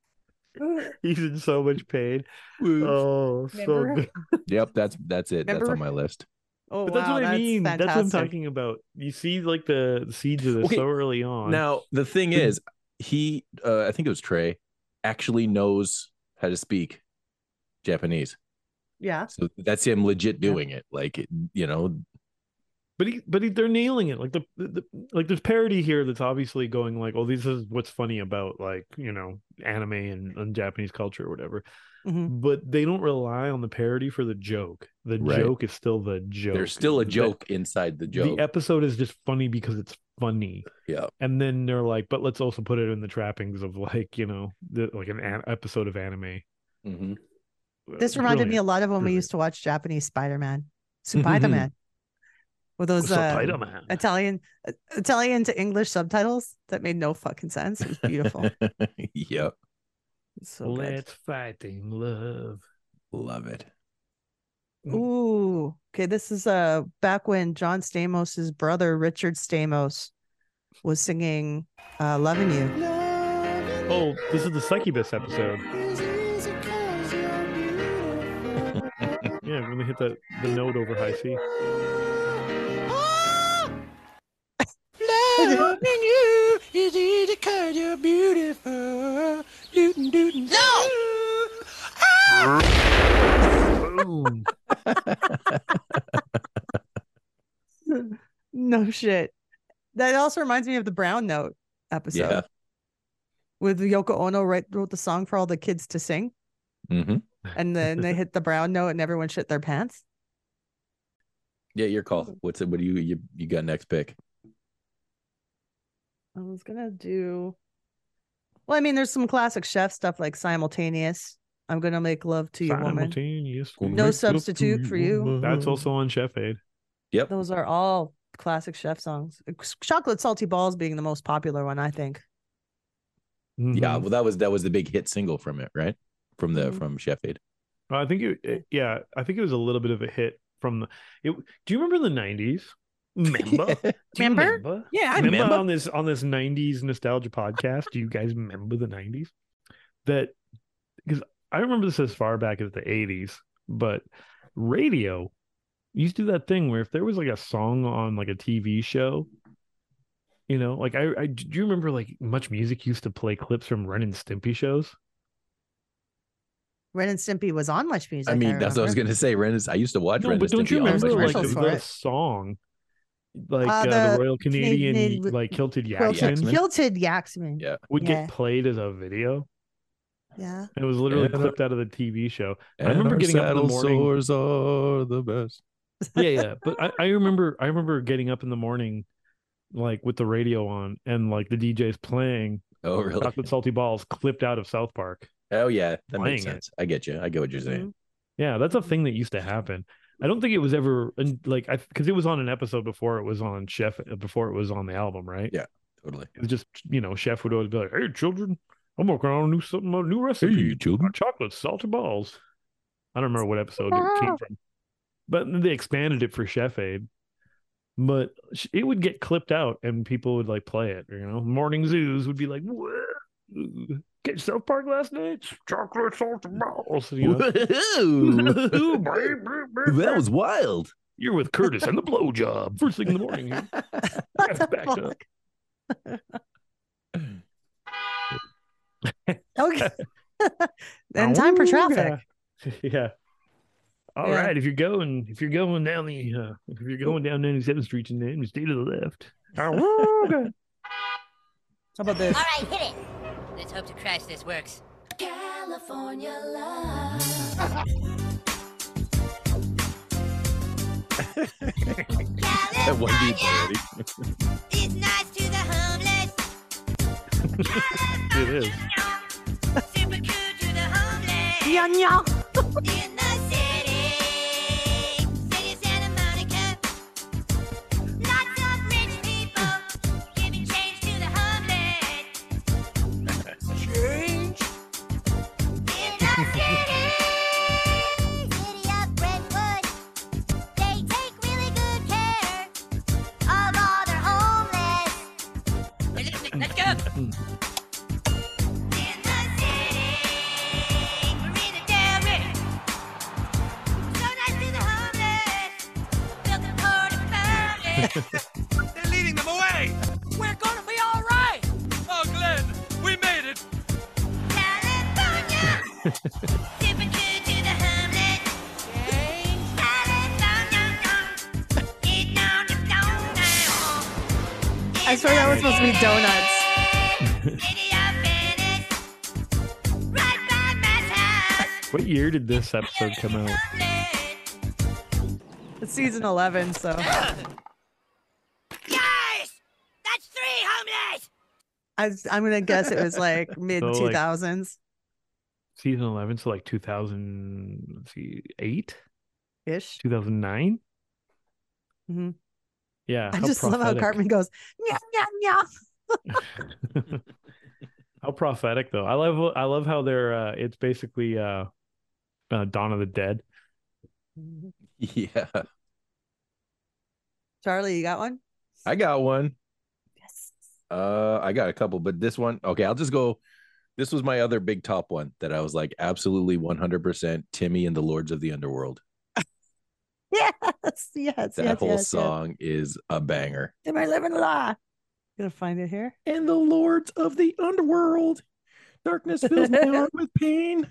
[SPEAKER 5] he's in so much pain. Oh, so
[SPEAKER 3] Remember?
[SPEAKER 5] good.
[SPEAKER 4] Yep, that's that's it. That's on my list.
[SPEAKER 3] Oh,
[SPEAKER 5] But that's
[SPEAKER 3] wow,
[SPEAKER 5] what I mean. That's what I'm talking about. You see like the, the seeds of this
[SPEAKER 4] Okay,
[SPEAKER 5] so early on.
[SPEAKER 4] Now the thing is, he uh, I think it was Trey actually knows how to speak Japanese.
[SPEAKER 3] Yeah.
[SPEAKER 4] So that's him legit doing it. Like you know,
[SPEAKER 5] but he but he, they're nailing it. Like the, the like there's parody here that's obviously going like oh this is what's funny about like you know anime and, and japanese culture or whatever.
[SPEAKER 3] Mhm.
[SPEAKER 5] but they don't rely on the parody for the joke. The
[SPEAKER 4] Right.
[SPEAKER 5] joke is still the joke.
[SPEAKER 4] There's still a
[SPEAKER 5] The-
[SPEAKER 4] joke inside the joke.
[SPEAKER 5] the episode is just funny because it's funny.
[SPEAKER 4] Yeah.
[SPEAKER 5] and then they're like but let's also put it in the trappings of like you know the, like an, an episode of anime.
[SPEAKER 4] Hmm
[SPEAKER 3] This reminded me a lot of when we used to watch Japanese Spider-Man, Spider-Man, with those uh, Italian uh, Italian to English subtitles that made no fucking sense. It was beautiful.
[SPEAKER 4] yep.
[SPEAKER 3] so
[SPEAKER 5] let's fight in love
[SPEAKER 4] Love it.
[SPEAKER 3] Ooh, okay. This is uh back when John Stamos' brother Richard Stamos was singing uh "Loving You."
[SPEAKER 5] oh this is the succubus episode Yeah, when they hit that the note over high C.
[SPEAKER 6] Loving you is easy cause you're beautiful. Dootin' dootin'
[SPEAKER 5] Boom.
[SPEAKER 3] no shit. That also reminds me of the Brown Note episode
[SPEAKER 4] Yeah.
[SPEAKER 3] with Yoko Ono write, wrote the song for all the kids to sing,
[SPEAKER 4] Mm-hmm.
[SPEAKER 3] and then they hit the Brown Note and everyone shit their pants.
[SPEAKER 4] Yeah, your call. What's it? What do you you, you got next pick?
[SPEAKER 3] I was gonna do. Well, I mean, there's some classic chef stuff like simultaneous. I'm gonna make love to you, woman.
[SPEAKER 5] Simultaneous.
[SPEAKER 4] No
[SPEAKER 5] make love to
[SPEAKER 3] substitute for you.
[SPEAKER 5] woman. That's also on Chef Aid.
[SPEAKER 4] Yep.
[SPEAKER 3] Those are all classic chef songs. Chocolate salty balls being the most popular one, I think.
[SPEAKER 4] Yeah,
[SPEAKER 5] Mhm.
[SPEAKER 4] well, that was that was the big hit single from it, right? From the
[SPEAKER 3] Mhm.
[SPEAKER 4] from Chef Aid.
[SPEAKER 5] I think it, it- yeah, I think it was a little bit of a hit from the. It, do you remember the '90s? Remember? Do you
[SPEAKER 3] Remember? Yeah, I
[SPEAKER 5] remember
[SPEAKER 3] remember.
[SPEAKER 5] on this on this '90s nostalgia podcast. Do you guys remember the '90s? That because I remember this as far back as the '80s, but radio used to do that thing where if there was like a song on like a TV show, you know, like I, I do you remember like Much Music used to play clips from Ren and Stimpy shows?
[SPEAKER 3] Ren and Stimpy was on Much Music.
[SPEAKER 4] I mean, that's what I was gonna say. Ren is. I used to watch
[SPEAKER 5] No,
[SPEAKER 4] Ren
[SPEAKER 5] but
[SPEAKER 4] and
[SPEAKER 5] don't you
[SPEAKER 4] Stimpy on
[SPEAKER 5] remember
[SPEAKER 4] Much
[SPEAKER 5] like the,
[SPEAKER 3] for
[SPEAKER 5] the song, like
[SPEAKER 3] Uh,
[SPEAKER 5] uh, the,
[SPEAKER 3] the
[SPEAKER 5] Royal Canadian,
[SPEAKER 3] Canadian-
[SPEAKER 5] like kilted
[SPEAKER 3] Quilted,
[SPEAKER 5] Yaksmen
[SPEAKER 4] Yaksmen.
[SPEAKER 3] Kilted Yaksmen.
[SPEAKER 4] Yeah.
[SPEAKER 5] would
[SPEAKER 3] Yeah.
[SPEAKER 5] get played as a video,
[SPEAKER 3] Yeah.
[SPEAKER 5] it was literally
[SPEAKER 4] And, uh,
[SPEAKER 5] clipped out of the TV show. I
[SPEAKER 4] And
[SPEAKER 5] remember
[SPEAKER 4] our
[SPEAKER 5] getting up in the
[SPEAKER 4] saddle
[SPEAKER 5] morning.
[SPEAKER 4] sores are the best.
[SPEAKER 5] yeah, yeah. But I, I remember, I remember getting up in the morning, like with the radio on, and like the DJ's playing
[SPEAKER 4] Oh, really?
[SPEAKER 5] chocolate salty balls clipped out of South Park.
[SPEAKER 4] Oh, yeah. That
[SPEAKER 5] Playing
[SPEAKER 4] makes
[SPEAKER 5] it.
[SPEAKER 4] sense. I get you. I get what you're saying.
[SPEAKER 5] Yeah, that's a thing that used to happen. I don't think it was ever and, like I because it was on an episode before it was on Chef uh, before it was on the album, right?
[SPEAKER 4] Yeah. Totally.
[SPEAKER 5] It was just you know Chef would always be like, "Hey, children, I'm working on a new something, a new recipe, Hey,
[SPEAKER 4] children.
[SPEAKER 5] chocolate salty balls." I don't remember what episode it came ah. from, but they expanded it for Chef Aid. But it would get clipped out, and people would like play it. You know, morning zoos would be like, "What? Get South Park last night? Chocolate salty balls." You know?
[SPEAKER 4] that was wild.
[SPEAKER 5] You're with Curtis and the blowjob first thing in the morning. here.
[SPEAKER 3] What the
[SPEAKER 5] Backed up.
[SPEAKER 3] fuck? Okay. and time for traffic.
[SPEAKER 5] Yeah. All right.
[SPEAKER 3] Yeah.
[SPEAKER 5] If you're going, if you're going down the, uh, if you're going down 97th Street and then stay to the left.
[SPEAKER 3] How about this?
[SPEAKER 10] All right, hit it. Let's hope to Christ this works. California love.
[SPEAKER 4] That one beat already.
[SPEAKER 10] It's nice to the homeless.
[SPEAKER 5] It is.
[SPEAKER 10] Super cool to the homeless.
[SPEAKER 3] Yeah, yeah.
[SPEAKER 5] Year did this episode come out?
[SPEAKER 3] It's season 11, so
[SPEAKER 10] Guys! That's three homeless!
[SPEAKER 3] I, I'm gonna guess it was like mid
[SPEAKER 5] So, like-
[SPEAKER 3] 2000s
[SPEAKER 5] Season 11, so like 2000, let's see, 8?
[SPEAKER 3] ish.
[SPEAKER 5] 2009?
[SPEAKER 3] Mhm.
[SPEAKER 5] Yeah.
[SPEAKER 3] I
[SPEAKER 5] how
[SPEAKER 3] just love how. Cartman goes, yeah, yeah, yeah.
[SPEAKER 5] how prophetic though. I love I love how they're uh it's basically uh, uh Dawn of the Dead.
[SPEAKER 4] Yeah,
[SPEAKER 3] Charlie, you got one?
[SPEAKER 4] I got one.
[SPEAKER 3] Yes.
[SPEAKER 4] Uh, I got a couple, but this one, okay, I'll just go. This was my other big top one that I was like absolutely 100% Timmy and the Lords of the Underworld.
[SPEAKER 3] Yes, yes,
[SPEAKER 4] That
[SPEAKER 3] yes,
[SPEAKER 4] whole
[SPEAKER 3] yes,
[SPEAKER 4] song is a banger.
[SPEAKER 3] Yes. Am I living law? Gonna find it here.
[SPEAKER 4] And the Lords of the Underworld. Darkness fills my heart with pain.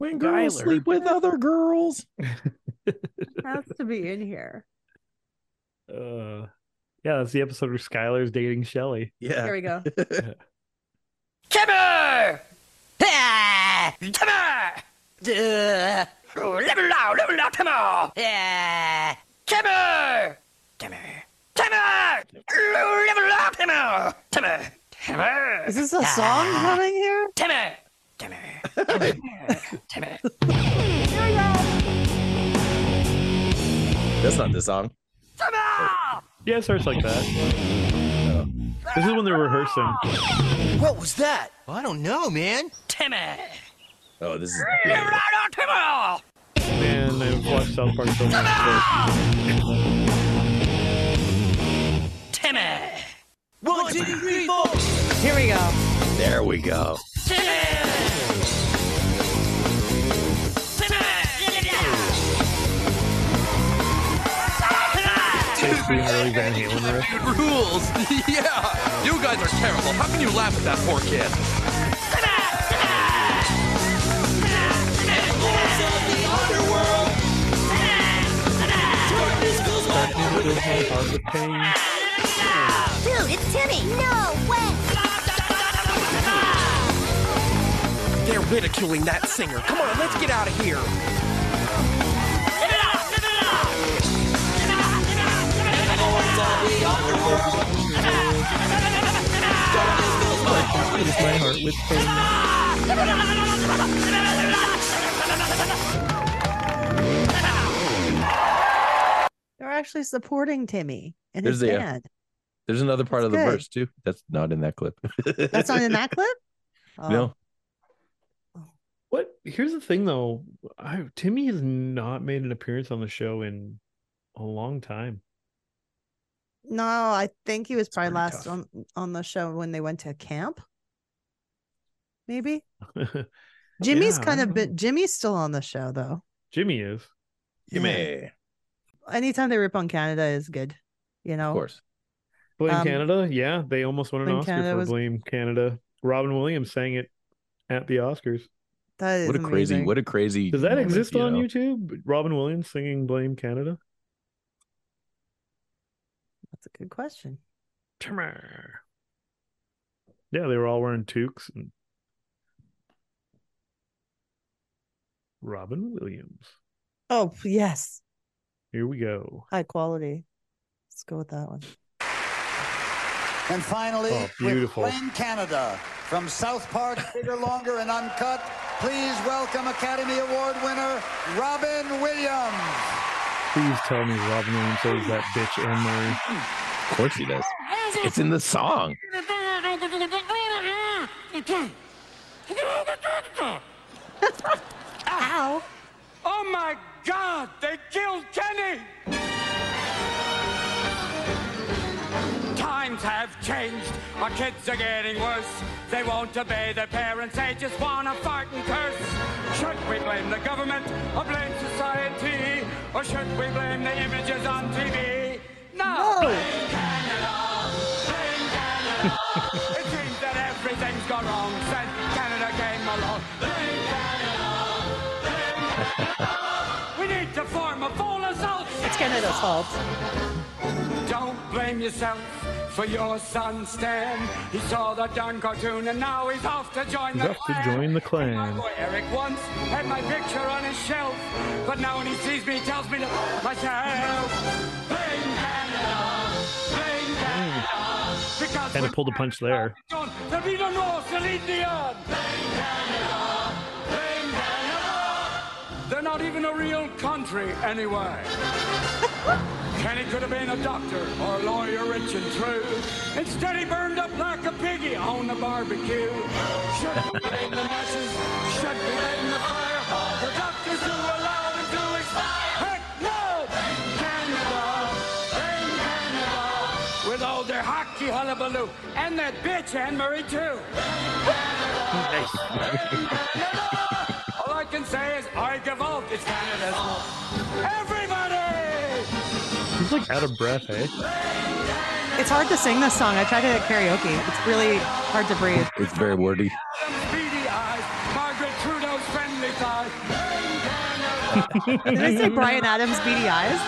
[SPEAKER 4] When girls
[SPEAKER 5] Skylar.
[SPEAKER 4] sleep with other girls.
[SPEAKER 3] Has to be in here.
[SPEAKER 5] Uh yeah, that's the episode where Skylar's dating Shelly.
[SPEAKER 4] Yeah.
[SPEAKER 3] Here we go.
[SPEAKER 10] Timber! Ah! Timber! Duh. Level low, level low, timber! Yeah! Timber! Timber! Timber! Level low, timber! Timber! Timber!
[SPEAKER 3] Is this a song coming here?
[SPEAKER 10] Timber! Timber! Timber! Timber!
[SPEAKER 4] That's not the song.
[SPEAKER 10] Timber!
[SPEAKER 5] Yeah, it starts like that. Oh. This is when they're rehearsing.
[SPEAKER 6] What was that? I don't know, man.
[SPEAKER 10] Timmy.
[SPEAKER 4] Oh, this is
[SPEAKER 10] Level low, timber!
[SPEAKER 5] Man, I've watched South Park so much.
[SPEAKER 10] Timber!
[SPEAKER 6] One, two, three, four.
[SPEAKER 3] Here we go.
[SPEAKER 4] there we go.
[SPEAKER 5] Basically an early Van Halen riff.
[SPEAKER 6] Rules. yeah. You guys are terrible. How can you laugh at that poor kid?
[SPEAKER 5] Darkness fills my heart with pain.
[SPEAKER 10] Dude, it's Timmy! No way!
[SPEAKER 6] They're ridiculing that singer. Come on, let's get out of here.
[SPEAKER 5] Darkness fills my heart with pain.
[SPEAKER 3] They're actually supporting Timmy and
[SPEAKER 4] There's
[SPEAKER 3] his
[SPEAKER 4] the- uh,
[SPEAKER 3] band.
[SPEAKER 4] There's another part
[SPEAKER 3] That's
[SPEAKER 4] of the
[SPEAKER 3] good.
[SPEAKER 4] verse too. That's not in that clip.
[SPEAKER 3] That's not in that clip? Oh.
[SPEAKER 4] No.
[SPEAKER 5] What? Here's the thing, though. I, Timmy has not made an appearance on the show in a long time.
[SPEAKER 3] No, I think he was probably last
[SPEAKER 4] tough.
[SPEAKER 3] on on the show when they went to camp. Maybe. Jimmy's
[SPEAKER 5] Yeah,
[SPEAKER 3] kind of
[SPEAKER 5] don't
[SPEAKER 3] been Jimmy's still on the show though.
[SPEAKER 5] Jimmy is,
[SPEAKER 4] Yeah,
[SPEAKER 3] Anytime they rip on Canada is good. You know.
[SPEAKER 4] of course.
[SPEAKER 5] Blame
[SPEAKER 3] Um,
[SPEAKER 5] Canada. Yeah, they almost won an Oscar
[SPEAKER 3] Canada
[SPEAKER 5] for
[SPEAKER 3] was-
[SPEAKER 5] Blame Canada. Robin Williams sang it at the Oscars.
[SPEAKER 3] That is
[SPEAKER 4] What a crazy, what a crazy.
[SPEAKER 5] Does that
[SPEAKER 4] moment,
[SPEAKER 5] exist
[SPEAKER 4] you
[SPEAKER 5] on
[SPEAKER 4] know?
[SPEAKER 5] YouTube? Robin Williams singing "Blame Canada."
[SPEAKER 3] That's a good question.
[SPEAKER 5] Timmer. Yeah, they were all wearing toques and Robin Williams.
[SPEAKER 3] Oh yes.
[SPEAKER 5] Here we go.
[SPEAKER 3] High quality. Let's go with that one.
[SPEAKER 11] And finally,
[SPEAKER 5] Oh,
[SPEAKER 11] with
[SPEAKER 5] beautiful.
[SPEAKER 11] Blame Canada from South Park, Bigger, Longer, and Uncut, please welcome Academy Award winner Robin Williams.
[SPEAKER 5] Please tell me Robin Williams says that bitch Anne Murray.
[SPEAKER 4] Of course he does. It's in the song.
[SPEAKER 3] Ow.
[SPEAKER 6] Oh my God! They killed Kenny! Times have
[SPEAKER 12] changed. Our kids are getting worse. They won't obey their parents. They just want to fart and curse. Should we blame the government or blame society? Or should we blame the images on TV? No! Blame Canada! Blame Canada! it seems that everything's gone wrong since Canada came along. Blame Canada! Blame Canada! we need to form a full assault!
[SPEAKER 3] It's Canada's fault.
[SPEAKER 12] Don't blame yourself for your son Stan. He saw the darn cartoon and now he's off to join
[SPEAKER 5] You
[SPEAKER 12] the
[SPEAKER 5] have to join the clan.
[SPEAKER 12] Boy, Eric once had my picture on his shelf, but now when he sees me, he tells me to myself. Blame Canada, blame Canada, because
[SPEAKER 5] Kind of pulled a punch there.
[SPEAKER 12] there'll be no more Celine Dion. Blame Canada, blame Canada. They're not even a real country anyway. Kenny could have been a doctor or a lawyer rich and true. Instead, he burned up like a piggy on the barbecue. Should we blame the masses? Should we blame the fire? The doctors who allowed him to expire? Heck no! Canada! Blame Canada! With all their hockey hullabaloo and that bitch Anne Murray too. All I can say is I give out. It's Canada's fault. Everybody!
[SPEAKER 5] He's like out of breath, eh?
[SPEAKER 3] It's hard to sing this song. I tried it at karaoke. It's really hard to breathe.
[SPEAKER 4] It's very wordy.
[SPEAKER 12] Margaret Trudeau's friendly thighs.
[SPEAKER 3] Did I say Bryan Adams' beady eyes?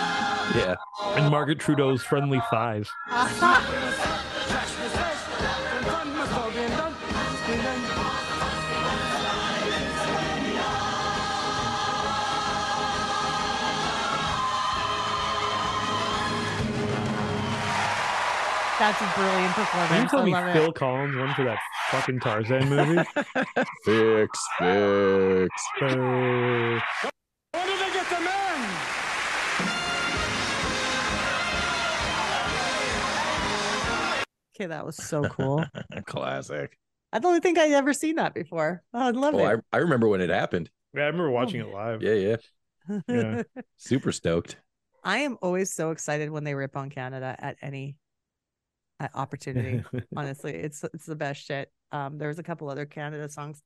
[SPEAKER 4] Yeah.
[SPEAKER 5] And Margaret Trudeau's friendly thighs.
[SPEAKER 3] That's a brilliant
[SPEAKER 5] Can you
[SPEAKER 3] performance.
[SPEAKER 5] tell
[SPEAKER 3] I
[SPEAKER 5] me
[SPEAKER 3] love it.
[SPEAKER 5] Phil Collins won for that fucking Tarzan movie?
[SPEAKER 4] Fix, fix.
[SPEAKER 5] Uh,
[SPEAKER 12] Where did they get the men?
[SPEAKER 3] Okay, that was so cool.
[SPEAKER 4] Classic.
[SPEAKER 3] I don't think I'd ever seen that before. Oh, I love
[SPEAKER 4] Oh,
[SPEAKER 3] it.
[SPEAKER 4] I, I remember when it happened.
[SPEAKER 5] yeah, I remember watching it live.
[SPEAKER 4] Yeah, yeah.
[SPEAKER 5] Yeah.
[SPEAKER 4] Super stoked.
[SPEAKER 3] I am always so excited when they rip on Canada at any opportunity. Honestly, it's it's the best shit. Um, there was a couple other Canada songs.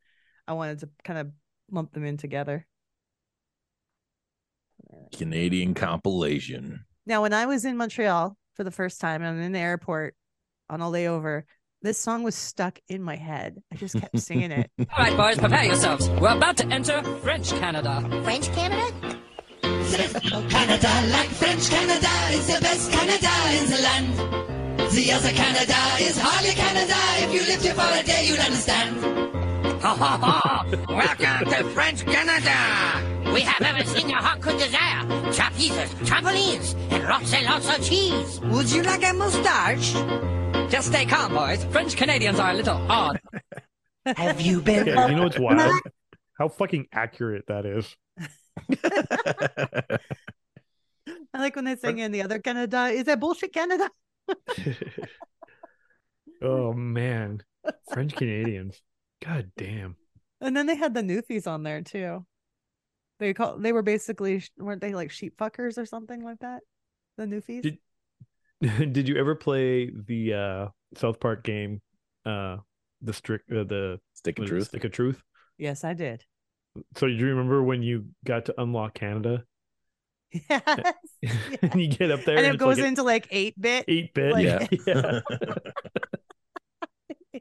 [SPEAKER 3] I wanted to kind of lump them in together.
[SPEAKER 4] Canadian compilation.
[SPEAKER 3] Now, when I was in Montreal for the first time, and I'm in the airport on a layover, this song was stuck in my head. I just kept singing it.
[SPEAKER 13] All right, boys, prepare yourselves. We're about to enter French Canada.
[SPEAKER 10] French Canada?
[SPEAKER 6] Canada, like French Canada, is the best Canada in the land. The other Canada is hardly Canada. If you lived here for a day, you'd understand.
[SPEAKER 10] Ha ha ha! Welcome to French Canada! We have everything your heart could desire. Trapezes, trampolines, and lots and lots of cheese.
[SPEAKER 13] Would you like a mustache? Just stay calm, boys. French Canadians are a little odd.
[SPEAKER 6] Have you been?
[SPEAKER 5] Yeah, you know what's wild? How fucking accurate that is.
[SPEAKER 3] I like when they sing in the other Canada. Is that bullshit Canada?
[SPEAKER 5] Oh man, French Canadians. God damn.
[SPEAKER 3] And then they had the Newfies on there too. They call they were basically weren't they like sheep fuckers or something like that? The Newfies.
[SPEAKER 5] Did Did you ever play the uh South Park game, uh, the strict uh, the
[SPEAKER 4] Stick of Truth?
[SPEAKER 5] Stick of Truth?
[SPEAKER 3] yes, I did.
[SPEAKER 5] So do you remember when you got to unlock Canada?
[SPEAKER 3] Yes.
[SPEAKER 5] and you get up there
[SPEAKER 3] and
[SPEAKER 5] and,
[SPEAKER 3] it goes
[SPEAKER 5] like
[SPEAKER 3] into like eight bit.
[SPEAKER 5] eight bit.
[SPEAKER 3] like-
[SPEAKER 4] Yeah.
[SPEAKER 5] yeah.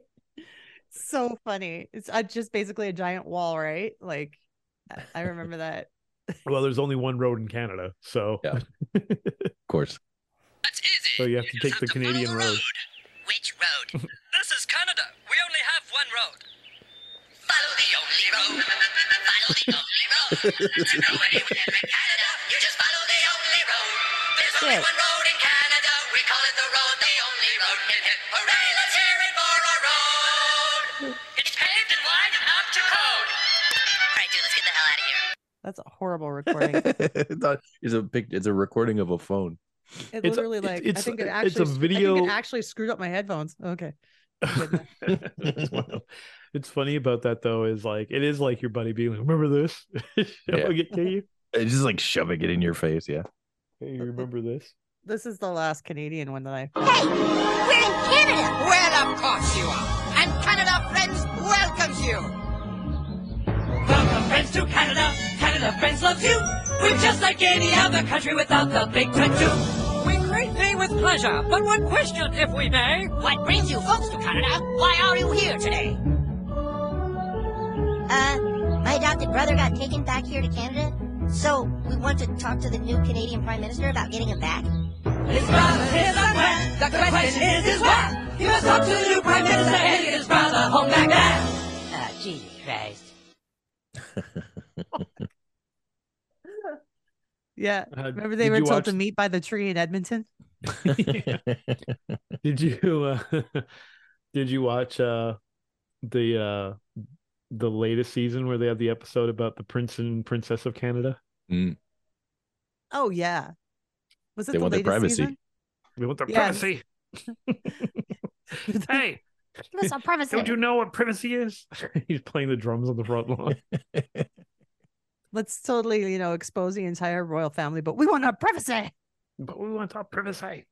[SPEAKER 3] so funny. It's uh, just basically a giant wall, right? Like I- I remember that.
[SPEAKER 5] Well, there's only one road in Canada, so
[SPEAKER 4] Yeah. Of course. That's easy.
[SPEAKER 5] So you have to take the Canadian road.
[SPEAKER 10] Which road?
[SPEAKER 13] This is Canada. We only have one road.
[SPEAKER 10] Follow the only road. Follow the only road. To go anywhere in Canada,
[SPEAKER 3] Shit.
[SPEAKER 10] one road in Canada. We call it the road, the only road. Hip hip hooray, let's hear it for our road. It's paved and wide and up to code. All right, dude, let's get the hell out of here.
[SPEAKER 3] That's a horrible recording.
[SPEAKER 4] it's, a, it's a pic- It's a recording of a phone.
[SPEAKER 3] It
[SPEAKER 5] It's
[SPEAKER 3] literally
[SPEAKER 5] it's-
[SPEAKER 3] like I
[SPEAKER 5] it's-
[SPEAKER 3] think it
[SPEAKER 5] it's a
[SPEAKER 3] actually I think
[SPEAKER 5] video-
[SPEAKER 3] it actually screwed up my headphones. Okay.
[SPEAKER 5] it's, funny about that though is like it is like your buddy being like, "Remember this?
[SPEAKER 4] Yeah.
[SPEAKER 5] Showing it to you.
[SPEAKER 4] It's just like shoving it in your face. Yeah.
[SPEAKER 5] Hey, you remember this?"
[SPEAKER 3] this is the last Canadian one that I found.
[SPEAKER 13] Hey, we're in Canada. Well, of course you are. And Canada Friends welcomes you. Welcome, friends, to Canada. Canada Friends loves you. We're just like any other country without the big tattoo. We greet thee with pleasure, but one question, if we may.
[SPEAKER 10] What brings you folks to Canada? Why are you here today?
[SPEAKER 14] Uh, my adopted brother got taken back here to Canada, so we want to talk to the new Canadian Prime Minister about getting him back.
[SPEAKER 13] His brother is unwell. The question is, is where? He must talk to the new Prime Minister and get his brother home back there. Oh, Jesus Christ.
[SPEAKER 3] Yeah.
[SPEAKER 5] Uh,
[SPEAKER 3] Remember they
[SPEAKER 5] did
[SPEAKER 3] were told
[SPEAKER 5] watch-
[SPEAKER 3] to meet by the tree in Edmonton?
[SPEAKER 5] Did you uh did you watch uh the uh the latest season where they have the episode about the prince and princess of Canada?
[SPEAKER 4] Mm.
[SPEAKER 3] Oh yeah. Was it
[SPEAKER 4] They
[SPEAKER 3] the
[SPEAKER 4] want their
[SPEAKER 3] latest
[SPEAKER 4] privacy.
[SPEAKER 3] season?
[SPEAKER 5] They want their
[SPEAKER 3] Yes.
[SPEAKER 5] privacy. hey,
[SPEAKER 14] Give us some privacy.
[SPEAKER 5] don't you know what privacy is? He's playing the drums on the front lawn.
[SPEAKER 3] Let's totally, you know, expose the entire royal family, but we want our privacy.
[SPEAKER 5] but we want our privacy.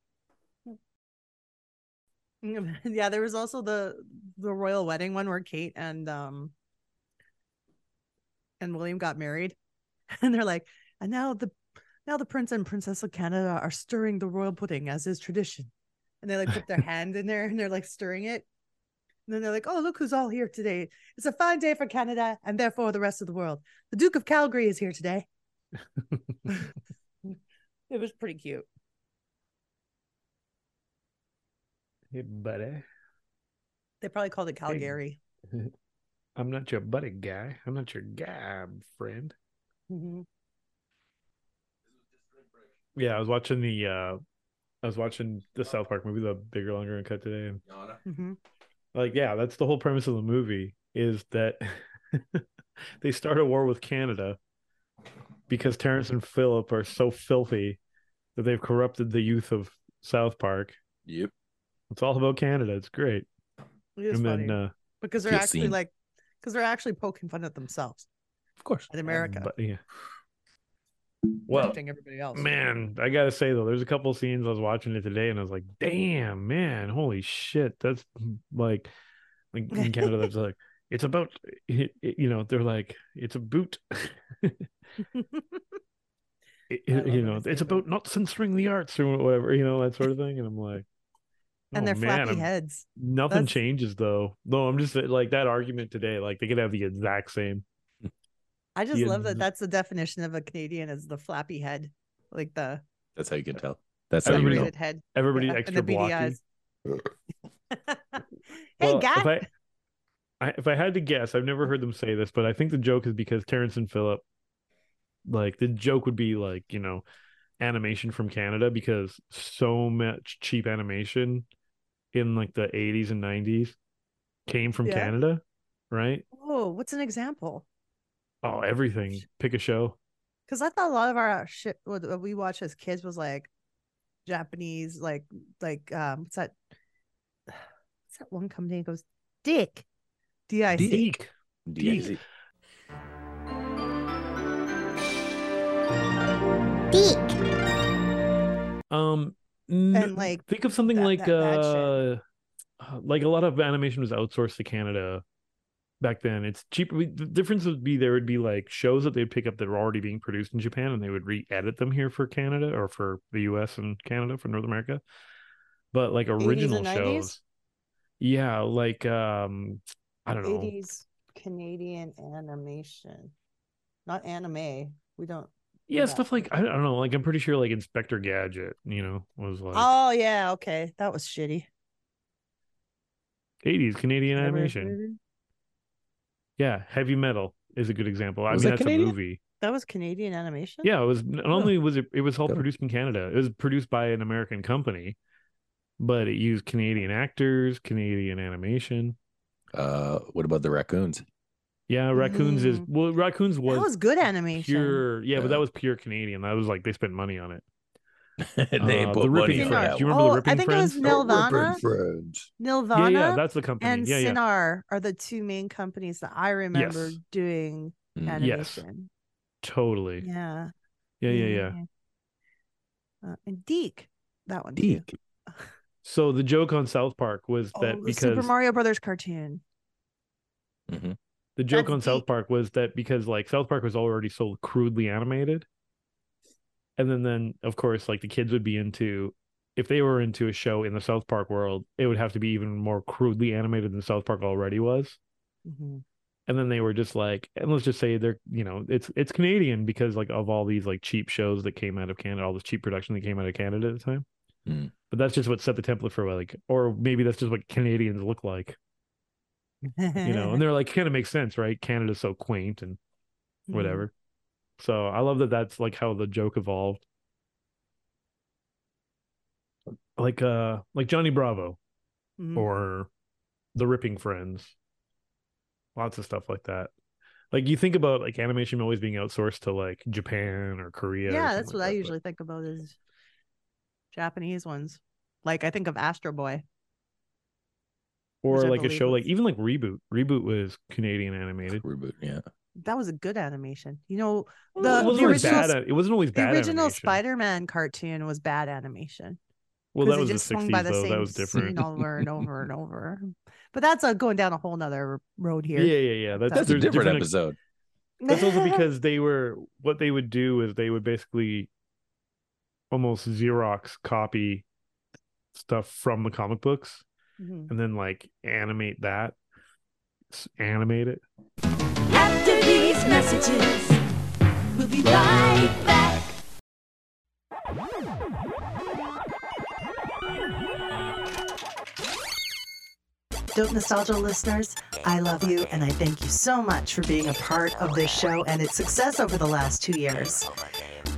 [SPEAKER 3] yeah, there was also the the royal wedding one where Kate and um and William got married, and they're like, and now the now the prince and princess of Canada are stirring the royal pudding as is tradition, and they like put their hand in there and they're like stirring it, and then they're like, oh look who's all here today! It's a fine day for Canada and therefore the rest of the world. The Duke of Calgary is here today. it was pretty cute.
[SPEAKER 5] Hey, buddy.
[SPEAKER 3] They probably called it Calgary.
[SPEAKER 5] I'm not your buddy guy. I'm not your guy, friend.
[SPEAKER 3] hmm
[SPEAKER 5] Yeah, I was watching the uh I was watching the South Park movie, the bigger, longer and cut today, and
[SPEAKER 3] hmm
[SPEAKER 5] like yeah, that's the whole premise of the movie is that they start a war with Canada because Terrance and Phillip are so filthy that they've corrupted the youth of South Park.
[SPEAKER 4] Yep.
[SPEAKER 5] It's all about Canada. It's great.
[SPEAKER 3] It is
[SPEAKER 5] and
[SPEAKER 3] funny.
[SPEAKER 5] then uh
[SPEAKER 3] because they're
[SPEAKER 4] Feel
[SPEAKER 3] actually
[SPEAKER 4] seen.
[SPEAKER 3] like because they're actually poking fun at themselves
[SPEAKER 4] Of course.
[SPEAKER 3] in America,
[SPEAKER 5] but yeah. Well,
[SPEAKER 3] tempting everybody else.
[SPEAKER 5] Man, I gotta say though, there's a couple scenes I was watching it today, and I was like, "Damn, man, holy shit!" That's like, like in Canada, that's like, it's about, it, it- you know, they're like, it's a boot. It-
[SPEAKER 3] I
[SPEAKER 5] it-
[SPEAKER 3] love
[SPEAKER 5] you know, it's about not censoring the arts or whatever, you know, that sort of thing. And I'm like, Oh,
[SPEAKER 3] and
[SPEAKER 5] oh,
[SPEAKER 3] their
[SPEAKER 5] man,
[SPEAKER 3] flappy
[SPEAKER 5] I'm-
[SPEAKER 3] heads.
[SPEAKER 5] Nothing
[SPEAKER 3] That's-
[SPEAKER 5] changes though. No, I'm just like that argument today. Like they could have the exact same.
[SPEAKER 3] I just
[SPEAKER 5] Yeah,
[SPEAKER 3] love that. That's the definition of a Canadian is the flappy head, like the
[SPEAKER 4] That's how you can tell. That's how you
[SPEAKER 5] Everybody-
[SPEAKER 4] know.
[SPEAKER 3] head.
[SPEAKER 5] Everybody
[SPEAKER 3] Yeah, and
[SPEAKER 5] extra
[SPEAKER 3] the
[SPEAKER 5] blocky.
[SPEAKER 3] hey,
[SPEAKER 5] Well,
[SPEAKER 3] guy.
[SPEAKER 5] If I, I if I had to guess, I've never heard them say this, but I think the joke is because Terrance and Phillip, like the joke would be like you know, animation from Canada because so much cheap animation in like the 80s and 90s came from
[SPEAKER 3] Yeah.
[SPEAKER 5] Canada, right?
[SPEAKER 3] Oh, what's an example?
[SPEAKER 5] Oh, everything. Pick a show.
[SPEAKER 3] Because I thought a lot of our shit what what we watched as kids was like Japanese, like like um, what's that? What's that one company that goes Dick, D I C.
[SPEAKER 5] Deke.
[SPEAKER 4] DZ.
[SPEAKER 14] Beak.
[SPEAKER 5] Um,
[SPEAKER 3] And, like,
[SPEAKER 5] think of something
[SPEAKER 3] that-
[SPEAKER 5] like
[SPEAKER 3] that
[SPEAKER 5] uh, uh, like a lot of animation was outsourced to Canada back then. It's cheaper. The difference would be there would be like shows that they'd pick up that were already being produced in Japan and they would re-edit them here for Canada or for the U.S. and Canada for North America. But like
[SPEAKER 3] 80s and
[SPEAKER 5] original
[SPEAKER 3] 90s?
[SPEAKER 5] shows, yeah, like um, I don't know.
[SPEAKER 3] 80s Canadian animation, not anime. We don't. Do
[SPEAKER 5] Yeah, stuff like I don't know. Like I'm pretty sure like Inspector Gadget, you know, was like
[SPEAKER 3] Oh yeah, okay, that was shitty.
[SPEAKER 5] 80s Canadian
[SPEAKER 3] Never
[SPEAKER 5] animation.
[SPEAKER 3] heard-
[SPEAKER 5] Yeah, Heavy Metal is a good example. I
[SPEAKER 4] Was
[SPEAKER 5] mean,
[SPEAKER 4] that
[SPEAKER 5] that's
[SPEAKER 4] Canadian?
[SPEAKER 5] a movie.
[SPEAKER 3] That was Canadian animation.
[SPEAKER 5] Yeah, it was not only was it it was all produced in Canada. It was produced by an American company, but it used Canadian actors, Canadian animation.
[SPEAKER 4] Uh, what about the raccoons?
[SPEAKER 5] Yeah, Raccoons is
[SPEAKER 3] Mm.
[SPEAKER 5] well, Raccoons was,
[SPEAKER 3] that was good animation.
[SPEAKER 5] pure. Yeah, but that was pure Canadian. That was like they spent money on it.
[SPEAKER 4] they
[SPEAKER 5] Uh,
[SPEAKER 4] put
[SPEAKER 5] the
[SPEAKER 4] money for that.
[SPEAKER 5] Do you remember
[SPEAKER 3] oh,
[SPEAKER 5] the Ripping
[SPEAKER 3] I think
[SPEAKER 5] Friends?
[SPEAKER 3] it was Nelvana.
[SPEAKER 4] friends.
[SPEAKER 3] Nelvana
[SPEAKER 5] Yeah, yeah, that's the company.
[SPEAKER 3] and
[SPEAKER 5] yeah, yeah.
[SPEAKER 3] Are the two main companies that I remember
[SPEAKER 5] Yes.
[SPEAKER 3] doing
[SPEAKER 4] Mm.
[SPEAKER 5] Yes. Totally.
[SPEAKER 3] Yeah.
[SPEAKER 5] Yeah, yeah, yeah.
[SPEAKER 3] Uh, and Deke. that one too.
[SPEAKER 4] Deke.
[SPEAKER 5] So the joke on South Park was that
[SPEAKER 3] oh, the
[SPEAKER 5] because
[SPEAKER 3] Super Mario Brothers cartoon.
[SPEAKER 4] hmm
[SPEAKER 5] the joke
[SPEAKER 3] That's
[SPEAKER 5] on South. Park was that because like South Park was already so crudely animated, and then then of course like the kids would be into if they were into a show in the South Park world, it would have to be even more crudely animated than South Park already was.
[SPEAKER 3] Mhm.
[SPEAKER 5] And then they were just like, and let's just say they're you know it's it's Canadian because like of all these like cheap shows that came out of Canada, all this cheap production that came out of Canada at the time.
[SPEAKER 4] Mm.
[SPEAKER 5] But that's just what set the template for like, or maybe that's just what Canadians look like, you know. and they're like, kind of makes sense, right? Canada's so quaint and
[SPEAKER 3] Mhm.
[SPEAKER 5] whatever. So I love that that's like how the joke evolved. Like uh like Johnny Bravo
[SPEAKER 3] Mhm.
[SPEAKER 5] or the Ripping Friends. Lots of stuff like that. Like you think about like animation always being outsourced to like Japan or Korea.
[SPEAKER 3] yeah,
[SPEAKER 5] something
[SPEAKER 3] that's
[SPEAKER 5] like
[SPEAKER 3] what
[SPEAKER 5] that,
[SPEAKER 3] I
[SPEAKER 5] but-
[SPEAKER 3] usually think about is Japanese ones. Like I think of Astro Boy.
[SPEAKER 5] Or
[SPEAKER 3] which
[SPEAKER 5] like a show like even like Reboot. Reboot was Canadian animated.
[SPEAKER 4] Reboot, yeah.
[SPEAKER 3] That was a good animation. You know, the,
[SPEAKER 5] it wasn't
[SPEAKER 3] the original
[SPEAKER 5] bad. It wasn't always
[SPEAKER 3] the original
[SPEAKER 5] animation.
[SPEAKER 3] Spider-Man cartoon was bad animation.
[SPEAKER 5] Well,
[SPEAKER 3] 'cause
[SPEAKER 5] that
[SPEAKER 3] he
[SPEAKER 5] was the
[SPEAKER 3] just swung by the
[SPEAKER 5] though.
[SPEAKER 3] same
[SPEAKER 5] That was different.
[SPEAKER 3] scene over and over and over. But that's uh, going down a whole nother road here.
[SPEAKER 5] Yeah, yeah, yeah. That's,
[SPEAKER 4] That's a
[SPEAKER 5] there's
[SPEAKER 4] different episode.
[SPEAKER 5] That's also because they were what they would do is they would basically almost Xerox copy stuff from the comic books
[SPEAKER 3] Mhm.
[SPEAKER 5] and then like animate that, s- animate it.
[SPEAKER 13] After these messages, we'll be right back.
[SPEAKER 3] Dope Nostalgia listeners, I love you and I thank you so much for being a part of this show and its success over the last two years.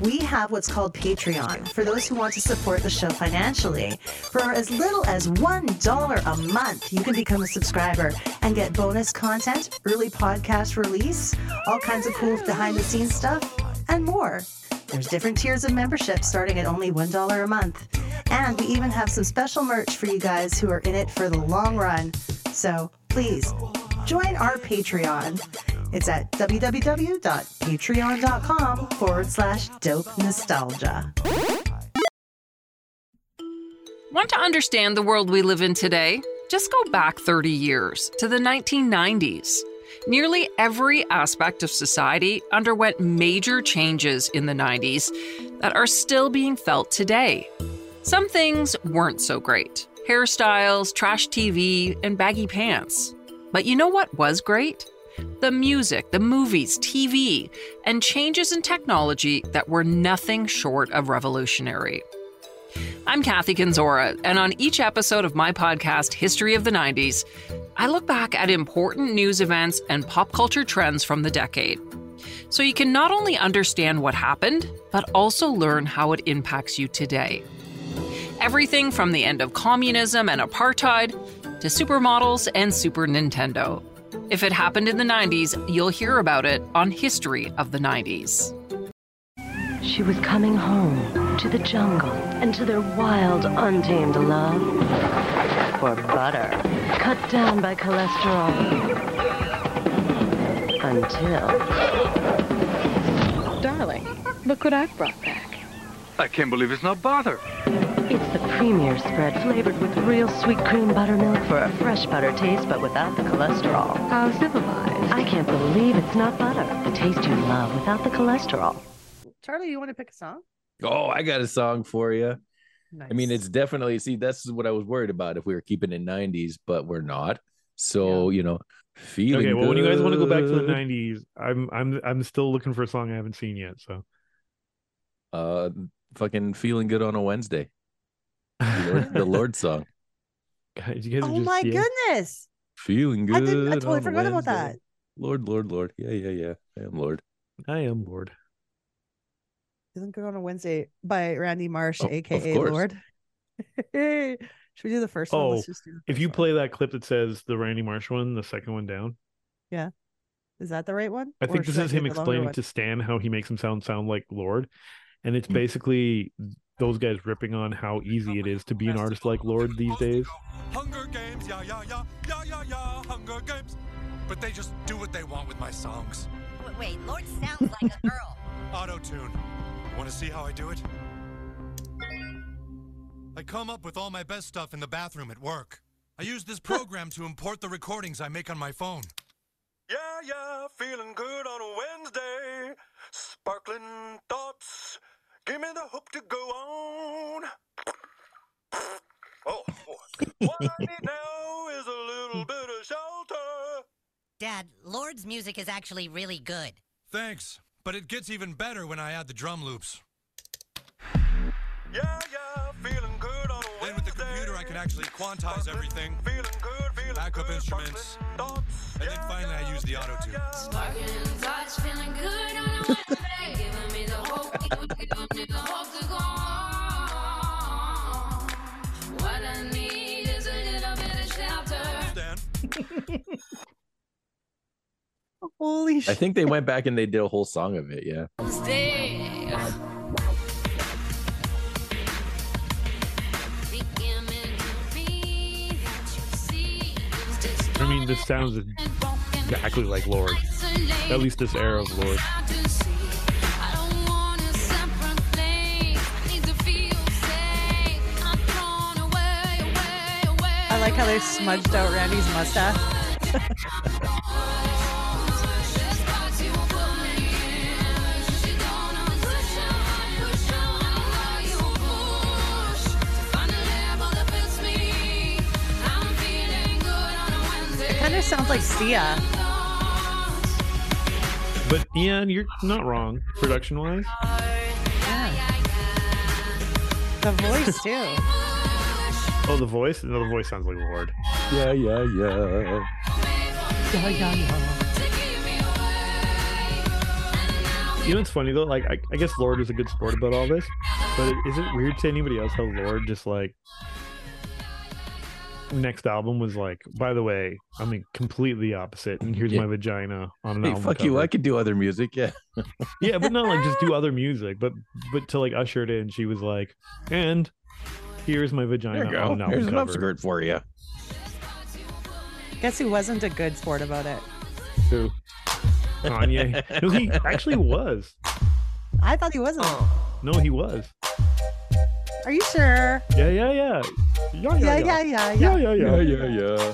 [SPEAKER 3] We have what's called Patreon for those who want to support the show financially. For as little as $1 a month, you can become a subscriber and get bonus content, early podcast release, all kinds of cool behind the scenes stuff, and more. There's different tiers of membership starting at only $1 a month. And we even have some special merch for you guys who are in it for the long run. So please join our Patreon. It's at www.patreon.com forward slash dope nostalgia.
[SPEAKER 15] Want to understand the world we live in today? Just go back 30 years to the 1990s. Nearly every aspect of society underwent major changes in the 90s that are still being felt today. Some things weren't so great hairstyles, trash TV, and baggy pants. But you know what was great? The music, the movies, TV, and changes in technology that were nothing short of revolutionary. I'm Kathy Kenzora, and on each episode of my podcast, History of the 90s, I look back at important news events and pop culture trends from the decade. So you can not only understand what happened, but also learn how it impacts you today. Everything from the end of communism and apartheid to supermodels and Super Nintendo. If it happened in the 90s, you'll hear about it on History of the 90s.
[SPEAKER 16] She was coming home to the jungle and to their wild, untamed love for butter, cut down by cholesterol. Until.
[SPEAKER 17] Darling, look what I've brought back.
[SPEAKER 9] I can't believe it's not butter.
[SPEAKER 16] It's the premier spread flavored with real sweet cream buttermilk for a fresh butter taste, but without the cholesterol.
[SPEAKER 17] How civilized.
[SPEAKER 16] I can't believe it's not butter. The taste you love without the cholesterol.
[SPEAKER 3] Charlie, you want to pick a song?
[SPEAKER 4] Oh, I got a song for you.
[SPEAKER 3] Nice.
[SPEAKER 4] I mean, it's definitely see. That's what I was worried about if we were keeping it '90s, but we're not. So you know, feeling. Good.
[SPEAKER 5] Okay, well, when you guys want to go back to the '90s, I'm I'm I'm still looking for a song I haven't seen yet. So
[SPEAKER 4] uh, fucking feeling good on a Wednesday. The Lorde, the Lorde song.
[SPEAKER 5] guys, you guys
[SPEAKER 3] Oh
[SPEAKER 5] just
[SPEAKER 3] my
[SPEAKER 5] yeah.
[SPEAKER 3] goodness.
[SPEAKER 4] Feeling good.
[SPEAKER 3] I didn't I totally
[SPEAKER 4] on a
[SPEAKER 3] forgot about that.
[SPEAKER 4] Lorde, Lorde, Lorde. Yeah, yeah, yeah. I am Lorde.
[SPEAKER 5] I am Lorde.
[SPEAKER 3] Feeling Good on a Wednesday by Randy Marsh,
[SPEAKER 4] Oh,
[SPEAKER 3] aka
[SPEAKER 4] course.
[SPEAKER 3] Lorde. Should we do the first one?
[SPEAKER 5] Oh,
[SPEAKER 3] Let's just do the
[SPEAKER 5] if you
[SPEAKER 3] one.
[SPEAKER 5] play that clip that says the Randy Marsh one, the second one down,
[SPEAKER 3] Yeah. Is that the right one?
[SPEAKER 5] I
[SPEAKER 3] Or
[SPEAKER 5] think this is
[SPEAKER 3] do
[SPEAKER 5] him explaining to Stan how he makes him sound sound like Lorde, and
[SPEAKER 4] Hmm.
[SPEAKER 5] it's basically those guys ripping on how easy it is to be an artist like Lorde these days.
[SPEAKER 18] Hunger Games, yeah, yeah, yeah, yeah, yeah, yeah, Hunger Games. But they just do what they want with my songs.
[SPEAKER 14] Wait, Lorde sounds like a girl.
[SPEAKER 18] Auto tune. Want to see how I do it? I come up with all my best stuff in the bathroom at work. I use this program to import the recordings I make on my phone. Yeah, yeah, feeling good on a Wednesday. Sparkling thoughts. Give me the hope to go on. Oh, what I need now is a little bit of shelter.
[SPEAKER 13] Dad, Lorde's music is actually really good.
[SPEAKER 18] Thanks, but it gets even better when I add the drum loops. Yeah, yeah, feeling good on a Then with the computer, I can actually quantize everything. Feeling good, feeling Backup instruments. And then finally, I use the auto tune.
[SPEAKER 6] Sparkling thoughts, feeling good on a Wednesday. Giving me the hope, giving me the hope to go on. What I need is a little bit of shelter.
[SPEAKER 3] Holy
[SPEAKER 4] I
[SPEAKER 3] shit.
[SPEAKER 4] think they went back and they did a whole song of it. Yeah.
[SPEAKER 5] I mean, this sounds exactly like Lorde. At least this era of Lorde.
[SPEAKER 3] I like how they smudged out Randy's mustache. sounds like Sia.
[SPEAKER 5] But Ian, you're not wrong, production wise.
[SPEAKER 3] The voice too.
[SPEAKER 5] Oh, the voice? No, the voice sounds like Lorde.
[SPEAKER 4] Yeah, yeah, yeah.
[SPEAKER 3] Yeah, yeah, yeah.
[SPEAKER 5] You know what's funny though? Like, I, I guess Lorde is a good sport about all this, but is it weird to anybody else how Lorde just like next album was like, by the way, I mean completely opposite, and here's
[SPEAKER 4] Yeah.
[SPEAKER 5] my vagina on an
[SPEAKER 4] Hey,
[SPEAKER 5] album
[SPEAKER 4] fuck you. I could do other music. Yeah.
[SPEAKER 5] yeah, but not like just do other music, but but to like usher it in, she was like, and here's my vagina
[SPEAKER 4] There you
[SPEAKER 5] on an album
[SPEAKER 4] Here's an
[SPEAKER 5] cover.
[SPEAKER 4] upskirt for you.
[SPEAKER 3] Guess who wasn't a good sport about it?
[SPEAKER 5] Who? Kanye. no, he actually was.
[SPEAKER 3] I thought he wasn't.
[SPEAKER 5] No, he was.
[SPEAKER 3] Are you sure?
[SPEAKER 5] Yeah, yeah, yeah. Yeah,
[SPEAKER 3] Yeah, yeah, yeah,
[SPEAKER 5] yeah,
[SPEAKER 3] yeah.
[SPEAKER 5] yeah, yeah,
[SPEAKER 4] yeah, yeah.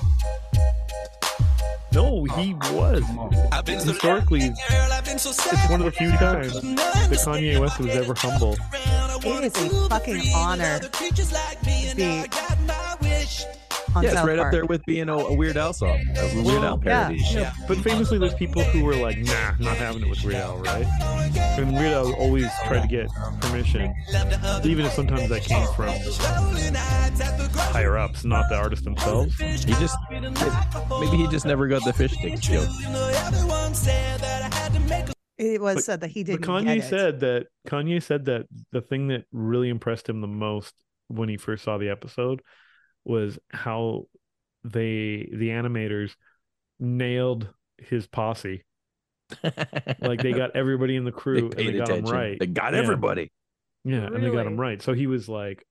[SPEAKER 5] No, he oh, was. Historically, it's one of the few times that Kanye West was ever humble.
[SPEAKER 3] It is a fucking honor to be on
[SPEAKER 4] yeah, it's
[SPEAKER 3] South
[SPEAKER 4] right up there with being a, a Weird Al song, a Weird Al
[SPEAKER 3] yeah.
[SPEAKER 4] parody.
[SPEAKER 5] Yeah, but famously, there's people who were like, "Nah, not having it with Weird Al," right? And Weird Al always tried to get permission, even if sometimes that came from higher ups, not the artist themselves.
[SPEAKER 4] He just maybe he just never got the fish stick joke.
[SPEAKER 3] It was
[SPEAKER 5] But-
[SPEAKER 3] said that he didn't But
[SPEAKER 5] Kanye
[SPEAKER 3] get it.
[SPEAKER 5] said that Kanye said that the thing that really impressed him the most when he first saw the episode was how they the animators nailed his posse. like they got everybody in the crew and
[SPEAKER 4] paid
[SPEAKER 5] they got him
[SPEAKER 4] attention.
[SPEAKER 5] right.
[SPEAKER 4] They got
[SPEAKER 5] Yeah.
[SPEAKER 4] everybody.
[SPEAKER 5] Yeah, and they got him right. So he was like,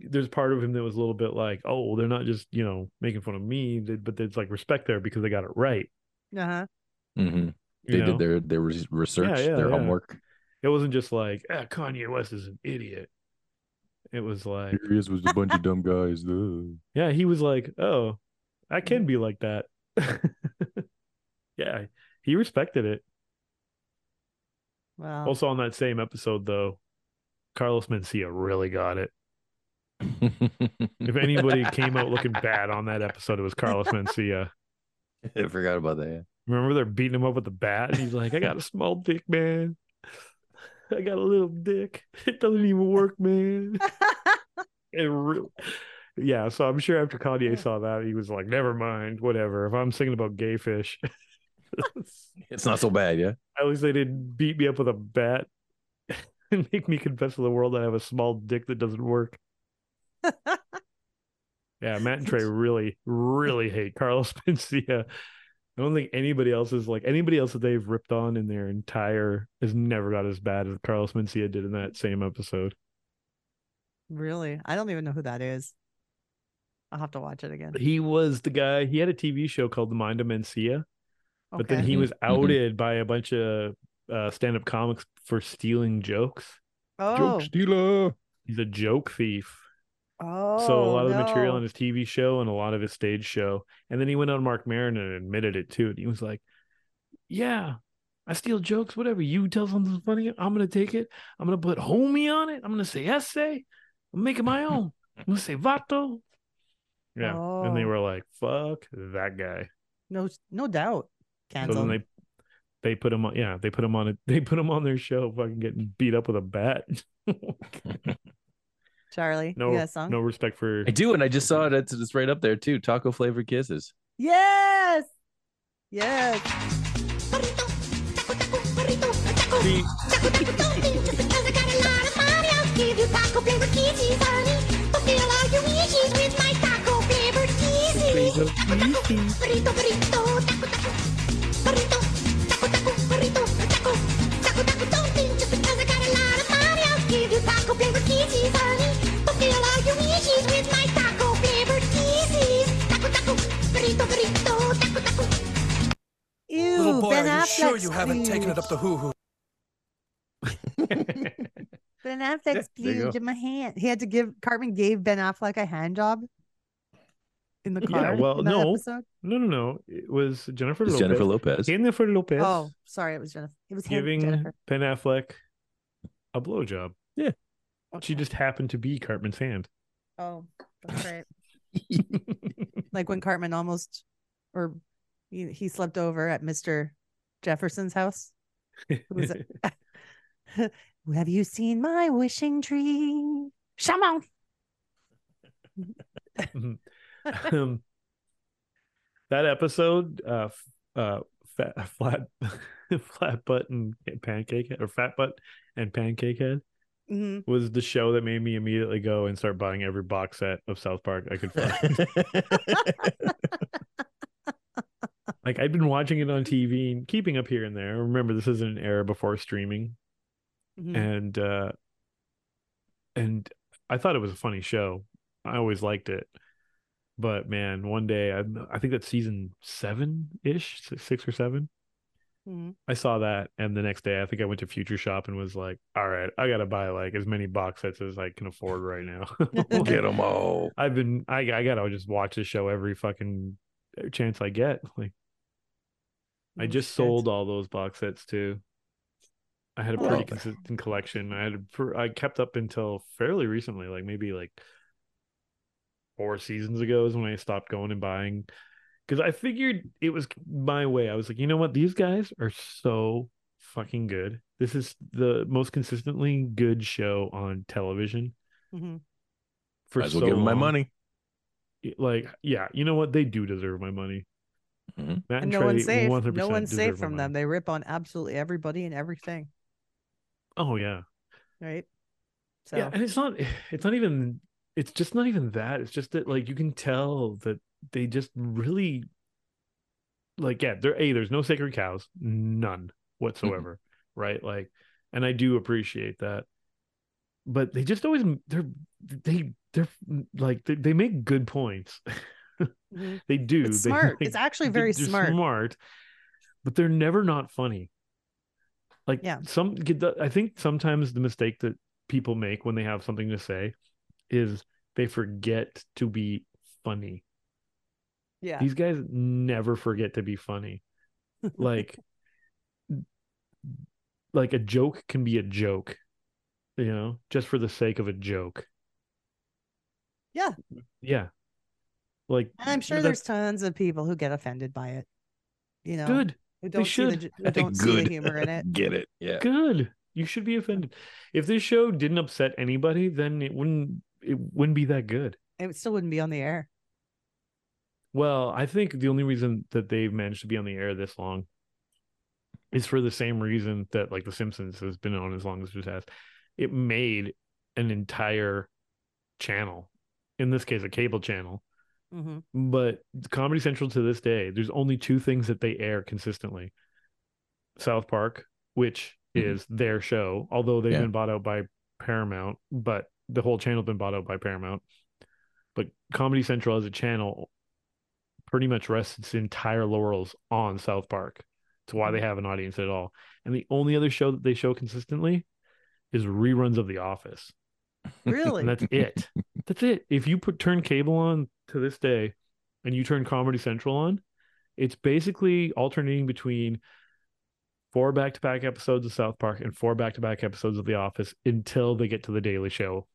[SPEAKER 5] there's part of him that was a little bit like, oh, they're not just you know making fun of me, but there's like respect there because they got it right.
[SPEAKER 3] Uh-huh.
[SPEAKER 4] hmm
[SPEAKER 5] You
[SPEAKER 4] They
[SPEAKER 5] know?
[SPEAKER 4] did their their research,
[SPEAKER 5] yeah,
[SPEAKER 4] their
[SPEAKER 5] yeah.
[SPEAKER 4] homework.
[SPEAKER 5] It wasn't just like ah, Kanye West is an idiot. It was like
[SPEAKER 4] Here he is with a bunch of dumb guys. Ugh.
[SPEAKER 5] Yeah, he was like, "Oh, I can be like that." yeah, he respected it.
[SPEAKER 3] Wow.
[SPEAKER 5] Also, on that same episode, though, Carlos Mencia really got it. If anybody came out looking bad on that episode, it was Carlos Mencia.
[SPEAKER 4] I forgot about that.
[SPEAKER 5] Remember they're beating him up with the bat, and he's like, "I got a small dick, man. I got a little dick. It doesn't even work, man." it re- yeah, so I'm sure after Kanye saw that, he was like, "Never mind, whatever. If I'm singing about gay fish,
[SPEAKER 4] It's not so bad, yeah.
[SPEAKER 5] at least they didn't beat me up with a bat and make me confess to the world that I have a small dick that doesn't work." yeah, Matt and Trey really, really hate Carlos Mencia. I don't think anybody else is like anybody else that they've ripped on in their entire has never got as bad as Carlos Mencia did in that same episode.
[SPEAKER 3] Really? I don't even know who that is. I'll have to watch it again.
[SPEAKER 5] He was the guy. He had a TV show called The Mind of Mencia, but then he was
[SPEAKER 4] Mhm.
[SPEAKER 5] outed by a bunch of uh, stand-up comics for stealing jokes.
[SPEAKER 3] Oh,
[SPEAKER 4] Joke stealer.
[SPEAKER 5] He's a joke thief.
[SPEAKER 3] Oh,
[SPEAKER 5] so a lot oh, of the material
[SPEAKER 3] no.
[SPEAKER 5] on his TV show and a lot of his stage show. And then he went on Marc Maron and admitted it too. And he was like, "Yeah, I steal jokes. Whatever you tell something funny, I'm gonna take it. I'm gonna put homie on it. I'm gonna say essay. I'm making my own. I'm gonna say vato." Yeah, and they
[SPEAKER 3] Oh.
[SPEAKER 5] were like, "Fuck that guy."
[SPEAKER 3] No, no doubt.
[SPEAKER 5] So
[SPEAKER 3] Cancel.
[SPEAKER 5] then they they put him on. Yeah, they put him on it. They put him on their show, fucking getting beat up with a bat.
[SPEAKER 3] Charlie,
[SPEAKER 5] no,
[SPEAKER 3] you got a song?
[SPEAKER 5] no respect for.
[SPEAKER 4] I do, and I just saw it. It's, it's right up there too. Taco flavored kisses.
[SPEAKER 3] Yes. Yes. Ew,
[SPEAKER 18] Little boy,
[SPEAKER 3] Ben
[SPEAKER 18] are you sure
[SPEAKER 3] Affleck's
[SPEAKER 18] you haven't taken it up the hoo hoo?
[SPEAKER 3] Ben Affleck's
[SPEAKER 5] there you
[SPEAKER 3] huge in my hand. He had to give Cartman gave Ben Affleck a hand job in the car.
[SPEAKER 5] yeah, well,
[SPEAKER 3] in that
[SPEAKER 5] no,
[SPEAKER 3] episode?
[SPEAKER 5] no, no, no. It was Jennifer
[SPEAKER 4] It's
[SPEAKER 5] Lopez.
[SPEAKER 4] Jennifer Lopez.
[SPEAKER 5] Jennifer Lopez.
[SPEAKER 3] Oh, sorry, it was Jennifer. It was him,
[SPEAKER 5] giving
[SPEAKER 3] Jennifer.
[SPEAKER 5] Ben Affleck a blowjob.
[SPEAKER 4] Yeah.
[SPEAKER 5] She just happened to be Cartman's hand.
[SPEAKER 3] Oh, that's right. like when Cartman almost, or he, he slept over at Mister Jefferson's house. Who was? Have you seen my wishing tree? Shaman.
[SPEAKER 5] um, that episode, uh, f- uh, fat, flat, flat butt and pancake head, or fat butt and pancake head
[SPEAKER 3] Mhm.
[SPEAKER 5] was the show that made me immediately go and start buying every box set of South Park I could find. Like I'd been watching it on TV and keeping up here and there. Remember, this is an era before streaming,
[SPEAKER 3] Mhm.
[SPEAKER 5] and uh, and I thought it was a funny show. I always liked it, but man, one day I I think that's season seven ish, six or seven.
[SPEAKER 3] Mhm.
[SPEAKER 5] I saw that, and the next day I think I went to Future Shop and was like, "All right, I gotta buy like as many box sets as I can afford right now."
[SPEAKER 4] Get them all.
[SPEAKER 5] I've been I I gotta just watch the show every fucking chance I get. Like, I
[SPEAKER 3] Oh,
[SPEAKER 5] just
[SPEAKER 3] shit.
[SPEAKER 5] sold all those box sets too. I had a
[SPEAKER 3] Oh.
[SPEAKER 5] pretty consistent collection. I had a pr- I kept up until fairly recently, like maybe like four seasons ago is when I stopped going and buying because I figured it was my way. I was like, you know what, these guys are so fucking good. This is the most consistently good show on television
[SPEAKER 3] Mhm.
[SPEAKER 5] for
[SPEAKER 4] Might as well
[SPEAKER 5] so
[SPEAKER 4] give 'em my
[SPEAKER 5] long.
[SPEAKER 4] money.
[SPEAKER 5] Like, yeah, you know what, they do deserve my money.
[SPEAKER 4] Mhm.
[SPEAKER 5] Matt
[SPEAKER 3] And
[SPEAKER 5] and
[SPEAKER 3] no
[SPEAKER 5] Trey,
[SPEAKER 3] one's safe.
[SPEAKER 5] 100%
[SPEAKER 3] No one's safe from
[SPEAKER 5] money.
[SPEAKER 3] them. They rip on absolutely everybody and everything.
[SPEAKER 5] Oh yeah,
[SPEAKER 3] Right. So
[SPEAKER 5] yeah, and it's not. It's not even. It's just not even that. It's just that like you can tell that they just really like yeah. There a there's no sacred cows, none whatsoever, right? Like, and I do appreciate that, but they just always they're they they're like they, they make good points.
[SPEAKER 3] Mhm.
[SPEAKER 5] they do.
[SPEAKER 3] It's
[SPEAKER 5] They,
[SPEAKER 3] smart.
[SPEAKER 5] like,
[SPEAKER 3] It's actually very
[SPEAKER 5] they're
[SPEAKER 3] smart.
[SPEAKER 5] Smart, but they're never not funny. Like
[SPEAKER 3] Yeah.
[SPEAKER 5] some, I think sometimes the mistake that people make when they have something to say is they forget to be funny.
[SPEAKER 3] yeah.
[SPEAKER 5] These guys never forget to be funny. Like, like a joke can be a joke, you know, just for the sake of a joke.
[SPEAKER 3] Yeah.
[SPEAKER 5] Yeah. Like
[SPEAKER 3] And I'm sure there's tons of people who get offended by it. You know,
[SPEAKER 5] good.
[SPEAKER 3] who
[SPEAKER 5] They
[SPEAKER 3] don't see the
[SPEAKER 5] should.
[SPEAKER 3] j- who don't see the
[SPEAKER 4] Good.
[SPEAKER 3] humor in it.
[SPEAKER 4] Get it? Yeah.
[SPEAKER 5] Good. You should be offended. If this show didn't upset anybody, then it wouldn't it wouldn't be that good.
[SPEAKER 3] It still wouldn't be on the air.
[SPEAKER 5] Well, I think the only reason that they've managed to be on the air this long is for the same reason that like The Simpsons has been on as long as it has. It made an entire channel, in this case, a cable channel.
[SPEAKER 3] Mm-hmm.
[SPEAKER 5] But Comedy Central to this day, there's only two things that they air consistently South Park, which
[SPEAKER 4] Mhm.
[SPEAKER 5] is their show, although they've
[SPEAKER 4] Yeah.
[SPEAKER 5] been bought out by Paramount, but the whole channel's been bought out by Paramount. But Comedy Central as a channel pretty much rests its entire laurels on South Park. It's why they have an audience at all. And the only other show that they show consistently is reruns of The Office.
[SPEAKER 3] Really?
[SPEAKER 5] And that's it. That's it. If you put turn cable on to this day and you turn Comedy Central on, it's basically alternating between four back to back episodes of South Park and four back to back episodes of The Office until they get to the Daily Show.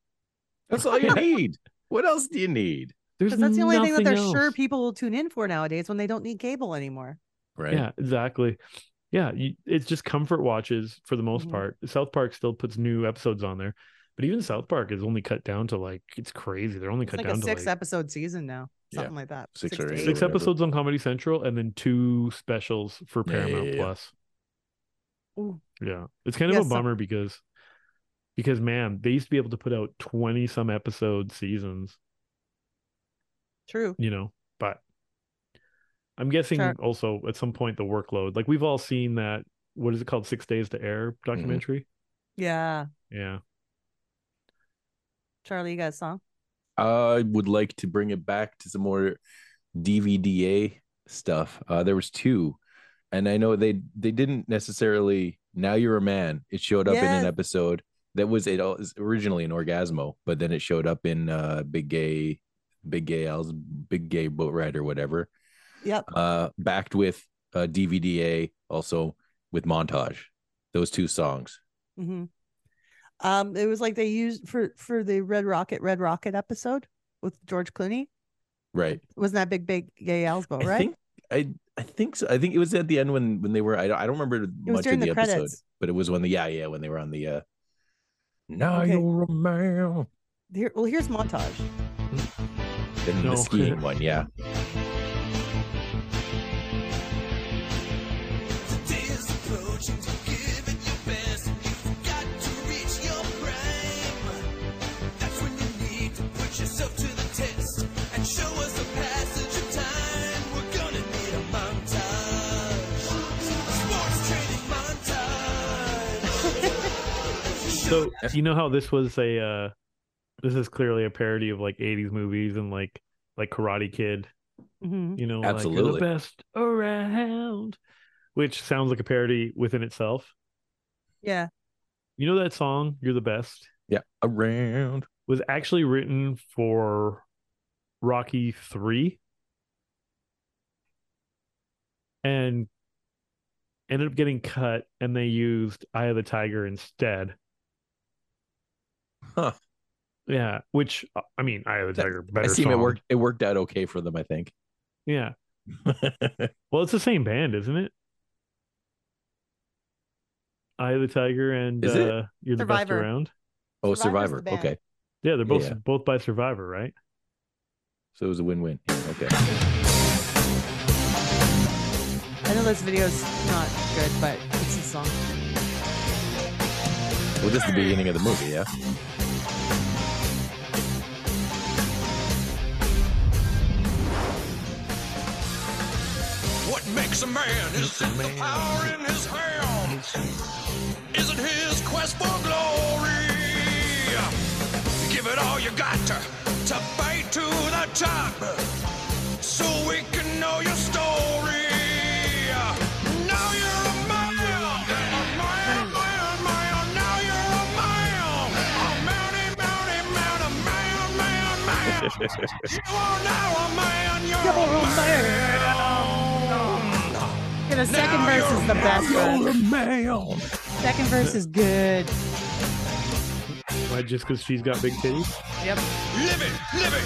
[SPEAKER 4] That's all you need. What else do you need?
[SPEAKER 5] There's
[SPEAKER 3] Because that's the only thing that they're
[SPEAKER 5] nothing
[SPEAKER 3] sure people will tune in for nowadays when they don't need cable anymore.
[SPEAKER 4] Right.
[SPEAKER 5] Yeah, exactly. Yeah, you, it's just comfort watches for the most
[SPEAKER 3] Mhm.
[SPEAKER 5] part. South Park still puts new episodes on there, but even South Park is only cut down to like it's crazy. They're only
[SPEAKER 3] It's
[SPEAKER 5] cut
[SPEAKER 3] like
[SPEAKER 5] down
[SPEAKER 3] a
[SPEAKER 5] to
[SPEAKER 3] six
[SPEAKER 5] like
[SPEAKER 3] episode season now,
[SPEAKER 4] Yeah.
[SPEAKER 3] something like that.
[SPEAKER 4] Six
[SPEAKER 3] to
[SPEAKER 4] or eight.
[SPEAKER 3] eight.
[SPEAKER 5] six
[SPEAKER 4] whatever.
[SPEAKER 5] episodes on Comedy Central and then two specials for
[SPEAKER 4] Yeah, yeah,
[SPEAKER 5] Paramount
[SPEAKER 4] yeah.
[SPEAKER 5] Plus.
[SPEAKER 3] Ooh.
[SPEAKER 5] Yeah, it's kind of
[SPEAKER 3] Yeah,
[SPEAKER 5] a
[SPEAKER 3] so-
[SPEAKER 5] bummer because because man, they used to be able to put out twenty some episode seasons,
[SPEAKER 3] True.
[SPEAKER 5] you know. But I'm guessing
[SPEAKER 3] Sure.
[SPEAKER 5] also at some point the workload, like we've all seen that. What is it called? Six Days to Air mm-hmm. documentary.
[SPEAKER 3] Yeah.
[SPEAKER 5] Yeah.
[SPEAKER 3] Charlie, you got a song?
[SPEAKER 4] I would like to bring it back to some more DVDA stuff. Uh, there was two, and I know they they didn't necessarily. Now you're a man. It showed up in an episode that was it was originally an Orgazmo, but then it showed up in uh, Big Gay, Big Gay Al's Big Gay Boat Ride or whatever.
[SPEAKER 3] Yep.
[SPEAKER 4] Uh, backed with uh, DVDA, also with montage. Those two songs.
[SPEAKER 3] hmm Um, it was like they used for for the Red Rocket Red Rocket episode with George Clooney.
[SPEAKER 4] Right.
[SPEAKER 3] Wasn't that big big gay Alsbo,
[SPEAKER 4] I
[SPEAKER 3] right?
[SPEAKER 4] think I I think so. I think it was at the end when when they were. I don't, I don't remember much of the,
[SPEAKER 3] the
[SPEAKER 4] episode, but it was when the yeah yeah when they were on the. uh Now
[SPEAKER 3] Okay.
[SPEAKER 4] you're a man.
[SPEAKER 3] Here, well, here's montage.
[SPEAKER 4] Then
[SPEAKER 5] No.
[SPEAKER 4] the skiing one, yeah.
[SPEAKER 5] So you know how this was a uh this is clearly a parody of like 80s movies and like like Karate Kid,
[SPEAKER 3] Mhm.
[SPEAKER 5] you know, like
[SPEAKER 4] Absolutely.
[SPEAKER 5] you're the best around, which sounds like a parody within itself.
[SPEAKER 3] Yeah.
[SPEAKER 5] You know that song, You're the Best,
[SPEAKER 4] Yeah, around.
[SPEAKER 5] was actually written for Rocky 3 and ended up getting cut and they used Eye of the Tiger instead.
[SPEAKER 4] Huh.
[SPEAKER 5] Yeah, which uh, I mean, Eye of the Tiger,
[SPEAKER 4] I
[SPEAKER 5] better
[SPEAKER 4] seem it worked. It worked out okay for them, I think.
[SPEAKER 5] Yeah. Well, it's the same band, isn't it? Eye of the Tiger and
[SPEAKER 4] Is it?
[SPEAKER 5] uh, You're the Best Around.
[SPEAKER 4] oh,
[SPEAKER 3] Survivor's
[SPEAKER 4] Survivor. Okay,
[SPEAKER 5] Yeah, they're both
[SPEAKER 4] Yeah.
[SPEAKER 5] both by Survivor, right?
[SPEAKER 4] so it was a win-win. Okay.
[SPEAKER 3] I know this video's not good, but it's a song.
[SPEAKER 4] Well, just the beginning of the movie, yeah.
[SPEAKER 19] What makes a man? Is it the power in his hands? Is it his quest for glory? Give it all you got to, to fight to the top, so we can know your story.
[SPEAKER 3] Yeah, the second verse is the best.
[SPEAKER 4] man.
[SPEAKER 3] Second verse is good.
[SPEAKER 5] Why? Just because she's got big titties?
[SPEAKER 3] Yep.
[SPEAKER 19] Living, living.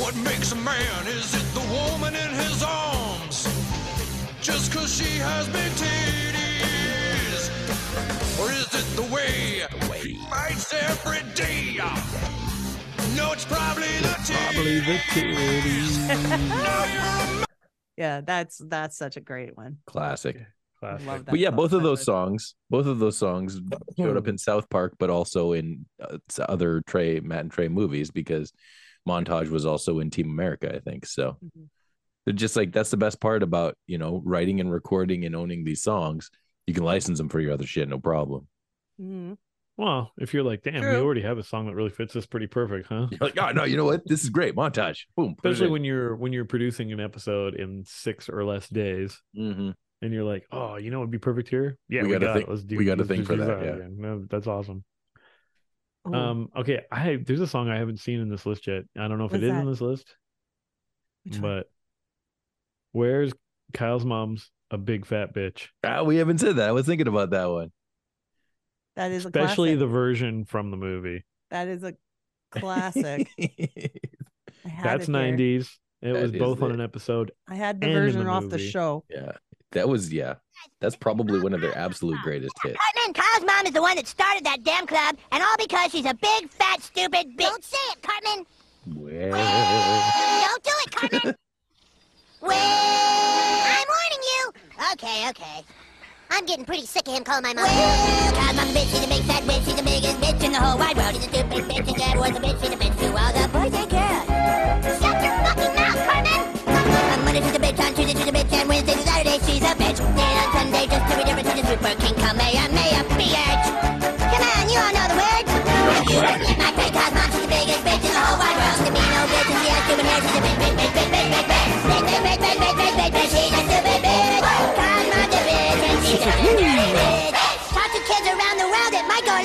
[SPEAKER 19] What makes a man? Is it the woman in his arms? Just cause she has big titties? Or is it the way he fights every day? No, it's probably the titties.
[SPEAKER 5] Probably the titties.
[SPEAKER 3] Yeah, that's that's such a great one.
[SPEAKER 4] Classic.
[SPEAKER 5] Classic.
[SPEAKER 3] Love that.
[SPEAKER 4] But yeah, both of those songs, both of those songs showed up in South Park, but also in uh, other Trey, Matt and Trey movies because Montage was also in Team America, I think. So
[SPEAKER 3] Mhm.
[SPEAKER 4] they're just like that's the best part about you know writing and recording and owning these songs. You can license them for your other shit, no problem.
[SPEAKER 3] Mhm.
[SPEAKER 5] Well, if you're like, damn, we already have a song that really fits this pretty perfect, huh?
[SPEAKER 4] You're like, oh no, you know what? This is great montage. Boom.
[SPEAKER 5] Especially when you're when you're producing an episode in six or less days,
[SPEAKER 4] Mhm.
[SPEAKER 5] and you're like, oh, you know, it'd be perfect here. Yeah,
[SPEAKER 4] We
[SPEAKER 5] we,
[SPEAKER 4] gotta
[SPEAKER 5] got
[SPEAKER 4] think-
[SPEAKER 5] it. Let's do.
[SPEAKER 4] we gotta
[SPEAKER 5] let's
[SPEAKER 4] think for
[SPEAKER 5] use
[SPEAKER 4] that, yeah.
[SPEAKER 5] No, that's awesome.
[SPEAKER 3] Ooh.
[SPEAKER 5] Um, okay, I there's a song I haven't seen in this list yet. I don't know if
[SPEAKER 3] What's
[SPEAKER 5] it is
[SPEAKER 3] that?
[SPEAKER 5] in this list,
[SPEAKER 3] Which one?
[SPEAKER 5] but where's Kyle's mom's a big fat bitch?
[SPEAKER 4] Ah, we haven't said that. I was thinking about that one.
[SPEAKER 3] That is a
[SPEAKER 5] Especially
[SPEAKER 3] classic.
[SPEAKER 5] the version from the movie.
[SPEAKER 3] That is a classic. I had
[SPEAKER 5] That's
[SPEAKER 3] it
[SPEAKER 5] 90s. It
[SPEAKER 4] That
[SPEAKER 5] was
[SPEAKER 4] is
[SPEAKER 5] both on an episode.
[SPEAKER 3] I had the
[SPEAKER 5] and in
[SPEAKER 3] version off the show.
[SPEAKER 4] Yeah. That was yeah. That's probably one of their absolute greatest hits.
[SPEAKER 14] Cartman, Kyle's mom is the one that started that damn club, and all because she's a big, fat, stupid bitch. Don't say it, Cartman.
[SPEAKER 4] Well,
[SPEAKER 14] Don't do it, Cartman. well, I'm warning you. Okay, okay. I'm getting pretty sick of him calling my mom. Well, Kyle's mom's a bitch. She's a big fat bitch. She's the biggest bitch in the whole wide world.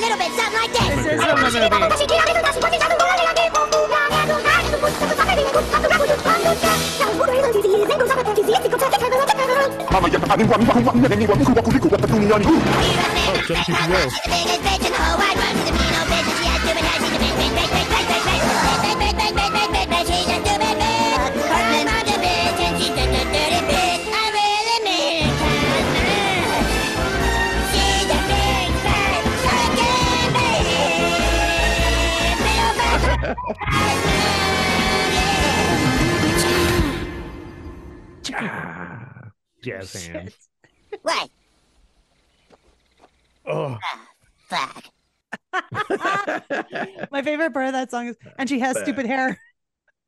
[SPEAKER 14] Little bit something like this.
[SPEAKER 3] This is from the movie.
[SPEAKER 7] Mama, ya está bien, guami,
[SPEAKER 5] Jazz.
[SPEAKER 14] What?
[SPEAKER 5] Oh,
[SPEAKER 14] Fuck.
[SPEAKER 3] My favorite part of that song is, and she has stupid hair.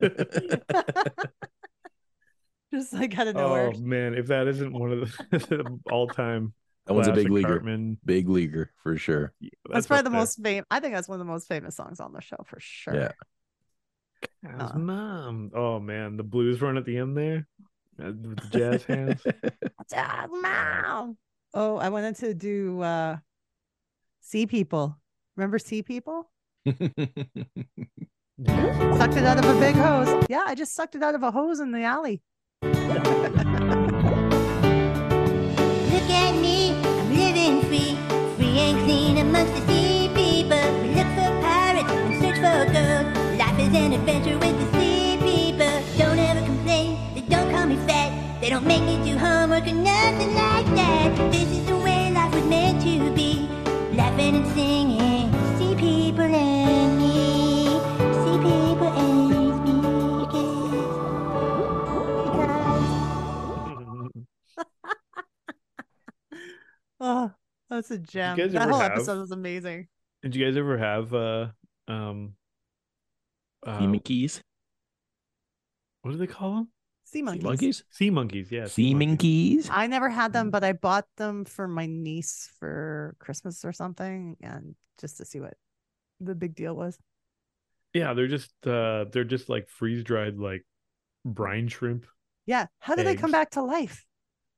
[SPEAKER 3] Just like out of nowhere.
[SPEAKER 5] oh man, if that isn't one of the all-time
[SPEAKER 4] that one's a big leaguer.
[SPEAKER 5] Cartman,
[SPEAKER 4] Big leaguer for sure.
[SPEAKER 3] that's, probably the
[SPEAKER 5] there.
[SPEAKER 3] most famous. I think that's one of the most famous songs on the show for sure.
[SPEAKER 4] Yeah.
[SPEAKER 5] Kyle's
[SPEAKER 3] Uh.
[SPEAKER 5] mom. Oh man, the blues run at the end there with the jazz hands.
[SPEAKER 3] Ah, mom. Oh, I wanted to do uh Sea People. Remember Sea People? Sucked it out of a big hose. Yeah, I just sucked it out of a hose in the alley.
[SPEAKER 14] Look at me, I'm living free, free and clean amongst the sea people. We look for pirates and search for gold. Life is an adventure with the sea They don't make me do homework or nothing like that. This is the way life was meant to be, laughing and singing. see people and me, sea people and me.
[SPEAKER 3] Oh, that's a gem. That whole
[SPEAKER 5] have-
[SPEAKER 3] episode was amazing.
[SPEAKER 5] Did you guys ever have uh um uh,
[SPEAKER 4] Sea
[SPEAKER 5] what do they call them?
[SPEAKER 3] Sea monkeys.
[SPEAKER 4] Monkeys.
[SPEAKER 5] Sea monkeys, yeah.
[SPEAKER 4] Sea monkeys.
[SPEAKER 3] I never had them, but I bought them for my niece for Christmas or something, and just to see what the big deal was.
[SPEAKER 5] Yeah, they're just uh they're just like freeze dried like brine shrimp.
[SPEAKER 3] Yeah. How do they come back to life?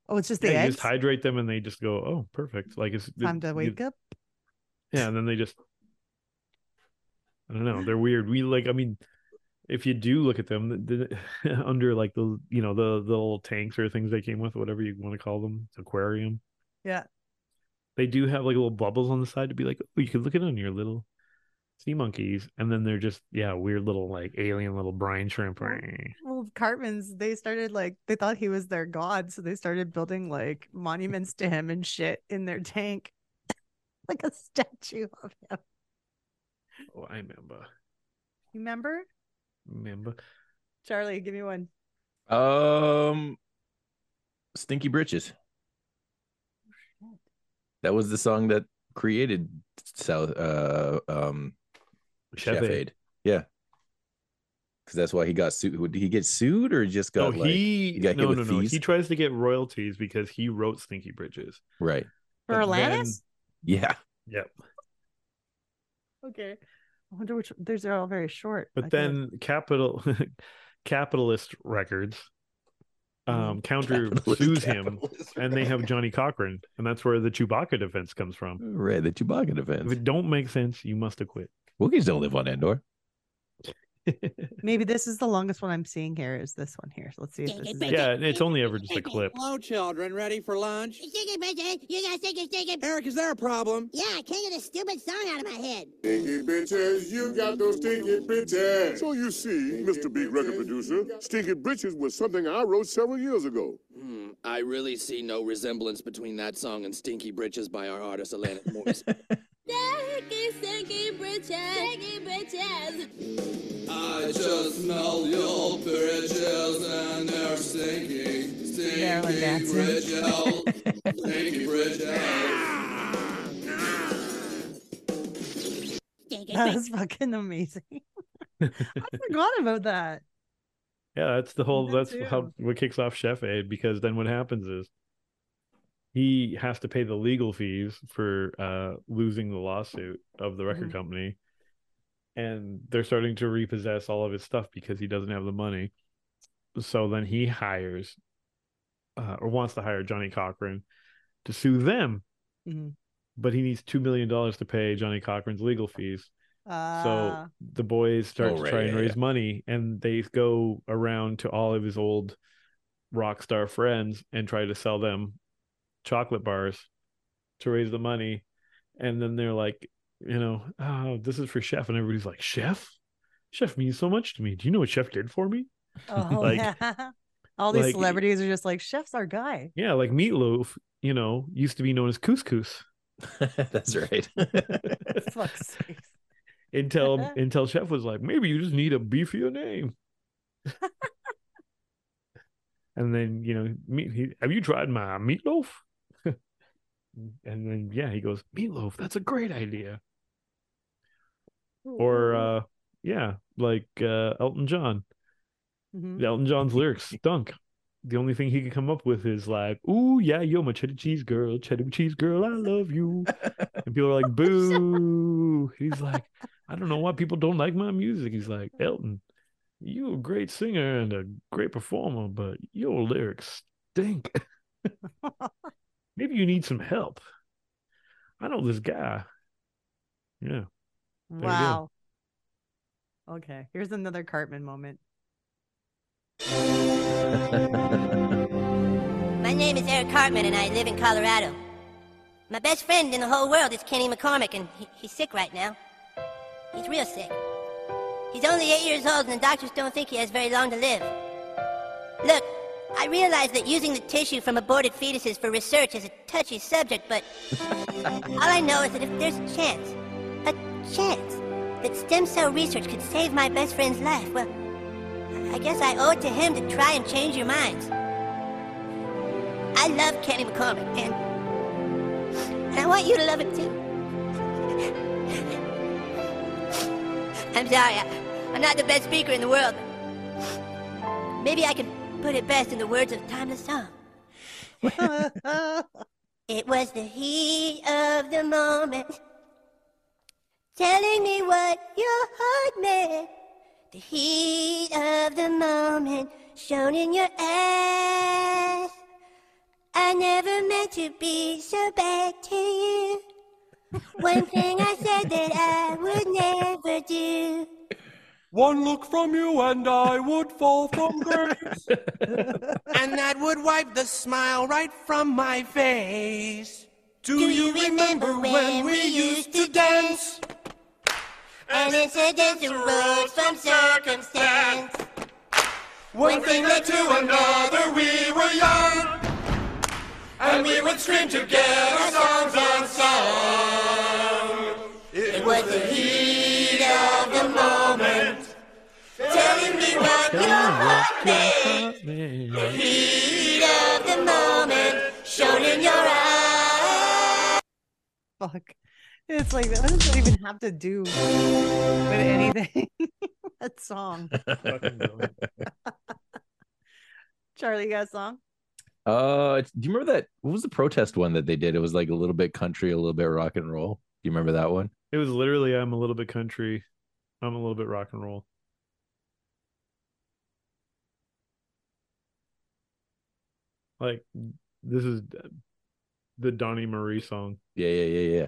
[SPEAKER 3] Oh, it's just the
[SPEAKER 5] Yeah, you
[SPEAKER 3] eggs.
[SPEAKER 5] just hydrate them and they just go, oh, perfect. Like it's
[SPEAKER 3] Time to
[SPEAKER 5] you-
[SPEAKER 3] wake up.
[SPEAKER 5] Yeah, and then they just I don't know, they're weird. We like I mean if you do look at them the, the, under like the you know the, the little tanks or things they came with, whatever you want to call them, aquarium.
[SPEAKER 3] Yeah.
[SPEAKER 5] They do have like little bubbles on the side to be like, oh, you could look at on your little sea monkeys, and then they're just yeah, weird little like alien little brine shrimp.
[SPEAKER 3] Well, Cartman's, they started like, they thought he was their god. So they started building like monuments to him and shit in their tank, like a statue of him.
[SPEAKER 5] Oh, I remember.
[SPEAKER 3] You remember?
[SPEAKER 5] Remember?
[SPEAKER 3] Charlie, give me one.
[SPEAKER 4] Um, Stinky Britches. That was the song that created South uh um
[SPEAKER 5] Chef
[SPEAKER 4] Chef
[SPEAKER 5] Aid.
[SPEAKER 4] Aid. Yeah. Cuz that's why he got sued. Did he get sued or just got
[SPEAKER 5] No,
[SPEAKER 4] like
[SPEAKER 5] he
[SPEAKER 4] got hit
[SPEAKER 5] no
[SPEAKER 4] with
[SPEAKER 5] no no.
[SPEAKER 4] fees?
[SPEAKER 5] He tries to get royalties because he wrote Stinky Britches.
[SPEAKER 4] Right.
[SPEAKER 3] For
[SPEAKER 5] But then-
[SPEAKER 4] Yeah.
[SPEAKER 5] Yep.
[SPEAKER 3] Okay. I wonder which, these are all very short.
[SPEAKER 5] But
[SPEAKER 3] I can't-
[SPEAKER 5] then Capital Capitalist Records um counter
[SPEAKER 4] Capitalist-
[SPEAKER 5] sues him
[SPEAKER 4] capitalist
[SPEAKER 5] and they have Johnnie Cochran and that's where the Chewbacca defense comes from.
[SPEAKER 4] Right, the Chewbacca defense.
[SPEAKER 5] If it don't make sense, you must acquit. quit.
[SPEAKER 4] Wookiees don't live on Endor.
[SPEAKER 3] Maybe this is the longest one I'm seeing here. Is this one here? So Let's see if this is.
[SPEAKER 5] Yeah, and it's only ever just a clip.
[SPEAKER 20] Hello, children. Ready for lunch?
[SPEAKER 13] Stinky bitches, you gotta stinky, stinky.
[SPEAKER 20] Eric, is there a problem?
[SPEAKER 13] Yeah, I can't get a stupid song out of my head.
[SPEAKER 21] Stinky bitches, you got those stinky bitches. So you see, Mr. Big Record Producer, Stinky Bitches was something I wrote several years ago.
[SPEAKER 20] Hmm, I really see no resemblance between that song and Stinky Britches by our artist Alanis Morris.
[SPEAKER 13] Stinky, stinky britches, stinky britches.
[SPEAKER 20] I just smell your bridges and they're.
[SPEAKER 3] Marilyn
[SPEAKER 20] Stinky britches. Stinky
[SPEAKER 13] britches.
[SPEAKER 3] That was fucking amazing. I forgot about that.
[SPEAKER 5] Yeah, that's the whole.
[SPEAKER 3] Me
[SPEAKER 5] That's
[SPEAKER 3] too.
[SPEAKER 5] how what kicks off Chef Aid because then what happens is he has to pay the legal fees for uh losing the lawsuit of the record
[SPEAKER 3] Mhm.
[SPEAKER 5] company, and they're starting to repossess all of his stuff because he doesn't have the money. So then he hires, uh, or wants to hire Johnnie Cochran to sue them,
[SPEAKER 3] Mhm.
[SPEAKER 5] but he needs two million dollars to pay Johnnie Cochran's legal fees.
[SPEAKER 3] Ah.
[SPEAKER 5] So the boys start
[SPEAKER 4] Oh,
[SPEAKER 5] to
[SPEAKER 4] right,
[SPEAKER 5] try and
[SPEAKER 4] yeah,
[SPEAKER 5] raise
[SPEAKER 4] yeah.
[SPEAKER 5] money, and they go around to all of his old rock star friends and try to sell them chocolate bars to raise the money. And then they're like, you know, oh, this is for Chef, and everybody's like, Chef, Chef means so much to me. Do you know what Chef did for me?
[SPEAKER 3] Oh
[SPEAKER 5] Like-
[SPEAKER 3] yeah. All these
[SPEAKER 5] like-
[SPEAKER 3] celebrities are just like, Chef's our guy.
[SPEAKER 5] Yeah, like Meatloaf, you know, used to be known as Couscous
[SPEAKER 4] That's right.
[SPEAKER 3] Fuck's sake.
[SPEAKER 5] until until Chef was like, maybe you just need a beefier name. and then you know, meat, he, have you tried my meatloaf? And then yeah, he goes, meatloaf. That's a great idea. Or uh, yeah, like uh, Elton John.
[SPEAKER 3] Mhm.
[SPEAKER 5] Elton John's lyrics stunk. The only thing he could come up with is like, "Ooh, yeah, you're my cheddar cheese girl, cheddar cheese girl, I love you." and people are like, "Boo!" He's like, "I don't know why people don't like my music." He's like, "Elton, you're a great singer and a great performer, but your lyrics stink. Maybe you need some help. I know this guy." Yeah. There.
[SPEAKER 3] Wow. Okay. Here's another Cartman moment.
[SPEAKER 13] My name is Eric Cartman and I live in Colorado. My best friend in the whole world is Kenny McCormick and he, he's sick right now. He's real sick. He's only eight years old and the doctors don't think he has very long to live. Look, I realize that using the tissue from aborted fetuses for research is a touchy subject, but all I know is that if there's a chance, a chance, that stem cell research could save my best friend's life, well, I guess I owe it to him to try and change your minds. I love Kenny McCormick, and, and I want you to love him too. I'm sorry, I, I'm not the best speaker in the world. Maybe I can put it best in the words of timeless song. It was the heat of the moment, telling me what your heart meant. The heat of the moment shown in your eyes. I never meant to be so bad to you. One thing I said that I would never do.
[SPEAKER 18] One look from you and I would fall from grace.
[SPEAKER 14] and that would wipe the smile right from my face. Do, you remember when we used to dance?
[SPEAKER 13] And incident arose from circumstance.
[SPEAKER 14] One thing led to another, we were young. And we would scream together songs unsung. Telling me what your heart meant. The heat of the moment shown in your eyes.
[SPEAKER 3] Fuck. It's like what does that even have to do with anything? that song. Charlie, you got a song?
[SPEAKER 4] Uh, do you remember that? What was the protest one that they did? It was like a little bit country, a little bit rock and roll. Do you remember that one?
[SPEAKER 5] It was literally, I'm a little bit country, I'm a little bit rock and roll. Like this is the Donnie Marie song.
[SPEAKER 4] Yeah, yeah, yeah, yeah.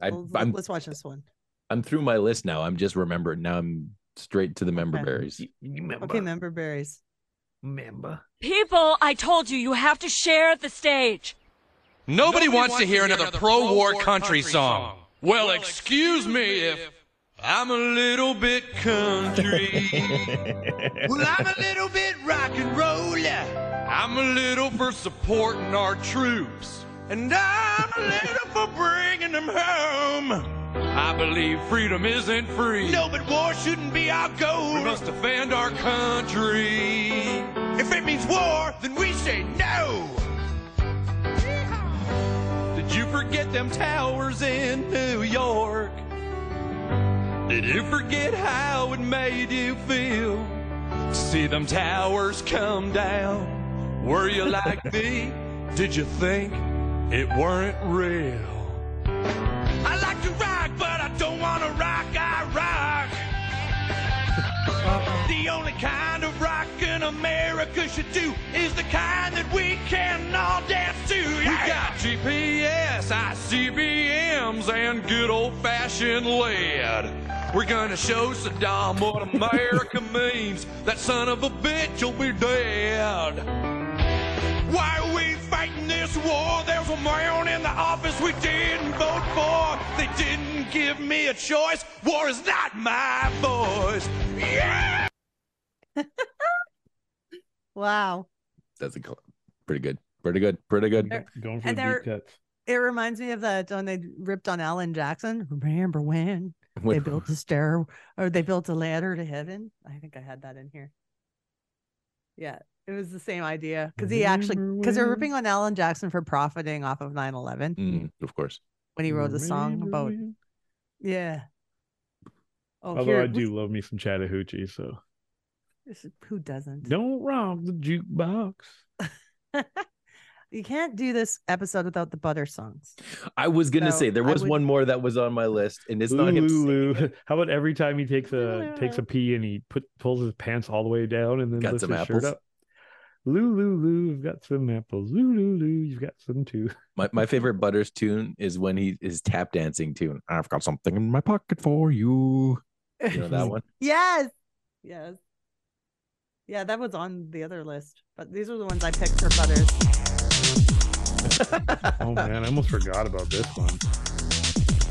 [SPEAKER 4] I,
[SPEAKER 3] Well,
[SPEAKER 4] I'm
[SPEAKER 3] let's watch this one.
[SPEAKER 4] I'm through my list now. I'm just remembering now. I'm straight to the member berries. Member.
[SPEAKER 3] Okay, member berries.
[SPEAKER 5] Member.
[SPEAKER 22] People, I told you, you have to share the stage.
[SPEAKER 19] Nobody, wants, to hear another pro war country song. Well, excuse me if I'm a little bit country. well, I'm a little bit rock and roll. I'm a little for supporting our troops. And I'm a little for bringing them home. I believe freedom isn't free. No, but war shouldn't be our goal. We must defend our country. If it means war, then we say no. Did you forget them towers in New York? Did you forget how it made you feel to see them towers come down? Were you like me? Did you think it weren't real? I like to rock, but I don't want to rock. I rock. the only kind of rockin' America should do is the kind that we can all dance to. We got GPS, ICBMs, and good old fashioned lead. We're gonna show Saddam what America means. That son of a bitch will be dead. Why are we fighting this war? There's a man in the office we didn't vote for. They didn't give me a choice. War is not my voice. Yeah!
[SPEAKER 3] Wow.
[SPEAKER 4] That's a, cl- pretty good. Pretty good. Pretty good.
[SPEAKER 5] Going for
[SPEAKER 3] And
[SPEAKER 5] the deep cuts.
[SPEAKER 3] It reminds me of that when they ripped on Alan Jackson. Remember when they built a stair or they built a ladder to heaven? I think I had that in here. Yeah, it was the same idea because he actually because they're ripping on Alan Jackson for profiting off of 9-11
[SPEAKER 4] Mm, of course.
[SPEAKER 3] when he wrote the song about yeah. Oh,
[SPEAKER 5] Although
[SPEAKER 3] here,
[SPEAKER 5] I do love me some Chattahoochee, so
[SPEAKER 3] is- who doesn't?
[SPEAKER 5] don't rock the jukebox.
[SPEAKER 3] You can't do this episode without the butter songs.
[SPEAKER 4] I was gonna
[SPEAKER 3] So,
[SPEAKER 4] say there was
[SPEAKER 3] would-
[SPEAKER 4] one more that was on my list, and it's not him.
[SPEAKER 5] Lou,
[SPEAKER 4] singing
[SPEAKER 5] How about every time he takes a takes a pee and he put pulls his pants all the way down and then
[SPEAKER 4] Got
[SPEAKER 5] lifts
[SPEAKER 4] some
[SPEAKER 5] his
[SPEAKER 4] apples?
[SPEAKER 5] shirt up? Lou, Lou, Lou, you've got some apples. Lou, Lou, Lou, you've got some too.
[SPEAKER 4] My my favorite Butters tune is when he is tap dancing tune. I've got something in my pocket for you. You know that one?
[SPEAKER 3] Yes. Yes. Yeah, that was on the other list, but these are the ones I picked for butters.
[SPEAKER 5] Oh man, I almost forgot about this one.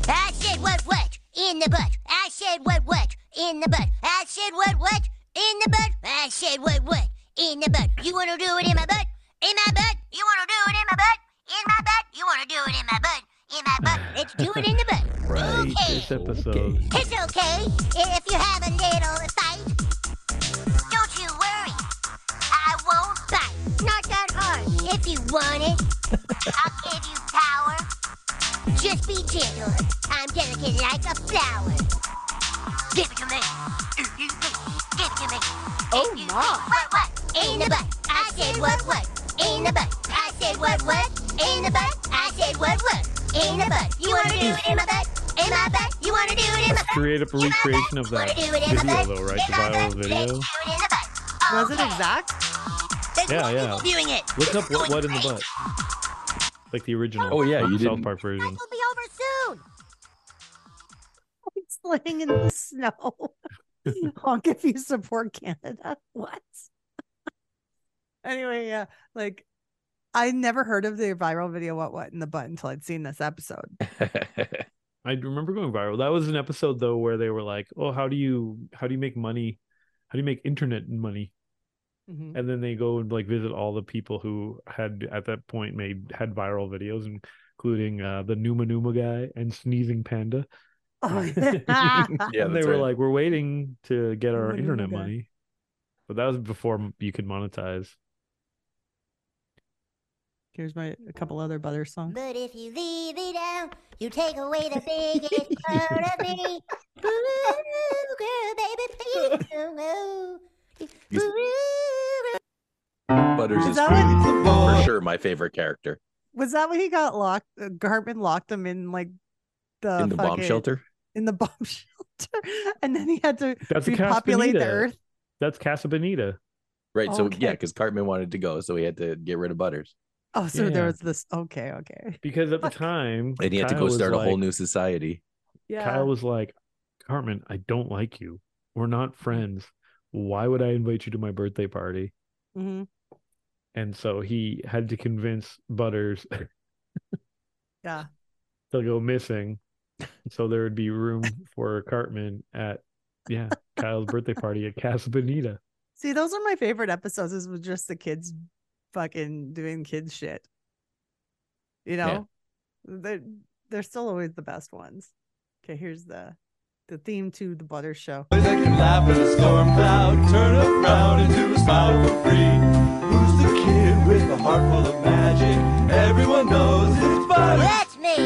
[SPEAKER 14] I said what what in the butt. I said what what in the butt. I said what what in the butt. I said what what in the butt. You wanna do it in my butt? In my butt? You wanna do it in my butt? In my butt? You wanna do it in my butt? In my butt? Let's do it in the butt.
[SPEAKER 5] Right,
[SPEAKER 14] Okay.
[SPEAKER 5] this episode.
[SPEAKER 14] It's okay if you have a little fight. Don't you worry, I won't bite. Not that hard. If you want it, I'll give you power. Just be gentle. I'm delicate like a flower. Give it to me. Give it to me. Oh my. What what? In the butt. I said what what? In the butt. I said what what? In the butt. I said what what? In the butt. You wanna do it in my butt? In my butt. You wanna do it in my butt?
[SPEAKER 5] Create up a recreation of that
[SPEAKER 14] do it in my
[SPEAKER 5] video
[SPEAKER 14] butt?
[SPEAKER 5] though, right? The viral video.
[SPEAKER 3] Was it exact?
[SPEAKER 5] Yeah, yeah.
[SPEAKER 14] Doing it.
[SPEAKER 5] Look up what, what in the butt. Like the original.
[SPEAKER 4] Oh, yeah, you
[SPEAKER 5] South
[SPEAKER 4] didn't-
[SPEAKER 5] Park version.
[SPEAKER 14] It'll be over soon.
[SPEAKER 3] It's laying in the snow. Honk if you support Canada. What? anyway, yeah, like I never heard of the viral video "What What in the Butt" until I'd seen this episode.
[SPEAKER 5] I remember going viral. That was an episode though where they were like, "Oh, how do you how do you make money? How do you make internet money?"
[SPEAKER 3] Mhm.
[SPEAKER 5] And then they go and like visit all the people who had at that point made had viral videos, including uh, the Numa Numa guy and Sneezing Panda.
[SPEAKER 3] Oh,
[SPEAKER 4] Yeah,
[SPEAKER 5] and they
[SPEAKER 4] that's
[SPEAKER 5] were
[SPEAKER 4] right.
[SPEAKER 5] like, "We're waiting to get our
[SPEAKER 3] Numa Numa
[SPEAKER 5] internet
[SPEAKER 3] guy.
[SPEAKER 5] money," but that was before you could monetize.
[SPEAKER 3] Here's my a couple other butter songs.
[SPEAKER 14] But if you leave me down, you take away the biggest part of me. Ooh, girl, baby, please don't go. Ooh,
[SPEAKER 4] Butters
[SPEAKER 3] Is
[SPEAKER 4] is
[SPEAKER 3] that what-
[SPEAKER 4] for sure my favorite character
[SPEAKER 3] Was that when he got locked? Uh, Cartman locked him in like the
[SPEAKER 4] in the bomb shelter.
[SPEAKER 3] In the bomb shelter, and then he had to
[SPEAKER 5] That's a
[SPEAKER 3] repopulate the earth.
[SPEAKER 5] That's Casa Bonita.
[SPEAKER 4] Right. So
[SPEAKER 3] Okay.
[SPEAKER 4] yeah, because Cartman wanted to go, so he had to get rid of Butters.
[SPEAKER 3] Oh, so there was this. Okay, okay.
[SPEAKER 5] Because at the time,
[SPEAKER 4] And he had to go
[SPEAKER 5] was
[SPEAKER 4] start a whole new society.
[SPEAKER 3] Yeah.
[SPEAKER 5] Kyle was like, Cartman, I don't like you. We're not friends. Why would I invite you to my birthday party?
[SPEAKER 3] hmm
[SPEAKER 5] And so he had to convince Butters
[SPEAKER 3] Yeah.
[SPEAKER 5] to go missing. So there would be room for Cartman at, yeah, Kyle's birthday party at Casa Bonita.
[SPEAKER 3] See, those are my favorite episodes. Is with just the kids, fucking doing kids shit. You know, they're they're still always the best ones. Okay, here's the the theme to the Butter Show.
[SPEAKER 23] laugh at a storm cloud, turn around into a smile for free. Who's the kid with a heart full of magic? Everyone knows it's Butters.
[SPEAKER 24] That's me.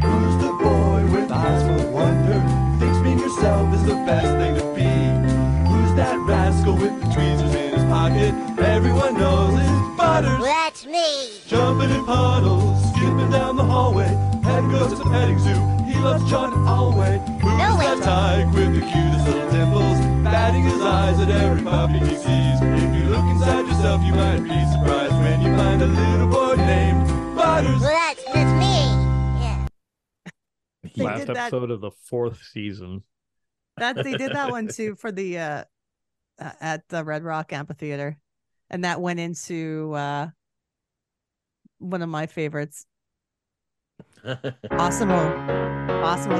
[SPEAKER 23] Who's the boy with eyes full of wonder? Thinks being yourself is the best thing to be. Who's that rascal with the tweezers in his pocket? Everyone knows it's Butters.
[SPEAKER 24] That's me.
[SPEAKER 23] Jumping in puddles, skipping down the hallway. Head goes to the petting zoo. He loves John Elway. Who's that tyke with the cutest little dimples? Batting his eyes at every puppy he sees. If you look inside yourself, you might be surprised when you find a little boy named Butters.
[SPEAKER 24] Well, that's that's me. Yeah.
[SPEAKER 5] Last
[SPEAKER 3] did that-
[SPEAKER 5] episode of the fourth season.
[SPEAKER 3] That they did that one too for the uh uh, at the Red Rock Amphitheater, and that went into uh one of my favorites, Awesome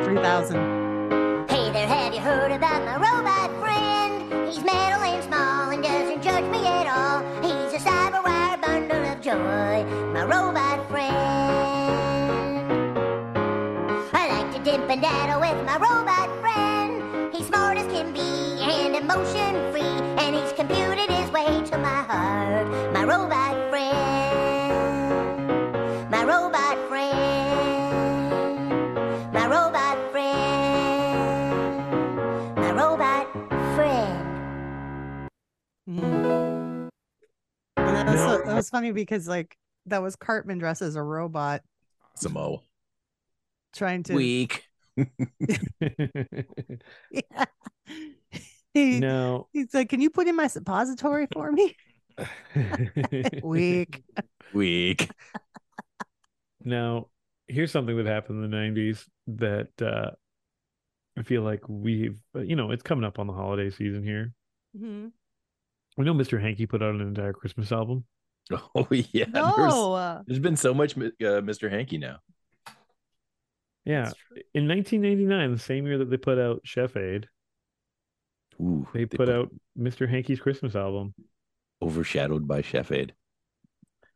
[SPEAKER 3] three thousand.
[SPEAKER 24] Hey there, have you heard about my robot friend? He's metal and small and doesn't judge me at all. He's a cyber wire bundle of joy, my robot friend. I like to dip and daddle with my robot
[SPEAKER 3] that was, so, that was funny because like that was Cartman dressed as a robot
[SPEAKER 4] Samo.
[SPEAKER 3] trying to
[SPEAKER 4] Weak.
[SPEAKER 3] Yeah. He,
[SPEAKER 5] No.
[SPEAKER 3] he's like, "Can you put in my suppository for me?" Weak.
[SPEAKER 4] Weak.
[SPEAKER 5] Now, here's something that happened in the 90s that uh, I feel like we've, you know, it's coming up on the holiday season here.
[SPEAKER 3] Mm hmm
[SPEAKER 5] We know Mr. Hankey put out an entire Christmas album.
[SPEAKER 4] Oh yeah.
[SPEAKER 3] No.
[SPEAKER 4] There's, there's been so much uh, Mr. Hankey now.
[SPEAKER 5] Yeah. In 1999, the same year that they put out Chef Aid,
[SPEAKER 4] Ooh,
[SPEAKER 5] they, put, out Mr. Hankey's Christmas album.
[SPEAKER 4] overshadowed by Chef Aid.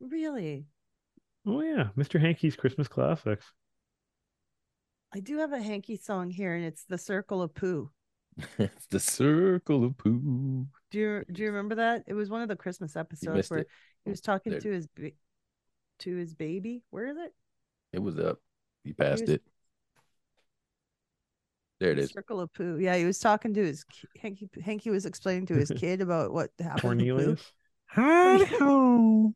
[SPEAKER 3] Really,
[SPEAKER 5] Oh, yeah. Mr. Hankey's Christmas Classics.
[SPEAKER 3] I do have a hanky song here, and it's "The Circle of Pooh."
[SPEAKER 4] it's the circle of poo.
[SPEAKER 3] Do you do you remember that? It was one of the Christmas episodes where
[SPEAKER 4] it.
[SPEAKER 3] he was talking
[SPEAKER 4] There-
[SPEAKER 3] to his ba- to his baby. Where is it?
[SPEAKER 4] It was up. You passed
[SPEAKER 3] was-
[SPEAKER 4] it. There it is.
[SPEAKER 3] Circle of Pooh. Yeah, he was talking to his Hanky. Hanky was explaining to his kid about what happened. to Pooh.
[SPEAKER 5] Cornelius.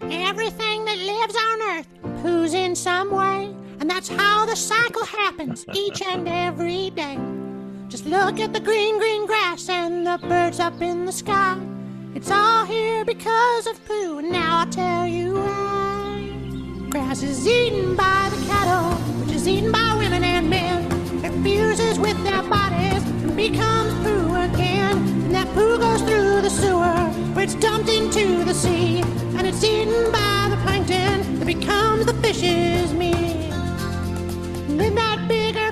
[SPEAKER 24] Everything that lives on Earth poos in some way, and that's how the cycle happens each and every day. Just look at the green, green grass and the birds up in the sky. It's all here because of poo, and now I'll tell you why. Grass is eaten by the cattle, which is eaten by women and men. It fuses with their bodies and becomes poo again. And that poo goes through the sewer, where it's dumped into the sea. And it's eaten by the plankton that becomes the fish's meat. And then that bigger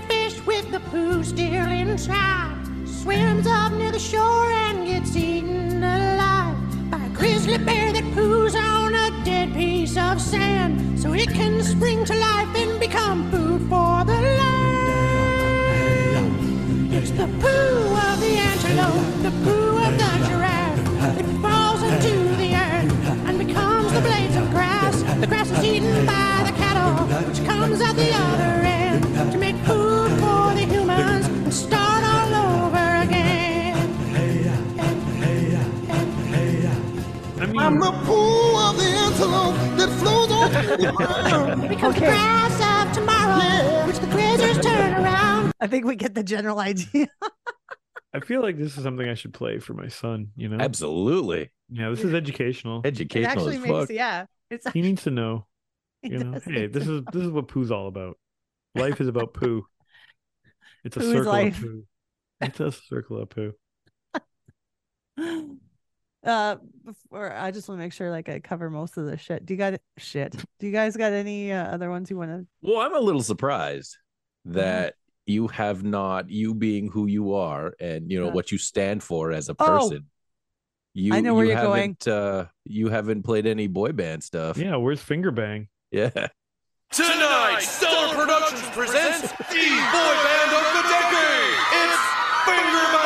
[SPEAKER 24] fish with the poo still inside swims up near the shore and gets eaten alive by a grizzly bear that poos on a dead piece of sand. So it can spring to life
[SPEAKER 23] I'm the pool of the antelope that flows on the
[SPEAKER 24] Becomes the grass of tomorrow, which the grazers turn around.
[SPEAKER 3] I think we get the general idea.
[SPEAKER 5] I feel like this is something I should play for my son, you know?
[SPEAKER 4] Absolutely.
[SPEAKER 5] Yeah, this is educational.
[SPEAKER 3] It
[SPEAKER 4] Educational
[SPEAKER 3] actually
[SPEAKER 4] as
[SPEAKER 3] makes
[SPEAKER 4] fuck.
[SPEAKER 3] yeah. It's
[SPEAKER 5] He needs to know. You know, hey, this
[SPEAKER 3] to
[SPEAKER 5] is this is what poo's all about. Life is about poo. It's a
[SPEAKER 3] Poo
[SPEAKER 5] circle
[SPEAKER 3] life.
[SPEAKER 5] of poo. It's a circle of poo.
[SPEAKER 3] uh before I just want to make sure like I cover most of the shit. Do you got shit? Do you guys got any uh, other ones you want to
[SPEAKER 4] Well, I'm a little surprised
[SPEAKER 3] Mm-hmm.
[SPEAKER 4] that you have not you being who you are and you know
[SPEAKER 3] Yeah.
[SPEAKER 4] what you stand for as a
[SPEAKER 3] Oh.
[SPEAKER 4] person. You,
[SPEAKER 3] I know where
[SPEAKER 4] you
[SPEAKER 3] you're going.
[SPEAKER 4] haven't, Uh, you haven't played any boy band stuff.
[SPEAKER 5] Yeah, where's Fingerbang?
[SPEAKER 4] Yeah.
[SPEAKER 19] Tonight, Stellar Productions presents the boy band of the decade. It's
[SPEAKER 13] Fingerbang,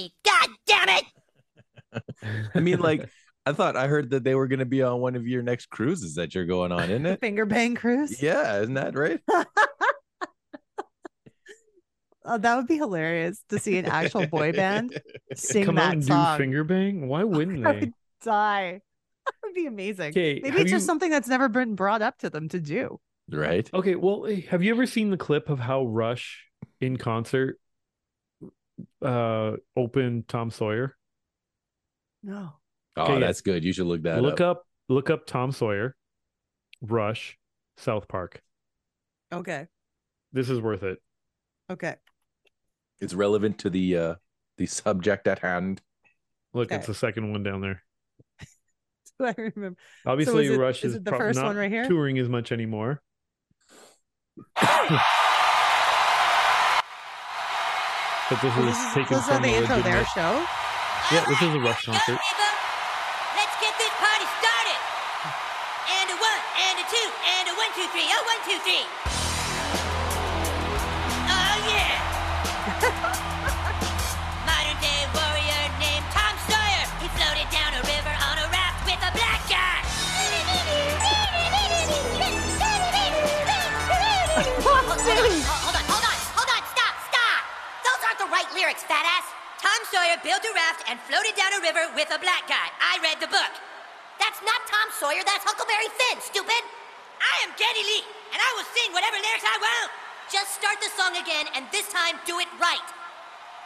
[SPEAKER 13] nobody. God damn it.
[SPEAKER 4] I mean, like, I thought I heard that they were going to be on one of your next cruises that you're going on, isn't it?
[SPEAKER 3] fingerbang cruise?
[SPEAKER 4] yeah, isn't that right?
[SPEAKER 3] Oh, that would be hilarious to see an actual boy band sing
[SPEAKER 5] Come out
[SPEAKER 3] that
[SPEAKER 5] and
[SPEAKER 3] song.
[SPEAKER 5] do Fingerbang? Why wouldn't
[SPEAKER 3] I
[SPEAKER 5] they?
[SPEAKER 3] would die. That would be amazing.
[SPEAKER 5] Okay,
[SPEAKER 3] Maybe
[SPEAKER 5] have
[SPEAKER 3] it's just
[SPEAKER 5] you-
[SPEAKER 3] something that's never been brought up to them to do.
[SPEAKER 4] Right.
[SPEAKER 5] Okay, well, eh, have you ever seen the clip of how Rush in concert uh open Tom Sawyer?
[SPEAKER 3] No.
[SPEAKER 4] Oh,
[SPEAKER 5] Okay, yeah.
[SPEAKER 4] that's good. You should look that
[SPEAKER 5] look
[SPEAKER 4] up.
[SPEAKER 5] up look up Tom Sawyer, Rush, South Park.
[SPEAKER 3] Okay.
[SPEAKER 5] This is worth it.
[SPEAKER 3] Okay.
[SPEAKER 4] It's relevant to the uh the subject at hand.
[SPEAKER 5] Look, it's the second one down there.
[SPEAKER 3] Do I remember? So
[SPEAKER 5] Obviously,
[SPEAKER 3] is it-
[SPEAKER 5] Rush
[SPEAKER 3] is
[SPEAKER 5] is,
[SPEAKER 3] it the
[SPEAKER 5] prob-
[SPEAKER 3] first
[SPEAKER 5] not
[SPEAKER 3] one right here?
[SPEAKER 5] touring as much anymore. but this is
[SPEAKER 3] this is,
[SPEAKER 5] taken
[SPEAKER 3] this
[SPEAKER 5] from
[SPEAKER 3] they
[SPEAKER 5] a
[SPEAKER 3] intro their show.
[SPEAKER 5] Yeah, this is a Rush concert.
[SPEAKER 13] Let's get this party started. And a one, and a two, and a one, two, three. Oh, one, two, three. I Lee, and I will sing whatever lyrics I want. Just start the song again, and this time do it right.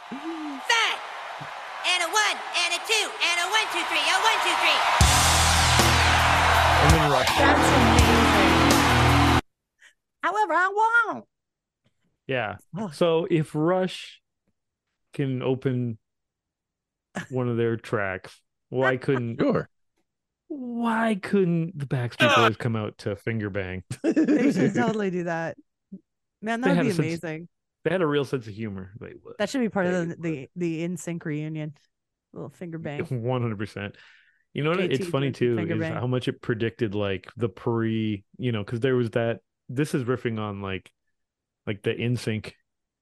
[SPEAKER 13] Bang! And a one, and a two, and a one, two, three, a one, two, three.
[SPEAKER 5] And then Rush.
[SPEAKER 3] That's amazing. However, I want.
[SPEAKER 5] Yeah.
[SPEAKER 3] Oh.
[SPEAKER 5] So if Rush can open one of their tracks, why couldn't
[SPEAKER 4] Sure.
[SPEAKER 5] Why couldn't the Backstreet Boys come out to Fingerbang?
[SPEAKER 3] They should totally do that. Man,
[SPEAKER 5] They
[SPEAKER 3] that would be
[SPEAKER 5] a sense-
[SPEAKER 3] amazing.
[SPEAKER 5] They had a real sense of humor. They would.
[SPEAKER 3] That should be part of the the, the NSYNC reunion. little fingerbang.
[SPEAKER 5] One hundred percent. You know what?
[SPEAKER 3] JT
[SPEAKER 5] It's funny too is
[SPEAKER 3] bang.
[SPEAKER 5] how much it predicted like the pre, you know, because there was that. This is riffing on like, like the NSYNC.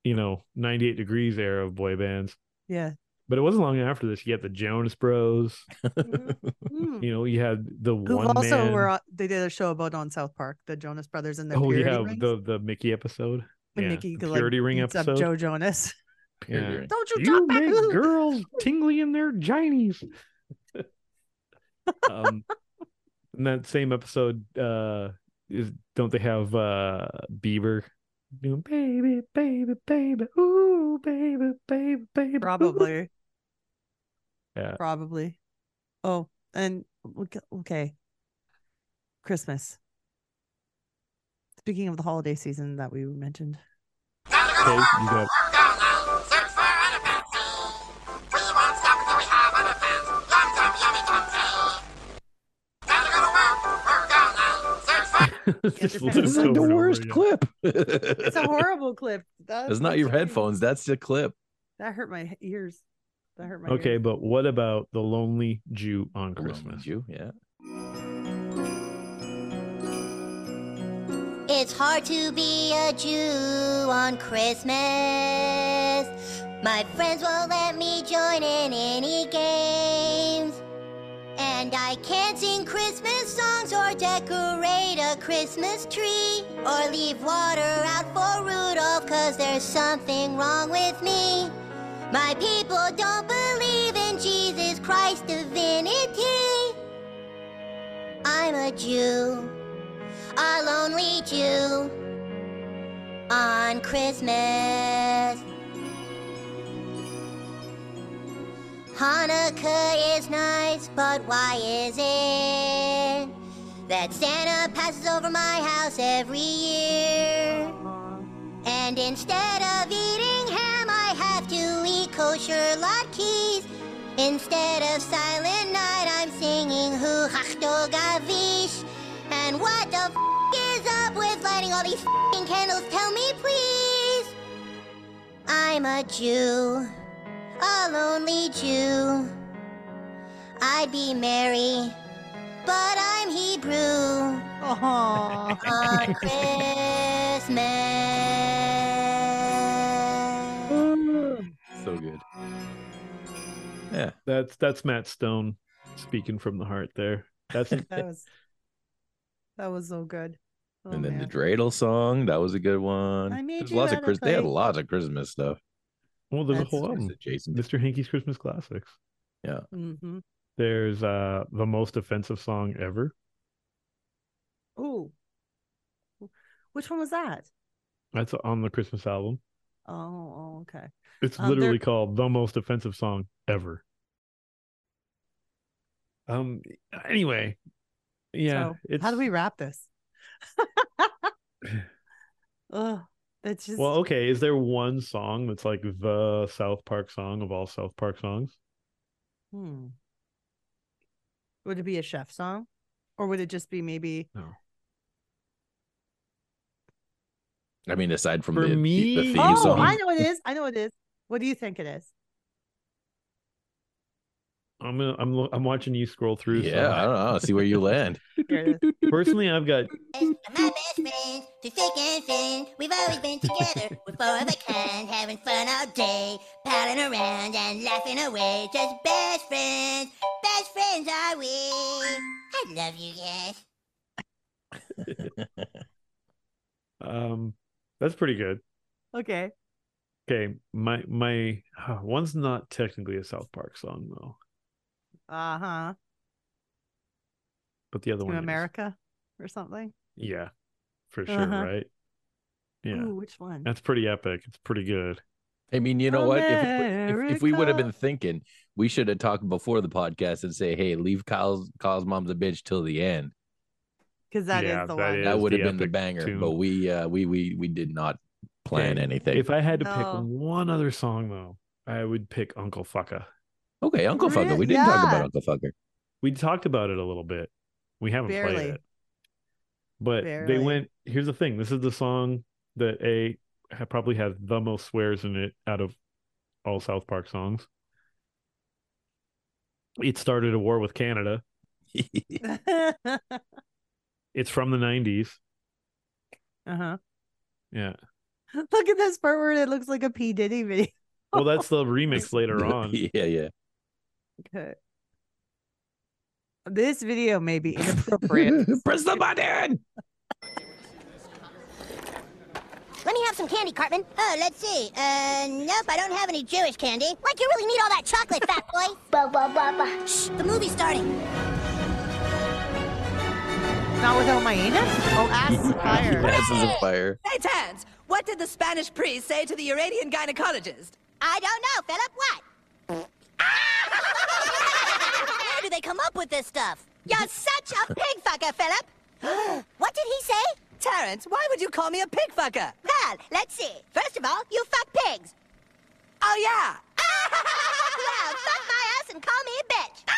[SPEAKER 5] you know, ninety eight degrees era of boy bands.
[SPEAKER 3] Yeah.
[SPEAKER 5] But it wasn't long after this. You had the Jonas Bros.
[SPEAKER 3] Mm.
[SPEAKER 5] You know, you had the
[SPEAKER 3] Who
[SPEAKER 5] one
[SPEAKER 3] also
[SPEAKER 5] man.
[SPEAKER 3] were on- they did a show about on South Park, the Jonas Brothers and the
[SPEAKER 5] oh
[SPEAKER 3] purity
[SPEAKER 5] yeah,
[SPEAKER 3] rings.
[SPEAKER 5] the the Mickey episode.
[SPEAKER 3] When
[SPEAKER 5] yeah,
[SPEAKER 3] Mickey
[SPEAKER 5] the
[SPEAKER 3] like,
[SPEAKER 5] purity ring
[SPEAKER 3] beats up
[SPEAKER 5] episode.
[SPEAKER 3] Joe Jonas.
[SPEAKER 5] Yeah.
[SPEAKER 3] Don't you,
[SPEAKER 5] you
[SPEAKER 3] talk back.
[SPEAKER 5] make girls tingly in their ginies. um, in that same episode, uh, is don't they have uh Bieber doing baby, baby, baby, ooh, baby, baby, baby.
[SPEAKER 3] Probably.
[SPEAKER 5] Yeah.
[SPEAKER 3] Probably. Oh, and okay- okay. Christmas. Speaking of the holiday season that we mentioned.
[SPEAKER 5] Okay, you got Just
[SPEAKER 3] It's
[SPEAKER 5] listen
[SPEAKER 4] It's like the
[SPEAKER 5] over over
[SPEAKER 4] worst clip.
[SPEAKER 3] It's a horrible clip. That's,
[SPEAKER 4] It's not your
[SPEAKER 3] that's-
[SPEAKER 4] headphones. That's the clip.
[SPEAKER 3] That hurt my ears. That hurt my
[SPEAKER 5] Okay,
[SPEAKER 3] ears.
[SPEAKER 5] but what about the lonely Jew on Christmas?
[SPEAKER 4] Jew, yeah.
[SPEAKER 14] It's hard to be a Jew on Christmas. My friends won't let me join in any games. And I can't sing Christmas songs or decorate a Christmas tree or leave water out for Rudolph cause there's something wrong with me. My people don't believe in Jesus Christ's divinity. I'm a Jew a lonely Jew on Christmas. Hanukkah is nice, but why is it that Santa passes over my house every year? And instead of eating ham, I have to eat kosher latkes. Instead of Silent Night, I'm singing Hu Hachto Gavish. And what the f is up with lighting all these candles? Tell me, please. I'm a Jew, a lonely Jew. I'd be Mary, but I'm Hebrew.
[SPEAKER 3] Aww.
[SPEAKER 14] On Christmas.
[SPEAKER 4] So good. Yeah.
[SPEAKER 5] That's that's Matt Stone speaking from the heart there. That's
[SPEAKER 3] that was that was so good. Oh,
[SPEAKER 4] and then
[SPEAKER 3] man.
[SPEAKER 4] the dreidel song, that was a good one.
[SPEAKER 3] I made
[SPEAKER 4] There's
[SPEAKER 3] you
[SPEAKER 4] lots of
[SPEAKER 3] out
[SPEAKER 4] Chris. They had lots of Christmas stuff.
[SPEAKER 5] Well, there's a whole album.
[SPEAKER 4] Jason.
[SPEAKER 5] Mr. Hankey's Christmas Classics.
[SPEAKER 4] Yeah.
[SPEAKER 3] Mm-hmm.
[SPEAKER 5] There's uh the most offensive song ever.
[SPEAKER 3] Ooh. Which one was that?
[SPEAKER 5] That's on the Christmas album.
[SPEAKER 3] Oh, oh okay.
[SPEAKER 5] It's
[SPEAKER 3] Um, there-
[SPEAKER 5] literally called the most offensive song ever. Um. Anyway, yeah.
[SPEAKER 3] So,
[SPEAKER 5] it's
[SPEAKER 3] how do we wrap this? oh, that's just
[SPEAKER 5] well. Okay. Is there one song that's like the South Park song of all South Park songs?
[SPEAKER 3] Hmm. Would it be a chef song, or would it just be maybe?
[SPEAKER 5] No.
[SPEAKER 4] I mean, aside from
[SPEAKER 5] For
[SPEAKER 4] the, the-
[SPEAKER 5] me-
[SPEAKER 4] the theme
[SPEAKER 3] Oh,
[SPEAKER 4] song.
[SPEAKER 3] I know it is. I know it is. What do you think it is?
[SPEAKER 5] I'm gonna, I'm I'm watching you scroll through.
[SPEAKER 4] Yeah, I don't know. See where you land.
[SPEAKER 3] Here it is.
[SPEAKER 5] Personally, I've got
[SPEAKER 14] My best friends, through thick and thin, we've always been together. We're four of a kind, having fun all day, palling around and laughing away. Just best friends, best friends are we. I love you guys.
[SPEAKER 5] um, that's pretty good.
[SPEAKER 3] Okay.
[SPEAKER 5] Okay, my my one's not technically a South Park song though,
[SPEAKER 3] Uh huh.
[SPEAKER 5] but the other
[SPEAKER 3] To
[SPEAKER 5] one, is.
[SPEAKER 3] America or something.
[SPEAKER 5] yeah, for sure,
[SPEAKER 3] Uh-huh.
[SPEAKER 5] right? Yeah,
[SPEAKER 3] Ooh, which one?
[SPEAKER 5] that's pretty epic. It's pretty good.
[SPEAKER 4] I mean, you know what? If, if, if we would have been thinking, we should have talked before the podcast and say, "Hey, leave Kyle's Kyle's mom's a bitch till the end."
[SPEAKER 3] Because that is
[SPEAKER 5] Yeah,
[SPEAKER 3] the
[SPEAKER 5] that
[SPEAKER 3] one.
[SPEAKER 5] is
[SPEAKER 4] that would have been the banger.
[SPEAKER 5] tune.
[SPEAKER 4] But we uh we we we did not plan
[SPEAKER 5] Okay,
[SPEAKER 4] anything.
[SPEAKER 5] If I had to
[SPEAKER 3] No.
[SPEAKER 5] pick one other song though, I would pick Uncle Fucker.
[SPEAKER 4] Okay, Uncle Fucker.
[SPEAKER 3] Really?
[SPEAKER 4] We didn't talk about Uncle Fucker.
[SPEAKER 5] We talked about it a little bit. We haven't
[SPEAKER 3] Barely.
[SPEAKER 5] played it. But they went here's the thing. This is the song that A ha- probably has the most swears in it out of all South Park songs. It started a war with Canada. It's from the 90s.
[SPEAKER 3] Uh huh.
[SPEAKER 5] Yeah.
[SPEAKER 3] Look at this part where it looks like a P Diddy video.
[SPEAKER 5] Well, that's the remix later on.
[SPEAKER 4] yeah, yeah.
[SPEAKER 3] Okay. This video may be inappropriate.
[SPEAKER 4] Press the button.
[SPEAKER 14] Let me have some candy, Cartman. Oh, let's see. Uh, nope, I don't have any Jewish candy. Like you really need all that chocolate, fat boy. blah, blah, blah, blah. Shh, the movie's starting.
[SPEAKER 3] Not without my anus? Oh, ass is fire.
[SPEAKER 4] Ass is a fire.
[SPEAKER 25] Hey, Tans, what did the Spanish priest say to the Uranian gynecologist?
[SPEAKER 14] I don't know, Phillip. What? Where do they come up with this stuff? You're such a pig fucker, Phillip. what did he say?
[SPEAKER 25] Terrance, why would you call me a pig fucker?
[SPEAKER 14] Well, let's see. First of all, you fuck pigs.
[SPEAKER 25] Oh, yeah.
[SPEAKER 14] well, fuck my ass and call me a bitch.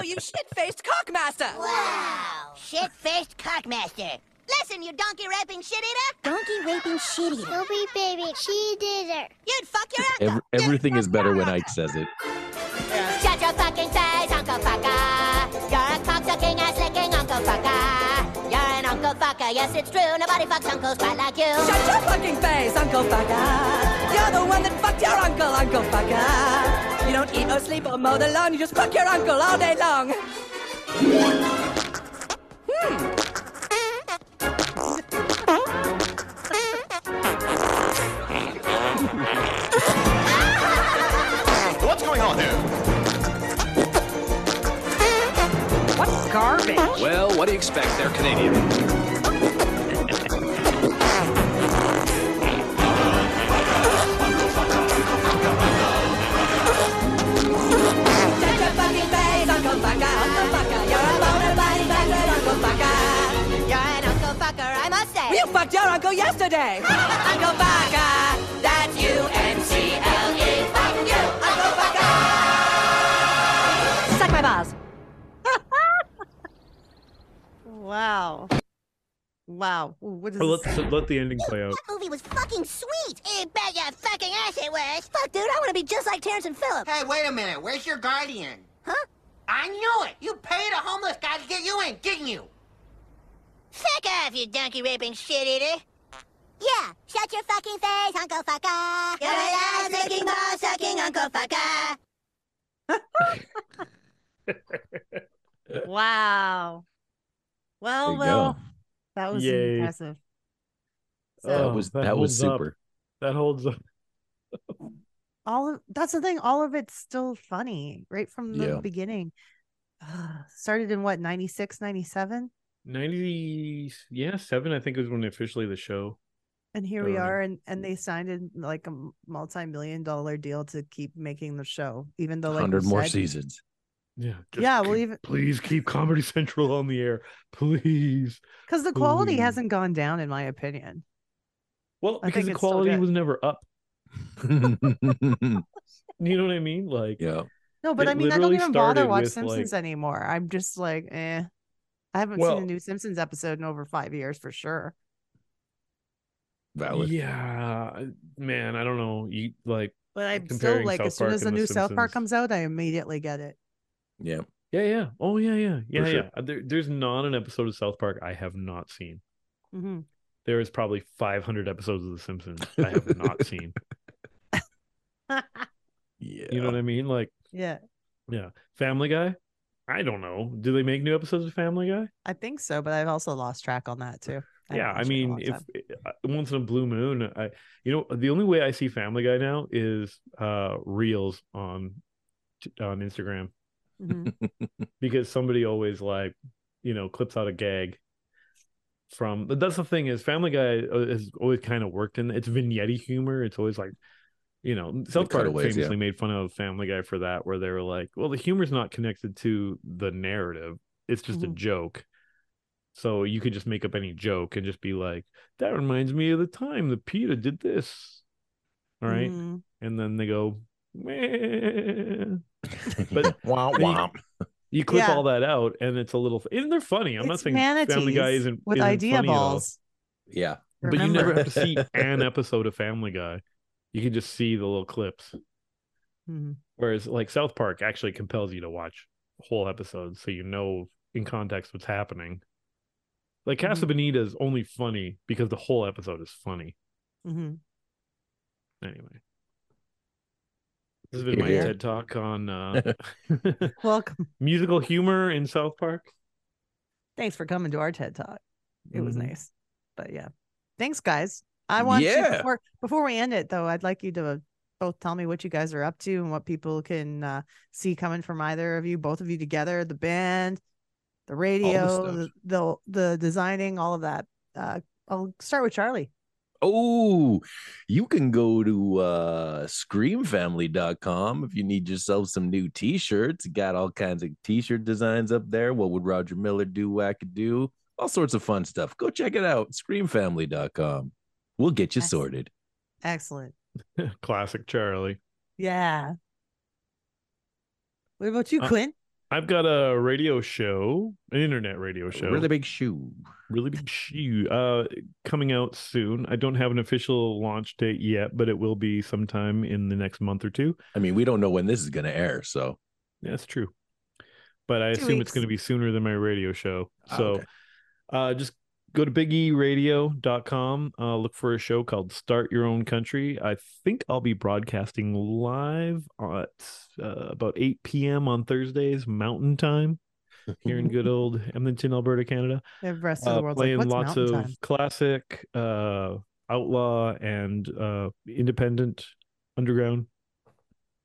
[SPEAKER 25] Oh, you shit-faced cockmaster!
[SPEAKER 14] Wow. Shit-faced cockmaster. Listen, you donkey raping shit eater. Donkey raping shit eater. Dopey baby shit eater. You'd fuck your
[SPEAKER 4] Ev- everything is better when Ike says it.
[SPEAKER 14] Shut your fucking face, Uncle Fucker. You're a cocksucking ass licking Uncle Fucker. You're an Uncle Fucker, yes it's true. Nobody fucks uncles quite like you.
[SPEAKER 25] Shut your fucking face, Uncle Fucker! You're the one that fucked your uncle, Uncle Fucker! You don't eat or sleep or mow the lawn, you just fuck your uncle all day long!
[SPEAKER 26] What do you expect? They're Canadian.
[SPEAKER 25] Shut your fucking face, Uncle Fucker, Uncle Fucker! You're a boner body bastard, Uncle Fucker!
[SPEAKER 14] You're an Uncle Fucker, I must say.
[SPEAKER 25] You fucked your uncle yesterday! Uncle Fucker!
[SPEAKER 3] Wow. Wow. Ooh, what is
[SPEAKER 5] Or
[SPEAKER 3] this?
[SPEAKER 5] let let the ending play out.
[SPEAKER 14] That movie was fucking sweet. You bet your fucking ass it was. Fuck, dude, I want to be just like Terrance and Phillip.
[SPEAKER 27] Hey, wait a minute. Where's your guardian?
[SPEAKER 14] Huh?
[SPEAKER 27] I knew it. You paid a homeless guy to get you in, didn't you?
[SPEAKER 14] Fuck off, you donkey raping shit eater. Yeah, shut your fucking face, Uncle Fucker. You're an ass licking ball sucking Uncle Fucker.
[SPEAKER 3] wow. Well, well,
[SPEAKER 4] go.
[SPEAKER 3] that was
[SPEAKER 5] Yay.
[SPEAKER 3] impressive.
[SPEAKER 4] Oh, that
[SPEAKER 5] Oh,
[SPEAKER 4] was that, was
[SPEAKER 5] holds up.
[SPEAKER 4] super.
[SPEAKER 5] That holds up.
[SPEAKER 3] all of that's the thing all of it's still funny right from the
[SPEAKER 4] Yeah.
[SPEAKER 3] beginning started in what 96 97
[SPEAKER 5] 90 yeah, 7 I think was when officially the show.
[SPEAKER 3] and here we
[SPEAKER 5] Oh,
[SPEAKER 3] are and and they signed in like a multi-million dollar deal to keep making the show even though like
[SPEAKER 4] Hundred more
[SPEAKER 3] said-
[SPEAKER 4] seasons.
[SPEAKER 5] Yeah. just
[SPEAKER 3] yeah well even
[SPEAKER 5] please keep Comedy Central on the air. Please.
[SPEAKER 3] because the quality
[SPEAKER 5] Please.
[SPEAKER 3] hasn't gone down in my opinion
[SPEAKER 5] Well,
[SPEAKER 3] I
[SPEAKER 5] because the quality was never up. You know what I mean? Like
[SPEAKER 4] yeah.
[SPEAKER 3] no but i mean i don't even bother watch simpsons
[SPEAKER 5] like-
[SPEAKER 3] anymore i'm just like eh i haven't
[SPEAKER 5] Well-
[SPEAKER 3] seen a new simpsons episode in over five years for sure
[SPEAKER 4] Valid.
[SPEAKER 5] Yeah, man, I don't know. You like
[SPEAKER 3] but i'm still like
[SPEAKER 5] South
[SPEAKER 3] as soon
[SPEAKER 5] Park
[SPEAKER 3] as the
[SPEAKER 5] and
[SPEAKER 3] new south park comes out i immediately get it
[SPEAKER 4] Yeah.
[SPEAKER 5] Yeah, yeah. Oh, yeah, yeah, yeah,
[SPEAKER 4] sure.
[SPEAKER 5] yeah. There, there's not an episode of South Park I have not seen.
[SPEAKER 3] hmm
[SPEAKER 5] There is probably 500 episodes of The Simpsons I have not seen.
[SPEAKER 4] Yeah.
[SPEAKER 5] You know what I mean? Like,
[SPEAKER 3] yeah
[SPEAKER 5] yeah, Family Guy. I don't know. Do they make new episodes of Family Guy?
[SPEAKER 3] I think so, but I've also lost track on that too. I
[SPEAKER 5] yeah, I
[SPEAKER 3] watched it in a
[SPEAKER 5] mean, if
[SPEAKER 3] time.
[SPEAKER 5] uh, once in a blue moon, I, you know, the only way I see Family Guy now is uh reels on on Instagram
[SPEAKER 3] Mhm.
[SPEAKER 5] because somebody always like, you know, clips out a gag from. But that's the thing is, Family Guy uh, has always kind of worked in it's vignette humor. It's always like, you know, South Park
[SPEAKER 4] cutaways,
[SPEAKER 5] famously
[SPEAKER 4] yeah.
[SPEAKER 5] made fun of Family Guy for that, where they were like, well, the humor's not connected to the narrative; it's just a
[SPEAKER 3] Mhm.
[SPEAKER 5] joke. So you could just make up any joke and just be like, that reminds me of the time that peter did this. All right.
[SPEAKER 3] Mhm.
[SPEAKER 5] And then they go, Meh. But
[SPEAKER 4] Womp
[SPEAKER 5] then you-
[SPEAKER 4] womp.
[SPEAKER 5] You, clip
[SPEAKER 3] Yeah.
[SPEAKER 5] all that out and it's a little, and they're funny. I'm not
[SPEAKER 3] It's
[SPEAKER 5] saying Family Guy isn't
[SPEAKER 3] with
[SPEAKER 5] isn't
[SPEAKER 3] idea
[SPEAKER 5] funny at all.
[SPEAKER 3] balls.
[SPEAKER 4] Yeah.
[SPEAKER 5] But you never have to see an episode of Family Guy. You can just see the little clips.
[SPEAKER 3] Mhm.
[SPEAKER 5] Whereas like South Park actually compels you to watch whole episodes so you know in context what's happening. Like Casa
[SPEAKER 3] Mhm.
[SPEAKER 5] Bonita is only funny because the whole episode is funny.
[SPEAKER 3] Mhm.
[SPEAKER 5] Anyway. This has been my
[SPEAKER 4] Here.
[SPEAKER 5] TED talk on uh
[SPEAKER 3] Welcome.
[SPEAKER 5] musical humor in South Park.
[SPEAKER 3] Thanks for coming to our TED Talk. It was
[SPEAKER 5] Mhm.
[SPEAKER 3] nice. But yeah. Thanks, guys. I want you
[SPEAKER 4] Yeah.
[SPEAKER 3] before before we end it though, I'd like you to both tell me what you guys are up to and what people can uh, see coming from either of you, both of you together, the band, the radio,
[SPEAKER 4] stuff.
[SPEAKER 3] the, the the designing, all of that. Uh, I'll start with Charlie.
[SPEAKER 4] Oh, you can go to uh screamfamily.com if you need yourself some new t-shirts. Got all kinds of t-shirt designs up there. What would Roger Miller do? Wackadoo. All sorts of fun stuff. Go check it out. Screamfamily.com. We'll get you
[SPEAKER 3] Excellent.
[SPEAKER 4] sorted.
[SPEAKER 3] Excellent.
[SPEAKER 5] Classic Charlie.
[SPEAKER 3] Yeah. What about you,
[SPEAKER 5] Uh,
[SPEAKER 3] Quinn?
[SPEAKER 5] I've got a radio show, an internet radio show.
[SPEAKER 4] Really big shoe.
[SPEAKER 5] Really big shoe. Uh coming out soon. I don't have an official launch date yet, but it will be sometime in the next month or two.
[SPEAKER 4] I mean, we don't know when this is going to air, so
[SPEAKER 5] Yeah, That's true. But I
[SPEAKER 3] Two
[SPEAKER 5] assume
[SPEAKER 3] weeks.
[SPEAKER 5] it's going to be sooner than my radio show.
[SPEAKER 4] Ah,
[SPEAKER 5] So
[SPEAKER 4] okay.
[SPEAKER 5] uh just go to bigeeradio.com, uh look for a show called Start Your Own Country. I think I'll be broadcasting live at uh, about 8 p.m. on Thursdays Mountain Time here in good old Edmonton, Alberta, Canada.
[SPEAKER 3] The rest of
[SPEAKER 5] Uh,
[SPEAKER 3] the world's like,
[SPEAKER 5] playing
[SPEAKER 3] what's
[SPEAKER 5] lots of
[SPEAKER 3] time?
[SPEAKER 5] classic, uh, outlaw, and uh, independent, underground,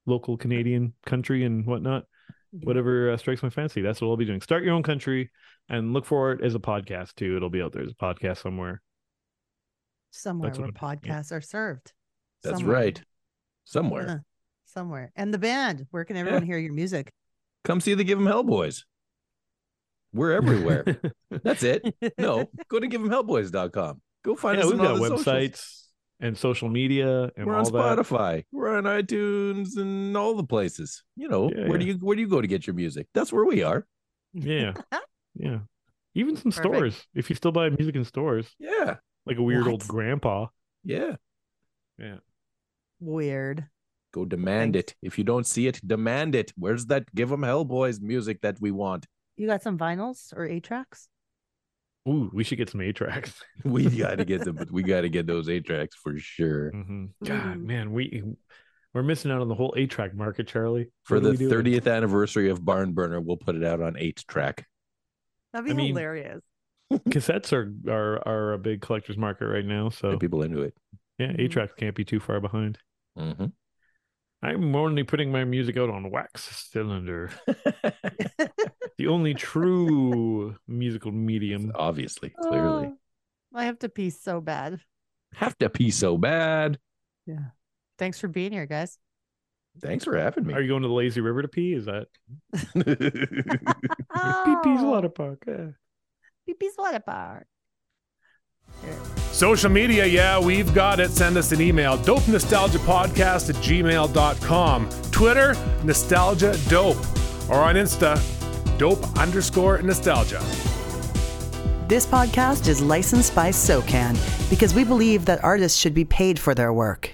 [SPEAKER 5] local Canadian country and whatnot. Whatever uh, strikes my fancy, that's what I'll be doing. Start your own country and look for it as a podcast too. It'll be out there as a podcast somewhere.
[SPEAKER 3] Somewhere
[SPEAKER 5] That's
[SPEAKER 3] where
[SPEAKER 5] what I'm- yeah.
[SPEAKER 3] podcasts are served.
[SPEAKER 4] that's
[SPEAKER 3] Somewhere.
[SPEAKER 4] right. Somewhere.
[SPEAKER 3] Uh, somewhere. And the band. Where can everyone hear your music?
[SPEAKER 4] Come see the Give 'em Hell Boys. We're everywhere. That's it. No, go to give'emhellboys.com. Go find
[SPEAKER 5] yeah,
[SPEAKER 4] us
[SPEAKER 5] we've
[SPEAKER 4] on
[SPEAKER 5] got
[SPEAKER 4] all the socials.
[SPEAKER 5] websites and social media and
[SPEAKER 4] We're
[SPEAKER 5] all
[SPEAKER 4] on
[SPEAKER 5] that.
[SPEAKER 4] Spotify. We're on iTunes and all the places. You know,
[SPEAKER 5] Yeah,
[SPEAKER 4] where do you where do you go to get your music? That's where we are.
[SPEAKER 5] Yeah, yeah. Even some
[SPEAKER 3] Perfect.
[SPEAKER 5] stores. If you still buy music in stores,
[SPEAKER 4] Yeah.
[SPEAKER 5] like a weird old grandpa.
[SPEAKER 4] Yeah.
[SPEAKER 5] Yeah.
[SPEAKER 3] Weird.
[SPEAKER 4] Go demand it. If you don't see it, demand it. Where's that Give 'em Hell Boys music that we want?
[SPEAKER 3] You got some vinyls or eight tracks?
[SPEAKER 5] Ooh, we should get some A tracks.
[SPEAKER 4] We gotta get them. but We gotta get those eight tracks for sure.
[SPEAKER 5] hmm God,
[SPEAKER 3] Ooh.
[SPEAKER 5] man, we we're missing out on the whole eight track market, Charlie.
[SPEAKER 4] For
[SPEAKER 5] What are
[SPEAKER 4] the thirtieth anniversary of Barn Burner, we'll put it out on eight track.
[SPEAKER 3] That'd be
[SPEAKER 5] I mean-
[SPEAKER 3] hilarious.
[SPEAKER 5] cassettes are are are a big collector's market right now. So
[SPEAKER 4] Get people into it.
[SPEAKER 5] yeah, eight tracks can't be too far behind.
[SPEAKER 4] hmm
[SPEAKER 5] I'm only putting my music out on wax cylinder. the only true musical medium.
[SPEAKER 4] Obviously, clearly.
[SPEAKER 3] Oh, I have to pee so bad.
[SPEAKER 4] Have to pee so bad.
[SPEAKER 3] Yeah. Thanks for being here, guys.
[SPEAKER 4] Thanks for having me.
[SPEAKER 5] Are you going to the lazy river to pee? Is that
[SPEAKER 3] Oh,
[SPEAKER 5] pee pee's water park? Yeah.
[SPEAKER 3] Pee-pee's water park.
[SPEAKER 28] Social media, yeah, we've got it. Send us an email. Dope Nostalgia Podcast at gmail.com. Twitter, Nostalgia Dope. Or on Insta, Dope underscore Nostalgia.
[SPEAKER 29] This podcast is licensed by SOCAN because we believe that artists should be paid for their work.